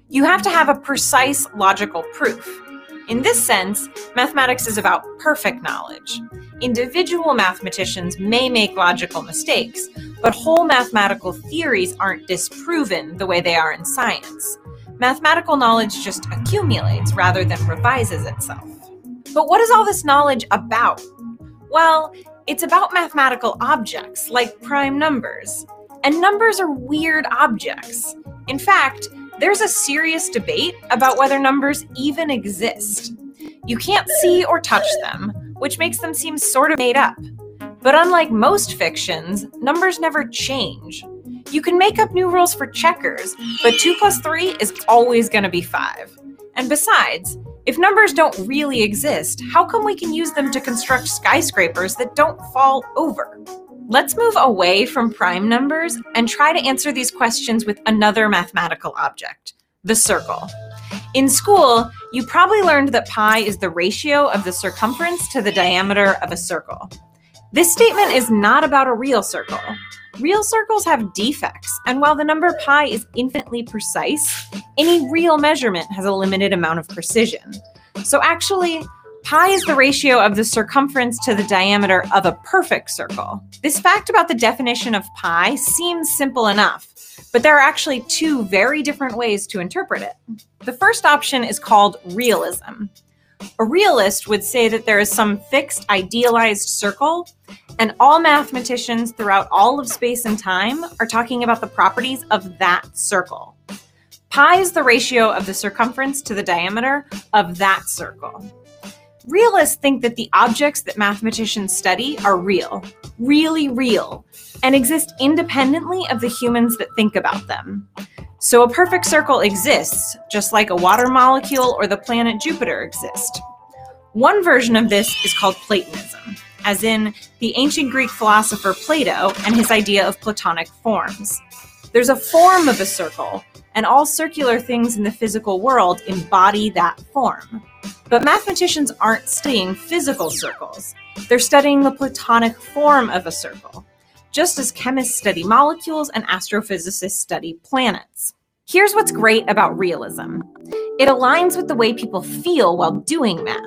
You have to have a precise logical proof. In this sense, mathematics is about perfect knowledge. Individual mathematicians may make logical mistakes, but whole mathematical theories aren't disproven the way they are in science. Mathematical knowledge just accumulates rather than revises itself. But what is all this knowledge about? Well, it's about mathematical objects like prime numbers. And numbers are weird objects. In fact, there's a serious debate about whether numbers even exist. You can't see or touch them, which makes them seem sort of made up. But unlike most fictions, numbers never change. You can make up new rules for checkers, but 2 plus 3 is always going to be 5. And besides, if numbers don't really exist, how come we can use them to construct skyscrapers that don't fall over? Let's move away from prime numbers and try to answer these questions with another mathematical object the circle. In school, you probably learned that pi is the ratio of the circumference to the diameter of a circle. This statement is not about a real circle. Real circles have defects, and while the number pi is infinitely precise, any real measurement has a limited amount of precision. So actually, pi is the ratio of the circumference to the diameter of a perfect circle. This fact about the definition of pi seems simple enough, but there are actually two very different ways to interpret it. The first option is called realism. A realist would say that there is some fixed idealized circle, and all mathematicians throughout all of space and time are talking about the properties of that circle. Pi is the ratio of the circumference to the diameter of that circle. Realists think that the objects that mathematicians study are real, really real, and exist independently of the humans that think about them. So a perfect circle exists, just like a water molecule or the planet Jupiter exist. One version of this is called Platonism, as in the ancient Greek philosopher Plato and his idea of Platonic forms. There's a form of a circle, and all circular things in the physical world embody that form. But mathematicians aren't studying physical circles, they're studying the Platonic form of a circle, just as chemists study molecules and astrophysicists study planets. Here's what's great about realism it aligns with the way people feel while doing math.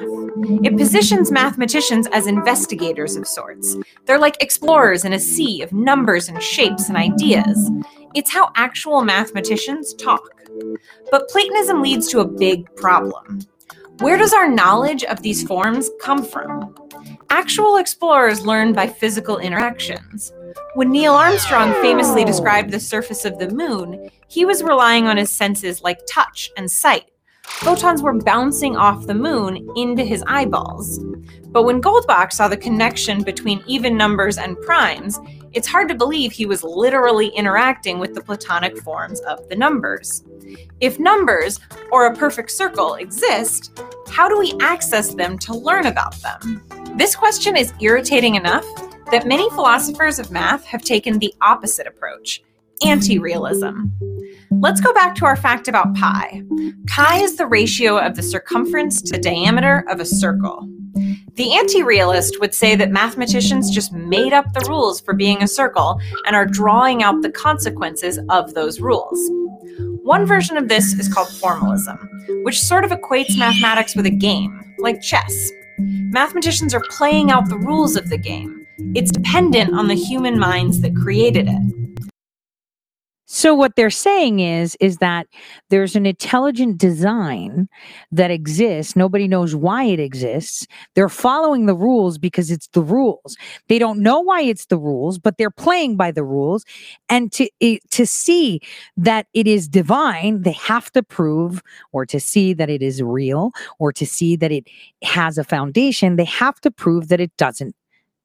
It positions mathematicians as investigators of sorts. They're like explorers in a sea of numbers and shapes and ideas. It's how actual mathematicians talk. But Platonism leads to a big problem. Where does our knowledge of these forms come from? Actual explorers learn by physical interactions. When Neil Armstrong famously described the surface of the moon, he was relying on his senses like touch and sight. Photons were bouncing off the moon into his eyeballs. But when Goldbach saw the connection between even numbers and primes, it's hard to believe he was literally interacting with the platonic forms of the numbers. If numbers, or a perfect circle, exist, how do we access them to learn about them? This question is irritating enough that many philosophers of math have taken the opposite approach anti realism. Let's go back to our fact about pi. Pi is the ratio of the circumference to the diameter of a circle. The anti realist would say that mathematicians just made up the rules for being a circle and are drawing out the consequences of those rules. One version of this is called formalism, which sort of equates mathematics with a game, like chess. Mathematicians are playing out the rules of the game. It's dependent on the human minds that created it. So what they're saying is is that there's an intelligent design that exists. Nobody knows why it exists. They're following the rules because it's the rules. They don't know why it's the rules, but they're playing by the rules. And to to see that it is divine, they have to prove or to see that it is real or to see that it has a foundation, they have to prove that it doesn't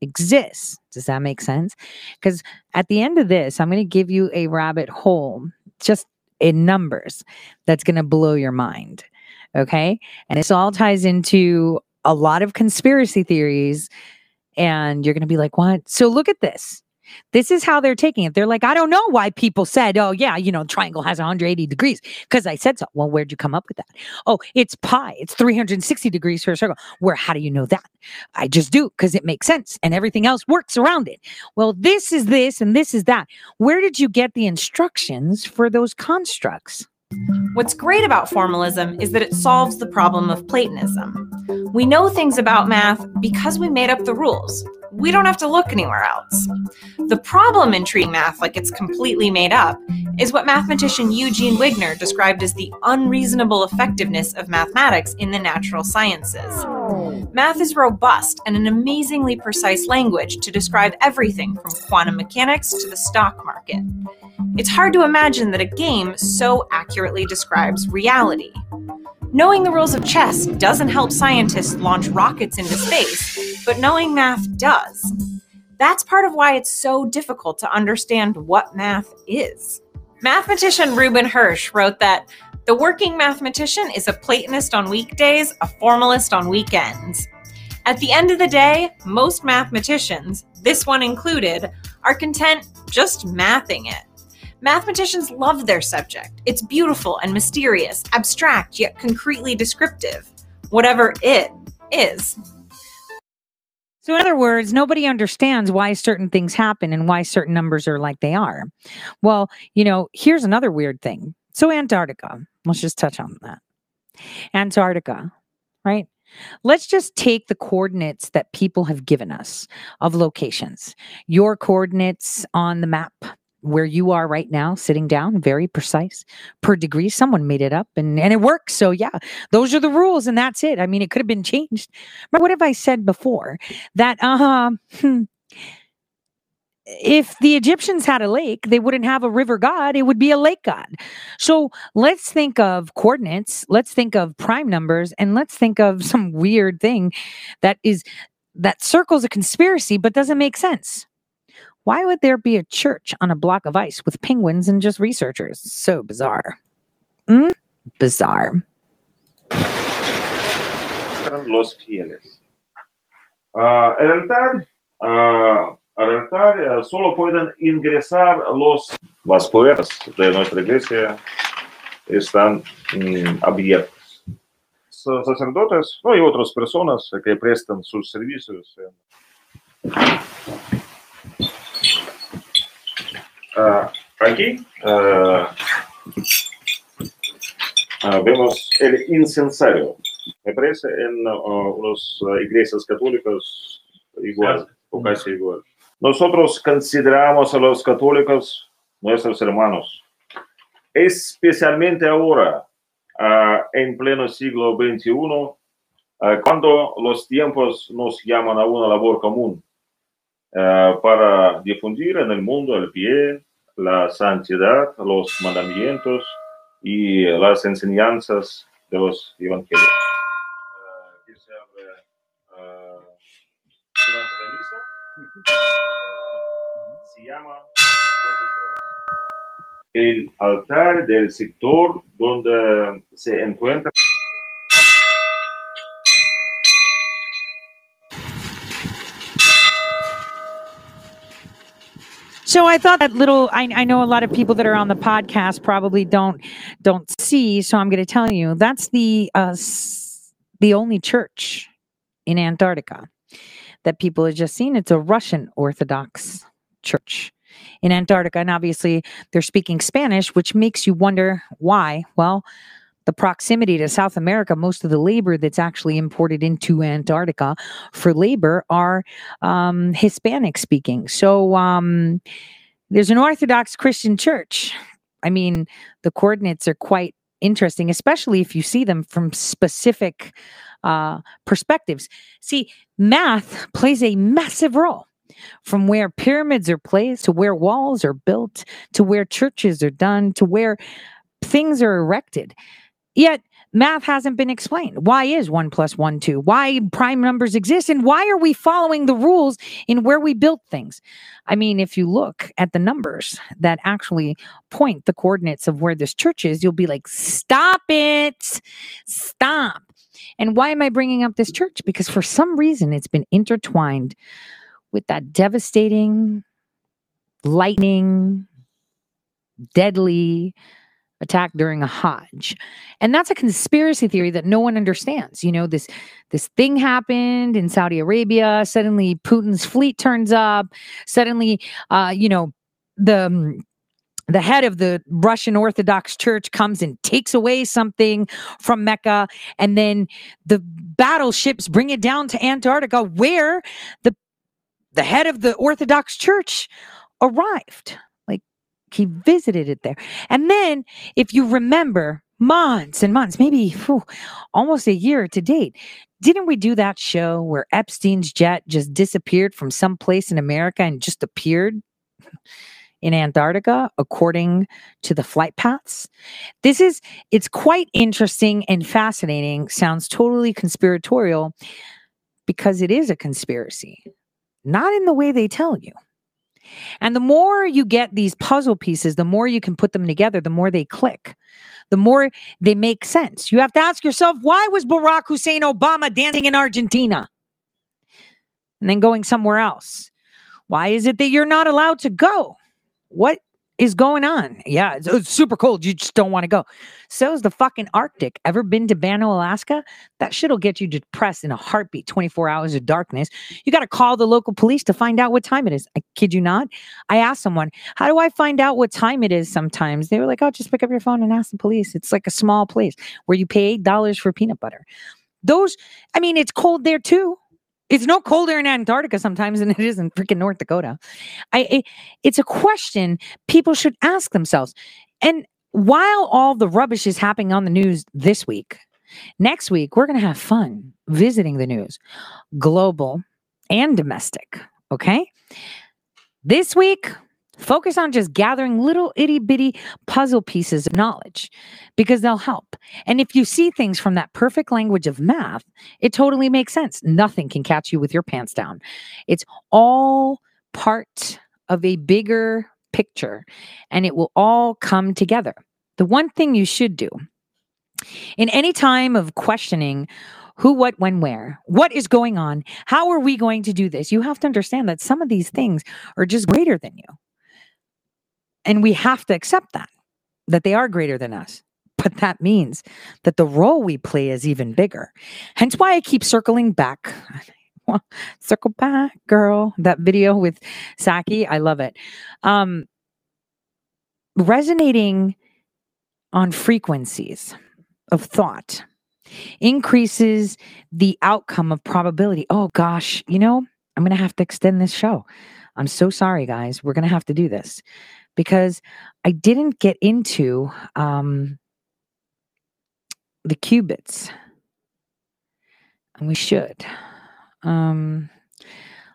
exists. Does that make sense? Because at the end of this, I'm going to give you a rabbit hole just in numbers that's going to blow your mind. Okay. And this all ties into a lot of conspiracy theories. And you're going to be like, what? So look at this. This is how they're taking it. They're like, I don't know why people said, oh, yeah, you know, triangle has 180 degrees because I said so. Well, where'd you come up with that? Oh, it's pi. It's 360 degrees for a circle. Where, how do you know that? I just do because it makes sense and everything else works around it. Well, this is this and this is that. Where did you get the instructions for those constructs? What's great about formalism is that it solves the problem of Platonism. We know things about math because we made up the rules we don't have to look anywhere else. The problem in treating math like it's completely made up is what mathematician Eugene Wigner described as the unreasonable effectiveness of mathematics in the natural sciences. Math is robust and an amazingly precise language to describe everything from quantum mechanics to the stock market. It's hard to imagine that a game so accurately describes reality. Knowing the rules of chess doesn't help scientists launch rockets into space, but knowing math does. That's part of why it's so difficult to understand what math is. Mathematician Reuben Hersh wrote that the working mathematician is a Platonist on weekdays, a formalist on weekends. At the end of the day, most mathematicians, this one included, are content just mathing it. Mathematicians love their subject. It's beautiful and mysterious, abstract yet concretely descriptive, whatever it is. So, in other words, nobody understands why certain things happen and why certain numbers are like they are. Well, you know, here's another weird thing. So, Antarctica, let's just touch on that. Antarctica, right? Let's just take the coordinates that people have given us of locations. Your coordinates on the map where you are right now, sitting down, very precise per degree. Someone made it up and, and it works. So, yeah, those are the rules and that's it. I mean, it could have been changed. But what have I said before? That, uh, if the Egyptians had a lake, they wouldn't have a river god, it would be a lake god. So let's think of coordinates, let's think of prime numbers, and let's think of some weird thing that is that circles a conspiracy but doesn't make sense. Why would there be a church on a block of ice with penguins and just researchers? So bizarre. Mm? Bizarre. Los fieles. Ah, el altar, ah, al altar eh, solo pueden ingresar los, las puertas de nuestra iglesia están mm, abiertas. Sa- Sacerdotes no, y otras personas que prestan sus servicios. eh. Ah, aquí ah, ah, vemos el incensario. Me parece en uh, iglesias católicas igual, o casi igual. Nosotros consideramos a los católicos nuestros hermanos, especialmente ahora, ah, en pleno siglo XXI, cuando los tiempos nos llaman a una labor común para difundir en el mundo el pie, la santidad, los mandamientos y las enseñanzas de los evangelios. Aquí se abre, durante la misa. se llama el altar del sector donde se encuentra So I thought that little I, I know a lot of people that are on the podcast probably don't don't see, so I'm going to tell you that's the uh the only church in Antarctica that people have just seen. It's a Russian Orthodox church in Antarctica and obviously they're speaking Spanish, which makes you wonder why. Well, the proximity to South America, most of the labor that's actually imported into Antarctica for labor are um, Hispanic speaking. So um, there's an Orthodox Christian church. I mean, the coordinates are quite interesting, especially if you see them from specific uh, perspectives. See, math plays a massive role from where pyramids are placed to where walls are built to where churches are done to where things are erected. Yet math hasn't been explained. Why is one plus one two? Why prime numbers exist? And why are we following the rules in where we built things? I mean, if you look at the numbers that actually point the coordinates of where this church is, you'll be like, stop it, stop. And why am I bringing up this church? Because for some reason, it's been intertwined with that devastating, lightning, deadly attack during a Hajj. And that's a conspiracy theory that no one understands. You know, this this thing happened in Saudi Arabia, suddenly Putin's fleet turns up, suddenly uh, you know, the um, the head of the Russian Orthodox Church comes and takes away something from Mecca, and then the battleships bring it down to Antarctica, where the the head of the Orthodox Church arrived. He visited it there. And then, if you remember, months and months, maybe phew, almost a year to date, didn't we do that show where Epstein's jet just disappeared from some place in America and just appeared? *laughs* in Antarctica, according to the flight paths. This is, it's quite interesting and fascinating. Sounds totally conspiratorial because it is a conspiracy, not in the way they tell you. And the more you get these puzzle pieces, the more you can put them together, the more they click, the more they make sense. You have to ask yourself, why was Barack Hussein Obama dancing in Argentina and then going somewhere else? Why is it that you're not allowed to go? What is going on. Yeah, it's, it's super cold. You just don't want to go. So is the fucking Arctic. Ever been to Barrow, Alaska? That shit'll get you depressed in a heartbeat. 24 hours of darkness. You got to call the local police to find out what time it is. I kid you not. I asked someone, How do I find out what time it is sometimes? They were like, Oh, just pick up your phone and ask the police. It's like a small place where you pay $8 for peanut butter. Those, I mean, it's cold there too. It's no colder in Antarctica sometimes than it is in freaking North Dakota. I it, it's a question people should ask themselves. And while all the rubbish is happening on the news this week, next week we're going to have fun visiting the news, global and domestic, okay? This week, focus on just gathering little itty bitty puzzle pieces of knowledge because they'll help. And if you see things from that perfect language of math, it totally makes sense. Nothing can catch you with your pants down. It's all part of a bigger picture and it will all come together. The one thing you should do in any time of questioning who, what, when, where, what is going on, how are we going to do this, you have to understand that some of these things are just greater than you. And we have to accept that, that they are greater than us. But that means that the role we play is even bigger. Hence why I keep circling back. *laughs* Circle back, girl. That video with Psaki, I love it. Um, resonating on frequencies of thought increases the outcome of probability. Oh gosh, you know, I'm going to have to extend this show. I'm so sorry, guys. We're going to have to do this because I didn't get into um, the qubits, and we should. Um,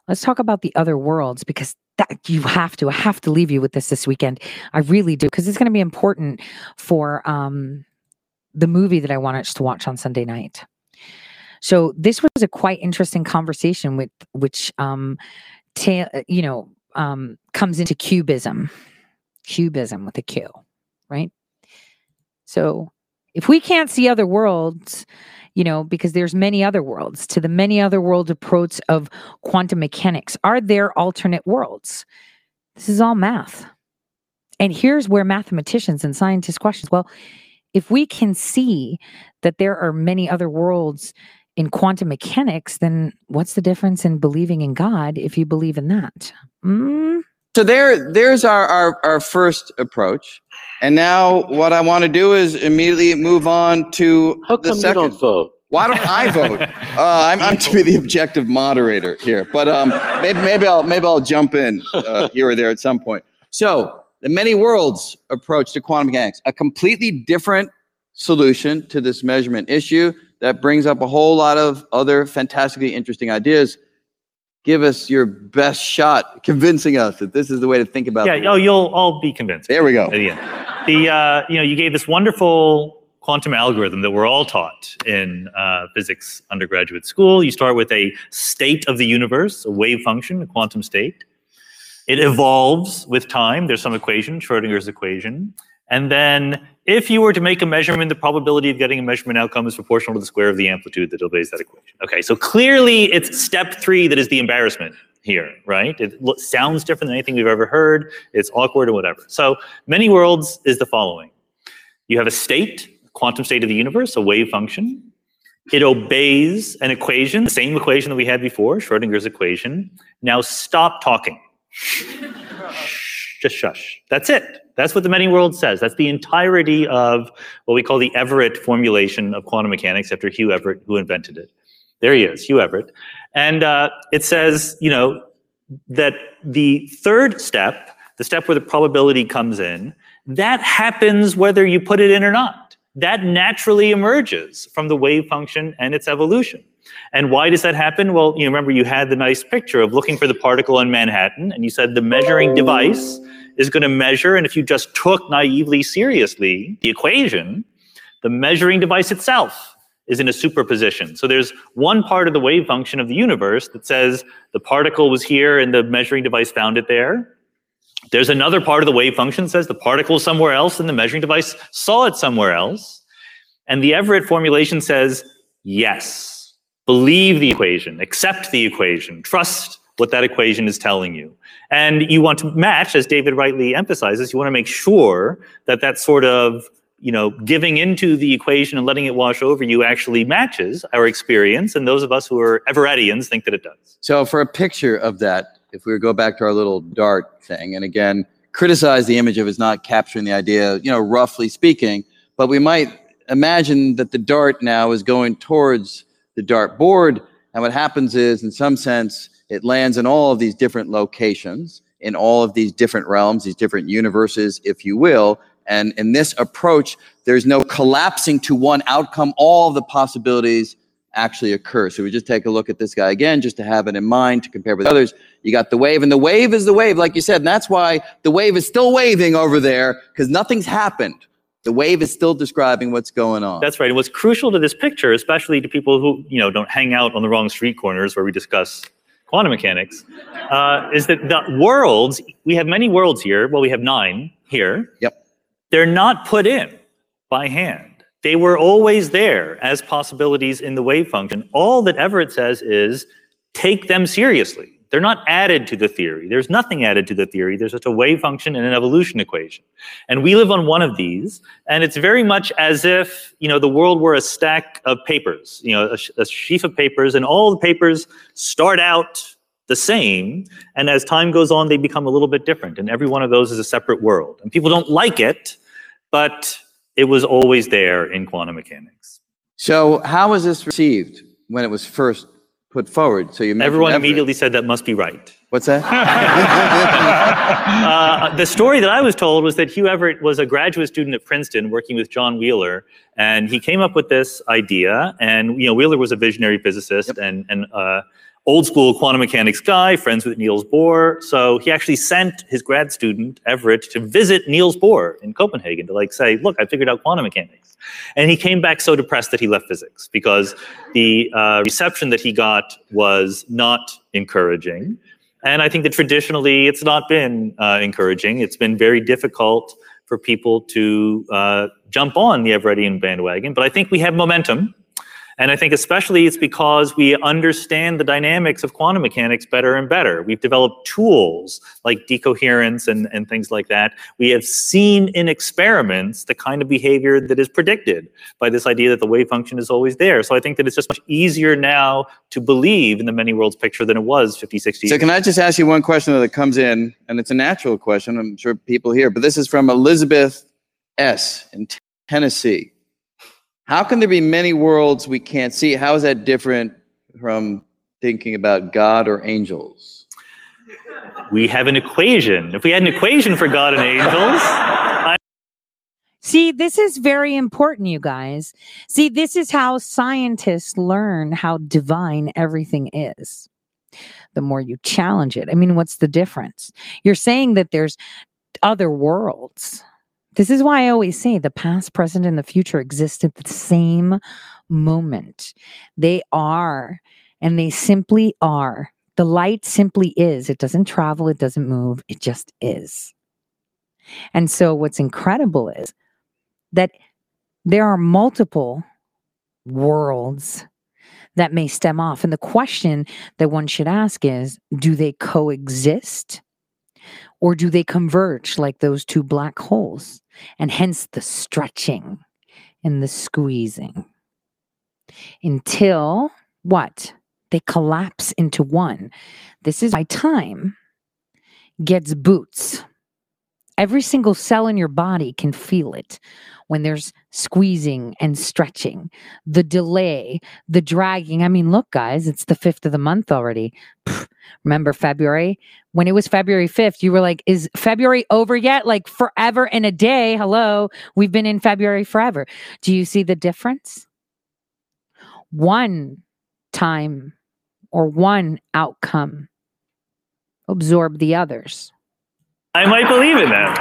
let's talk about the other worlds because that you have to. I have to leave you with this this weekend. I really do because it's going to be important for um, the movie that I want us to watch on Sunday night. So this was a quite interesting conversation with which um, ta- you know um, comes into QBism QBism with a Q, right? So if we can't see other worlds, you know, because there's many other worlds to the many other world approach of quantum mechanics, are there alternate worlds? This is all math. And here's where mathematicians and scientists questions, well, if we can see that there are many other worlds in quantum mechanics, then what's the difference in believing in God if you believe in that? Mm, So there, there's our, our, our first approach. And now what I want to do is immediately move on to How the come you second. don't vote? Why don't I vote? *laughs* Uh, I'm, I'm to be the objective moderator here, but um, maybe, maybe I'll maybe I'll jump in uh, here or there at some point. So the many worlds approach to quantum mechanics, a completely different solution to this measurement issue that brings up a whole lot of other fantastically interesting ideas. Give us your best shot convincing us that this is the way to think about. Yeah, oh, you'll all be convinced. There we go. The, uh, you know, you gave this wonderful quantum algorithm that we're all taught in uh, physics undergraduate school. You start with a state of the universe, a wave function, a quantum state. It evolves with time. There's some equation, Schrodinger's equation. And then if you were to make a measurement, the probability of getting a measurement outcome is proportional to the square of the amplitude that obeys that equation. Okay, so clearly it's step three that is the embarrassment here, right? It sounds different than anything we've ever heard. It's awkward or whatever. So many worlds is the following. You have a state, quantum state of the universe, a wave function. It obeys an equation, the same equation that we had before, Schrodinger's equation. Now stop talking. *laughs* Just shush. That's it. That's what the many worlds says. That's the entirety of what we call the Everett formulation of quantum mechanics after Hugh Everett, who invented it. There he is, Hugh Everett. And uh, it says, you know, that the third step, the step where the probability comes in, that happens whether you put it in or not. That naturally emerges from the wave function and its evolution. And why does that happen? Well, you remember you had the nice picture of looking for the particle in Manhattan, and you said the measuring oh. device is going to measure, and if you just took naively seriously the equation, the measuring device itself is in a superposition. So there's one part of the wave function of the universe that says the particle was here and the measuring device found it there. There's another part of the wave function that says the particle is somewhere else and the measuring device saw it somewhere else. And the Everett formulation says, yes, believe the equation, accept the equation, trust what that equation is telling you. And you want to match, as David rightly emphasizes, you want to make sure that that sort of you know, giving into the equation and letting it wash over you actually matches our experience. And those of us who are Everettians think that it does. So, for a picture of that, if we go back to our little dart thing, and again, criticize the image of it's not capturing the idea, you know, roughly speaking, but we might imagine that the dart now is going towards the dart board. And what happens is, in some sense, it lands in all of these different locations, in all of these different realms, these different universes, if you will. And in this approach, there's no collapsing to one outcome. All the possibilities actually occur. So we just take a look at this guy again, just to have it in mind to compare with others. You got the wave, and the wave is the wave, like you said. And that's why the wave is still waving over there, because nothing's happened. The wave is still describing what's going on. That's right. And what's crucial to this picture, especially to people who you know don't hang out on the wrong street corners where we discuss quantum mechanics, uh, is that the worlds. We have many worlds here. Well, we have nine here. Yep. They're not put in by hand. They were always there as possibilities in the wave function. All that Everett says is take them seriously. They're not added to the theory. There's nothing added to the theory. There's just a wave function and an evolution equation. And we live on one of these, and it's very much as if, you know, the world were a stack of papers, you know, a, a sheaf of papers, and all the papers start out the same. And as time goes on, they become a little bit different. And every one of those is a separate world. And people don't like it, but it was always there in quantum mechanics. So, how was this received when it was first put forward? So you Everyone immediately said that must be right. What's that? *laughs* uh, the story that I was told was that Hugh Everett was a graduate student at Princeton working with John Wheeler, and he came up with this idea. And you know, Wheeler was a visionary physicist and and uh, old school quantum mechanics guy, friends with Niels Bohr. So he actually sent his grad student Everett to visit Niels Bohr in Copenhagen to like say, "Look, I figured out quantum mechanics." And he came back so depressed that he left physics because the uh, reception that he got was not encouraging. And I think that traditionally it's not been uh, encouraging. It's been very difficult for people to uh, jump on the Everettian bandwagon. But I think we have momentum. And I think especially it's because we understand the dynamics of quantum mechanics better and better. We've developed tools like decoherence and, and things like that. We have seen in experiments the kind of behavior that is predicted by this idea that the wave function is always there. So I think that it's just much easier now to believe in the many worlds picture than it was 50, 60 So, can I just ask you one question that comes in, and it's a natural question. I'm sure people here, but this is from Elizabeth S. in Tennessee. How can there be many worlds we can't see? How is that different from thinking about God or angels? we have an equation. If we had an equation for God and angels, I- See, this is very important, you guys. See, this is how scientists learn how divine everything is. The more you challenge it. I mean, what's the difference? You're saying that there's other worlds. This is why I always say the past, present, and the future exist at the same moment. They are, and they simply are. The light simply is. It doesn't travel, it doesn't move, it just is. And so, what's incredible is that there are multiple worlds that may stem off. And the question that one should ask is do they coexist or do they converge like those two black holes? And hence the stretching and the squeezing until what? They collapse into one. This is why time gets boots. Every single cell in your body can feel it when there's squeezing and stretching, the delay, the dragging. I mean, look, guys, it's the fifth of the month already. Pff, remember February? When it was February 5th, you were like, is February over yet? Like forever in a day. Hello. We've been in February forever. Do you see the difference? One time or one outcome absorb the others. I might believe in that.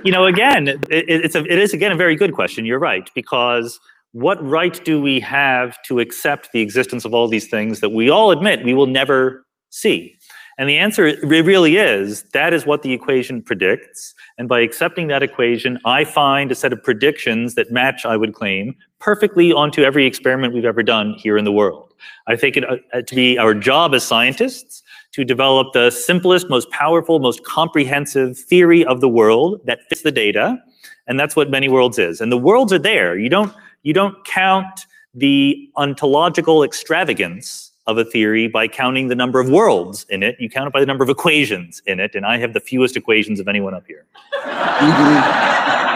*laughs* you know, again, it, it's a, it is again a very good question. You're right because what right do we have to accept the existence of all these things that we all admit we will never see? And the answer really is that is what the equation predicts. And by accepting that equation, I find a set of predictions that match, I would claim, perfectly onto every experiment we've ever done here in the world. I think it uh, to be our job as scientists to develop the simplest, most powerful, most comprehensive theory of the world that fits the data. And that's what many worlds is. And the worlds are there. You don't, you don't count the ontological extravagance of a theory by counting the number of worlds in it. You count it by the number of equations in it. And I have the fewest equations of anyone up here. Mm-hmm.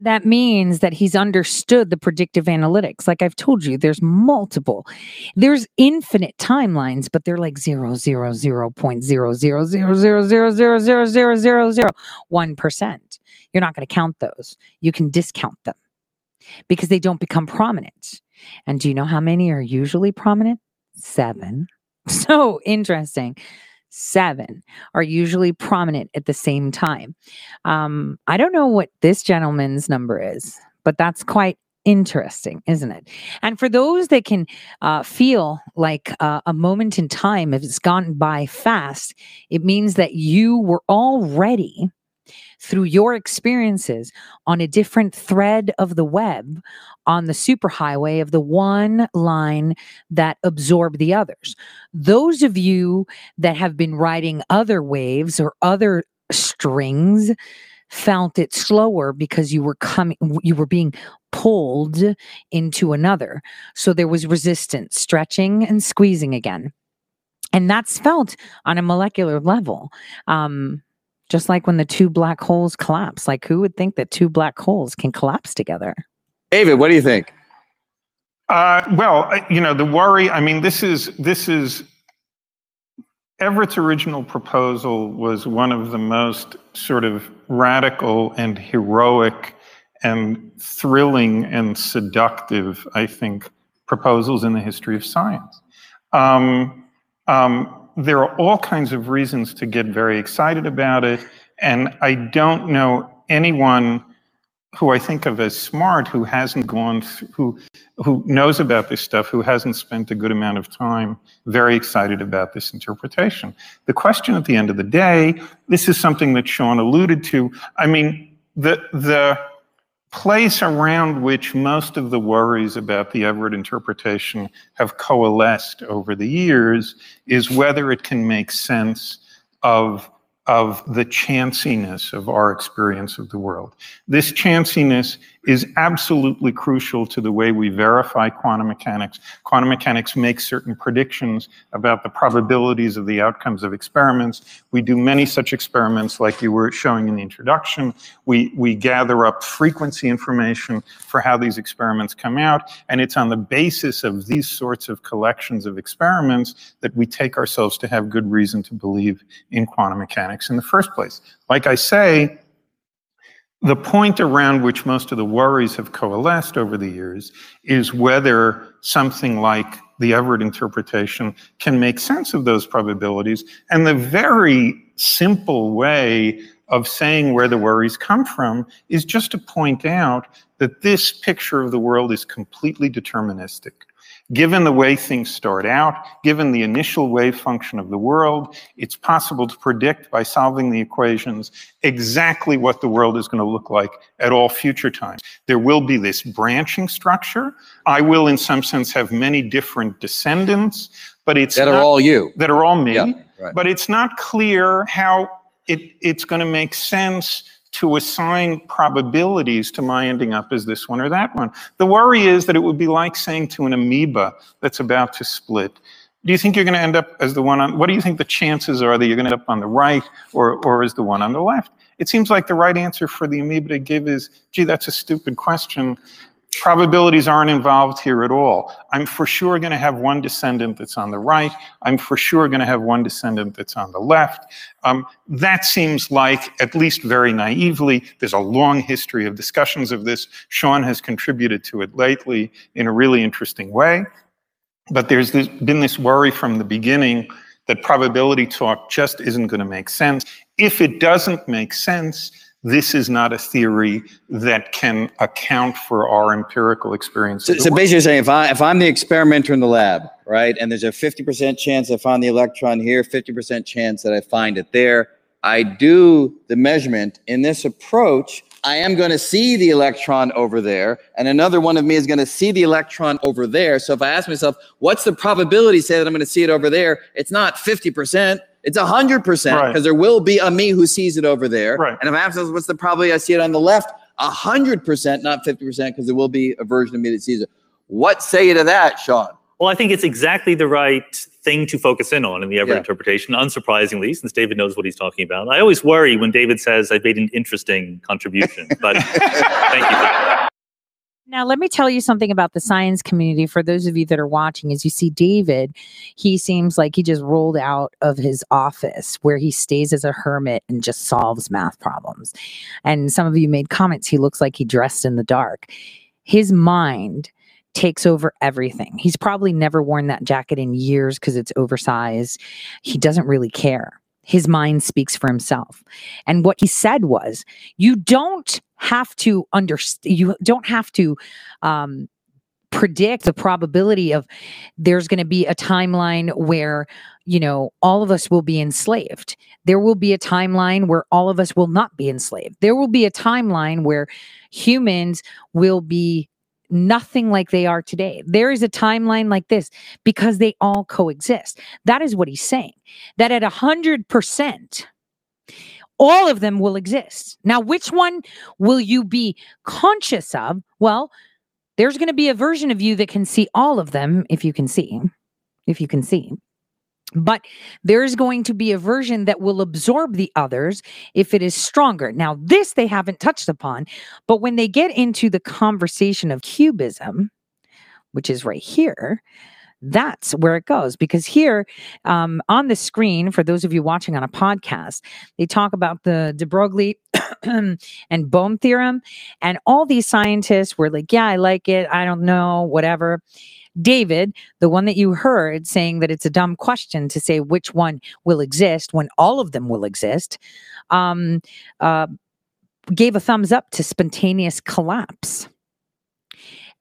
That means that he's understood the predictive analytics. Like I've told you, there's multiple, there's infinite timelines, but they're like zero zero zero point zero zero zero zero zero zero zero zero zero zero one percent. You're not going to count those. You can discount them because they don't become prominent. And do you know how many are usually prominent? Seven. So interesting seven are usually prominent at the same time. Um, I don't know what this gentleman's number is, but that's quite interesting, isn't it? And for those that can uh, feel like uh, a moment in time, if it's gone by fast, it means that you were already through your experiences on a different thread of the web on the superhighway of the one line that absorb the others. Those of you that have been riding other waves or other strings felt it slower because you were coming you were being pulled into another. So there was resistance stretching and squeezing again. And that's felt on a molecular level. Um, just like when the two black holes collapse. Like, who would think that two black holes can collapse together? David, what do you think? Uh, well, you know, the worry. I mean, this is this is Everett's original proposal was one of the most sort of radical and heroic and thrilling and seductive, I think, proposals in the history of science. Um, um, there are all kinds of reasons to get very excited about it. And I don't know anyone who I think of as smart who hasn't gone th- who who knows about this stuff who hasn't spent a good amount of time very excited about this interpretation. The question at the end of the day, this is something that Sean alluded to. I mean, the the place around which most of the worries about the Everett interpretation have coalesced over the years is whether it can make sense of of the chanciness of our experience of the world. This chanciness is absolutely crucial to the way we verify quantum mechanics. Quantum mechanics makes certain predictions about the probabilities of the outcomes of experiments. We do many such experiments like you were showing in the introduction. We, we gather up frequency information for how these experiments come out, and it's on the basis of these sorts of collections of experiments that we take ourselves to have good reason to believe in quantum mechanics in the first place. Like I say, the point around which most of the worries have coalesced over the years is whether something like the Everett interpretation can make sense of those probabilities. And the very simple way of saying where the worries come from is just to point out that this picture of the world is completely deterministic. Given the way things start out, given the initial wave function of the world, it's possible to predict by solving the equations exactly what the world is going to look like at all future times. There will be this branching structure. I will, in some sense, have many different descendants, but it's That are all you. That are all me. Yeah, right. But it's not clear how it, it's going to make sense to assign probabilities to my ending up as this one or that one. The worry is that it would be like saying to an amoeba that's about to split, do you think you're going to end up as the one on, what do you think the chances are that you're going to end up on the right or, or as the one on the left? It seems like the right answer for the amoeba to give is, gee, that's a stupid question. Probabilities aren't involved here at all. I'm for sure going to have one descendant that's on the right. I'm for sure going to have one descendant that's on the left. Um, that seems like, at least very naively, there's a long history of discussions of this. Sean has contributed to it lately in a really interesting way. But there's this, been this worry from the beginning that probability talk just isn't going to make sense. If it doesn't make sense, this is not a theory that can account for our empirical experience. So, so basically, you're saying if I if I'm the experimenter in the lab, right, and there's a 50% chance I find the electron here, 50% chance that I find it there. I do the measurement in this approach. I am going to see the electron over there, and another one of me is going to see the electron over there. So if I ask myself, what's the probability, say that I'm going to see it over there? It's not 50%. It's 100% because Right. there will be a me who sees it over there. Right. And if I ask myself, what's the probability I see it on the left? 100%, not 50%, because there will be a version of me that sees it. What say you to that, Sean? Well, I think it's exactly the right thing to focus in on in the Everett Yeah. interpretation, unsurprisingly, since David knows what he's talking about. I always worry when David says I've made an interesting contribution, but *laughs* thank you. Now, let me tell you something about the science community. For those of you that are watching, as you see David, he seems like he just rolled out of his office where he stays as a hermit and just solves math problems. And some of you made comments, he looks like he dressed in the dark. His mind takes over everything. He's probably never worn that jacket in years because it's oversized. He doesn't really care. His mind speaks for himself. And what he said was, you don't have to understand, you don't have to um, predict the probability of there's going to be a timeline where you know all of us will be enslaved there will be a timeline where all of us will not be enslaved there will be a timeline where humans will be nothing like they are today there is a timeline like this because they all coexist that is what he's saying that at a hundred percent all of them will exist. Now, which one will you be conscious of? Well, there's going to be a version of you that can see all of them if you can see, if you can see. But there's going to be a version that will absorb the others if it is stronger. Now, this they haven't touched upon, but when they get into the conversation of QBism, which is right here, that's where it goes. Because here um, on the screen for those of you watching on a podcast they talk about the de broglie *clears throat* and bohm theorem. And all these scientists were like yeah i like it. I don't know whatever david the one that you heard saying that it's a dumb question to say which one will exist when all of them will exist um, uh, gave a thumbs up to spontaneous collapse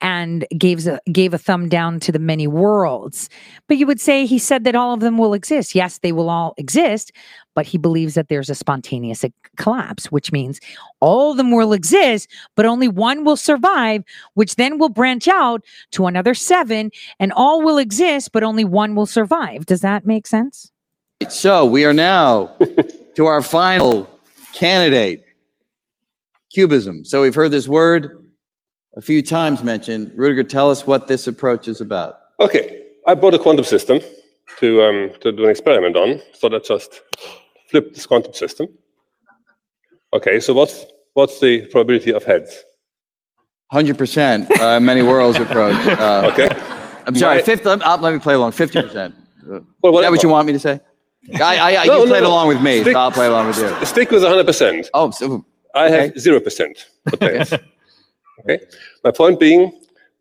and gave a gave a thumb down to the many worlds. But you would say he said that all of them will exist. Yes, they will all exist, but he believes that there's a spontaneous collapse, which means all of them will exist, but only one will survive, which then will branch out to another seven, and all will exist, but only one will survive. Does that make sense? So we are now *laughs* to our final candidate, QBism. So we've heard this word a few times mentioned. Rudiger, tell us what this approach is about. Okay, I bought a quantum system to um, to do an experiment on. So let's just flip this quantum system. Okay, so what's what's the probability of heads? Hundred percent, uh, many worlds approach. Uh, *laughs* Okay. I'm sorry. My- Fifth. Let, uh, let me play along. Fifty percent. Well, Is that what you want me to say? I, I, I *laughs* No, you no, played no. along with me, Stick- so I'll play along with you. Stick with 100%. Oh, so I have 0% potential. *laughs* okay. My point being,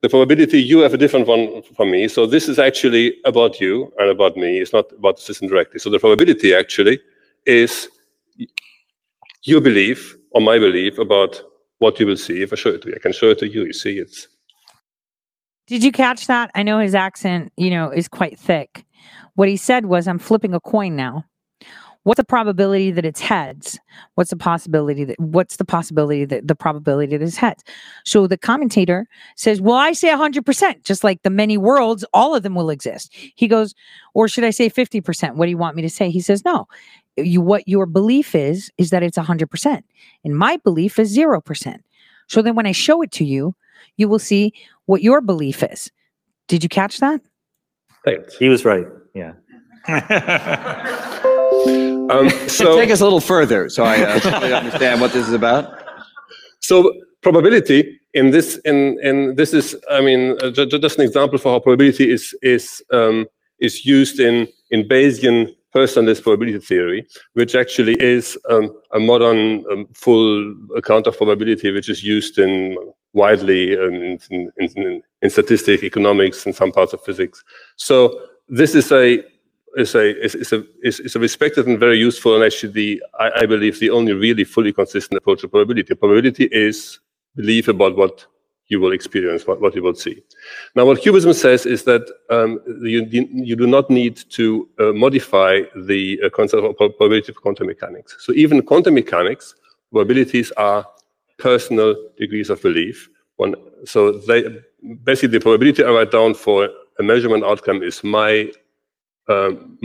the probability you have a different one from me. So this is actually about you and about me. It's not about the system directly. So the probability actually is your belief or my belief about what you will see if I show it to you. I can show it to you. You see, it's Did you catch that? I know his accent, you know, is quite thick. What he said was, I'm flipping a coin now. What's the probability that it's heads? What's the possibility that what's the possibility that the probability that it's heads? So the commentator says, Well, I say 100%, just like the many worlds, all of them will exist. He goes, Or should I say 50%? What do you want me to say? He says, No. You what your belief is is that it's 100%. And my belief is 0%. So then when I show it to you, you will see what your belief is. Did you catch that? He was right. Yeah. *laughs* *laughs* Um, *laughs* so take us a little further, so I uh, understand what this is about. So probability in this in in this is I mean uh, ju- ju- just an example for how probability is is um, is used in in Bayesian personalist probability theory, which actually is um, a modern um, full account of probability, which is used in widely um, in, in, in, in statistic economics and some parts of physics. So this is a is a is, is a is, is a respected and very useful and actually the I, I believe the only really fully consistent approach to probability. Probability is belief about what you will experience, what, what you will see. Now, what QBism says is that um, you, you do not need to uh, modify the uh, concept of probability of quantum mechanics. So even quantum mechanics, probabilities are personal degrees of belief. One, so they basically the probability I write down for a measurement outcome is my um,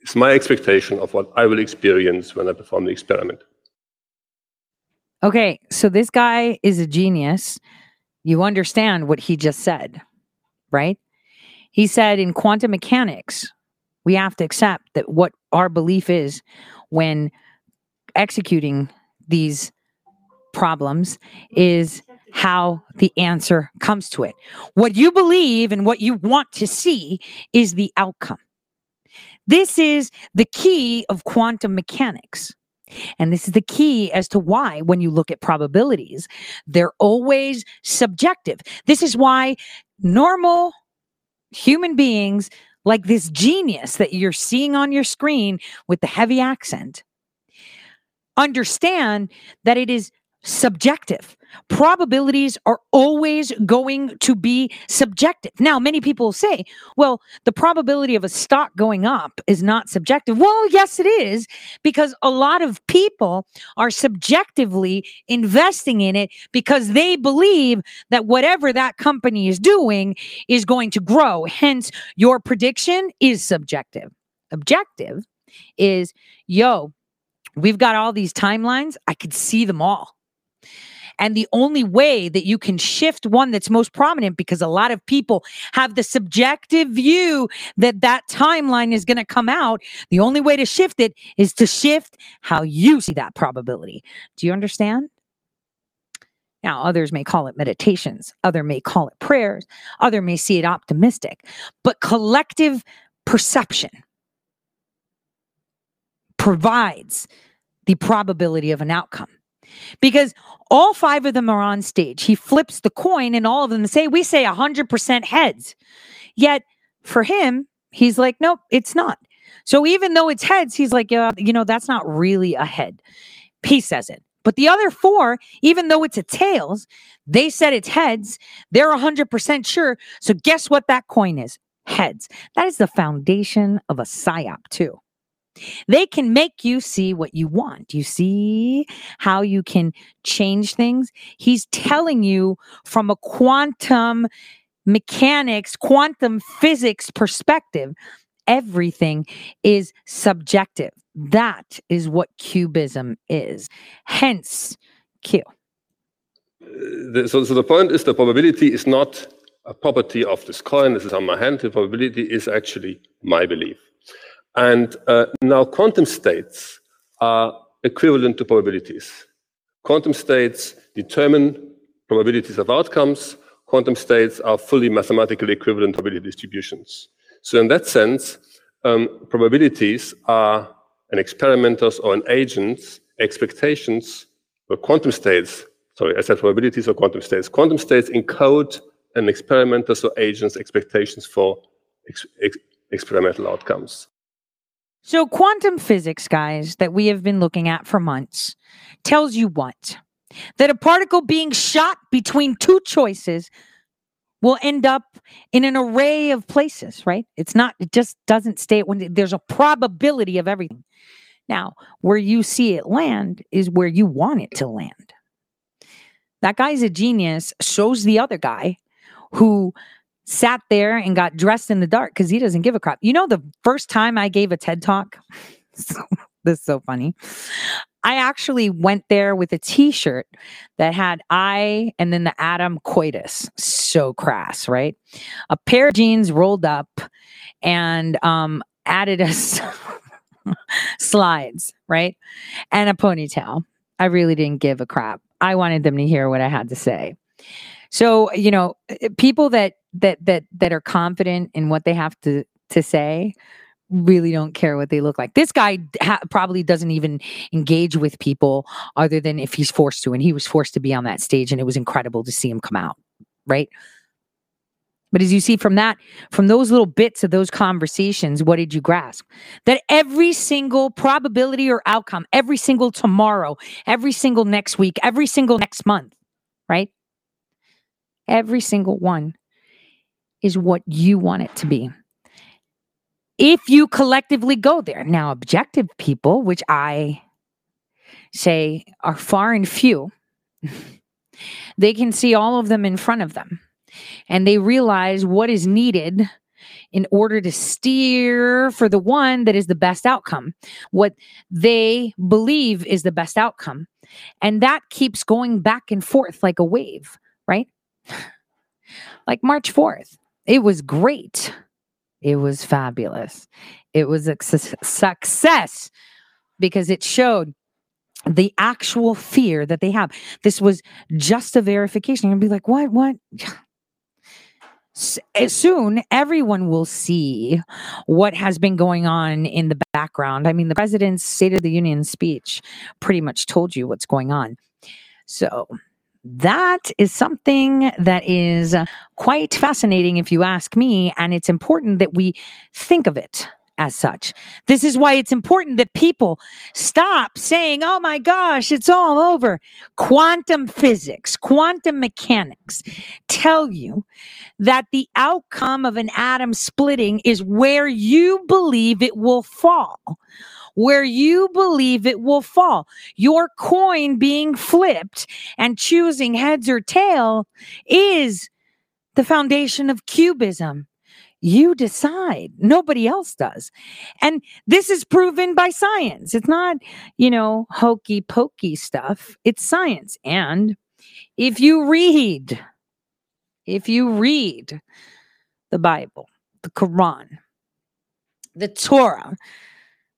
it's my expectation of what I will experience when I perform the experiment. Okay, so this guy is a genius. You understand what he just said, right? He said in quantum mechanics, we have to accept that what our belief is when executing these problems is how the answer comes to it. What you believe and what you want to see is the outcome. This is the key of quantum mechanics. And this is the key as to why, when you look at probabilities, they're always subjective. This is why normal human beings, like this genius that you're seeing on your screen with the heavy accent, understand that it is subjective. Probabilities are always going to be subjective. Now, many people say, well, the probability of a stock going up is not subjective. Well, yes, it is, because a lot of people are subjectively investing in it because they believe that whatever that company is doing is going to grow. Hence, your prediction is subjective. Objective is, yo, we've got all these timelines. I could see them all. And the only way that you can shift one that's most prominent, because a lot of people have the subjective view that that timeline is going to come out, the only way to shift it is to shift how you see that probability. Do you understand? Now, others may call it meditations, other may call it prayers, other may see it optimistic, but collective perception provides the probability of an outcome because all five of them are on stage. He flips the coin, and all of them say, We say 100% heads. Yet for him, he's like, Nope, it's not. So even though it's heads, he's like, Yeah, you know, that's not really a head. He says it. But the other four, even though it's a tails, they said it's heads. They're 100% sure. So guess what that coin is? Heads. That is the foundation of a psyop, too. They can make you see what you want. You see how you can change things? He's telling you from a quantum mechanics, quantum physics perspective, everything is subjective. That is what QBism is. Hence, Q. So, so the point is the probability is not a property of this coin. This is on my hand. The probability is actually my belief. And uh, now quantum states are equivalent to probabilities. Quantum states determine probabilities of outcomes. Quantum states are fully mathematically equivalent to probability distributions. So in that sense, um, probabilities are an experimenter's or an agent's expectations, or quantum states, sorry, I said probabilities or quantum states. Quantum states encode an experimenter's or agent's expectations for ex ex experimental outcomes. So, quantum physics, guys, that we have been looking at for months, tells you what? That a particle being shot between two choices will end up in an array of places, right? It's not, it just doesn't stay when there's a probability of everything. Now, where you see it land is where you want it to land. That guy's a genius, shows the other guy who sat there and got dressed in the dark because he doesn't give a crap. You know, the first time I gave a TED talk, *laughs* this is so funny. I actually went there with a t-shirt that had I and then the Adam coitus. So crass, right? A pair of jeans rolled up and um added us *laughs* slides, right? And a ponytail. I really didn't give a crap. I wanted them to hear what I had to say. So, you know, eh, people that that that that are confident in what they have to to say really don't care what they look like. This guy ha- probably doesn't even engage with people other than if he's forced to and he was forced to be on that stage and it was incredible to see him come out, right? But as you see from that, from those little bits of those conversations, what did you grasp? That every single probability or outcome, every single tomorrow, every single next week, every single next month, right? Every single one is what you want it to be. If you collectively go there. Now, objective people, which I say are far and few, *laughs* they can see all of them in front of them and they realize what is needed in order to steer for the one that is the best outcome, what they believe is the best outcome. And that keeps going back and forth like a wave, right? *sighs* like March 4th. It was great. It was fabulous. It was a su- success because it showed the actual fear that they have. This was just a verification. You're be like, what? What? Soon, everyone will see what has been going on in the background. I mean, the president's State of the Union speech pretty much told you what's going on. So, that is something that is uh, quite fascinating, if you ask me. And it's important that we think of it as such. This is why it's important that people stop saying, oh my gosh, it's all over. Quantum physics, quantum mechanics tell you that the outcome of an atom splitting is where you believe it will fall. Where you believe it will fall. Your coin being flipped and choosing heads or tail is the foundation of QBism. You decide. Nobody else does. And this is proven by science. It's not, you know, hokey pokey stuff. It's science. And if you read, if you read the Bible, the Quran, the Torah,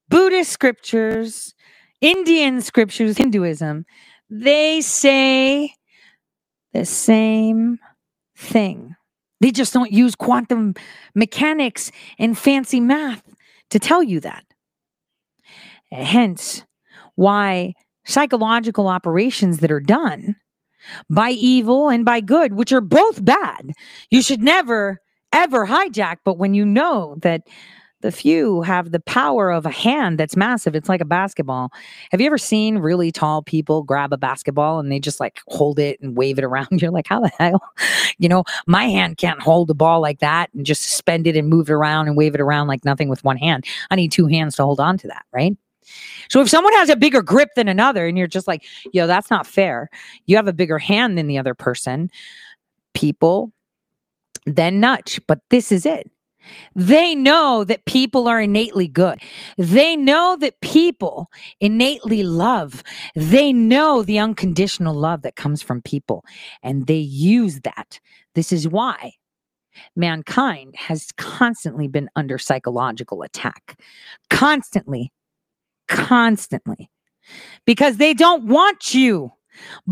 Buddhist scriptures, Indian scriptures, Hinduism, they say the same thing. They just don't use quantum mechanics and fancy math to tell you that. Hence, why psychological operations that are done by evil and by good, which are both bad, you should never, ever hijack. But when you know that the few have the power of a hand that's massive. It's like a basketball. Have you ever seen really tall people grab a basketball and they just like hold it and wave it around? *laughs* You're like, how the hell? You know, my hand can't hold a ball like that and just suspend it and move it around and wave it around like nothing with one hand. I need two hands to hold on to that, right? So if someone has a bigger grip than another and you're just like, yo, that's not fair. You have a bigger hand than the other person. People then nudge. But this is it. They know that people are innately good. They know that people innately love. They know the unconditional love that comes from people, and they use that. This is why mankind has constantly been under psychological attack. Constantly. Constantly. Because they don't want you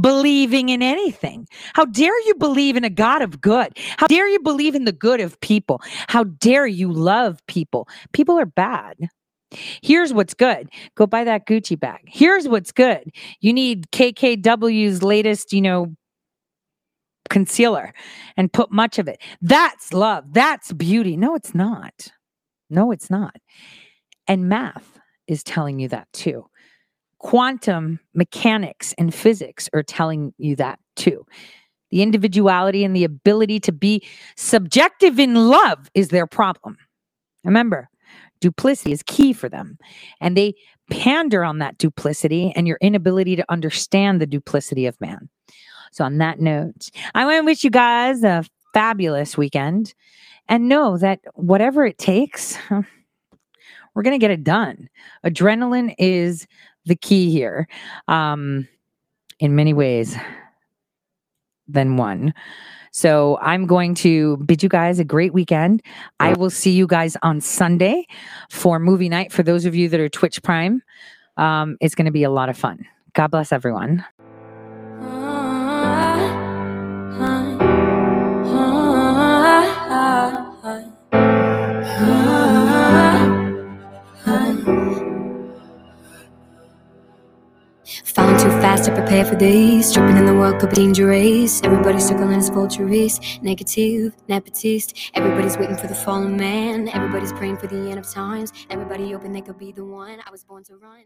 believing in anything. How dare you believe in a God of good? How dare you believe in the good of people? How dare you love people? People are bad. Here's what's good. Go buy that Gucci bag. Here's what's good. You need KKW's latest, you know, concealer and put much of it. That's love. That's beauty. No, it's not. No, it's not. And math is telling you that too quantum mechanics and physics are telling you that too. The individuality and the ability to be subjective in love is their problem. Remember, duplicity is key for them. And they pander on that duplicity and your inability to understand the duplicity of man. So, on that note, I want to wish you guys a fabulous weekend and know that whatever it takes, *laughs* we're going to get it done. Adrenaline is the key here um, in many ways than one. So I'm going to bid you guys a great weekend. I will see you guys on Sunday for movie night. For those of you that are Twitch Prime, um, it's going to be a lot of fun. God bless everyone. Fast to prepare for this. Tripping in the World Cup dangerous. Everybody's circling his vultures. Negative, nepotist. Everybody's waiting for the fallen man. Everybody's praying for the end of times. Everybody hoping they could be the one. I was born to run.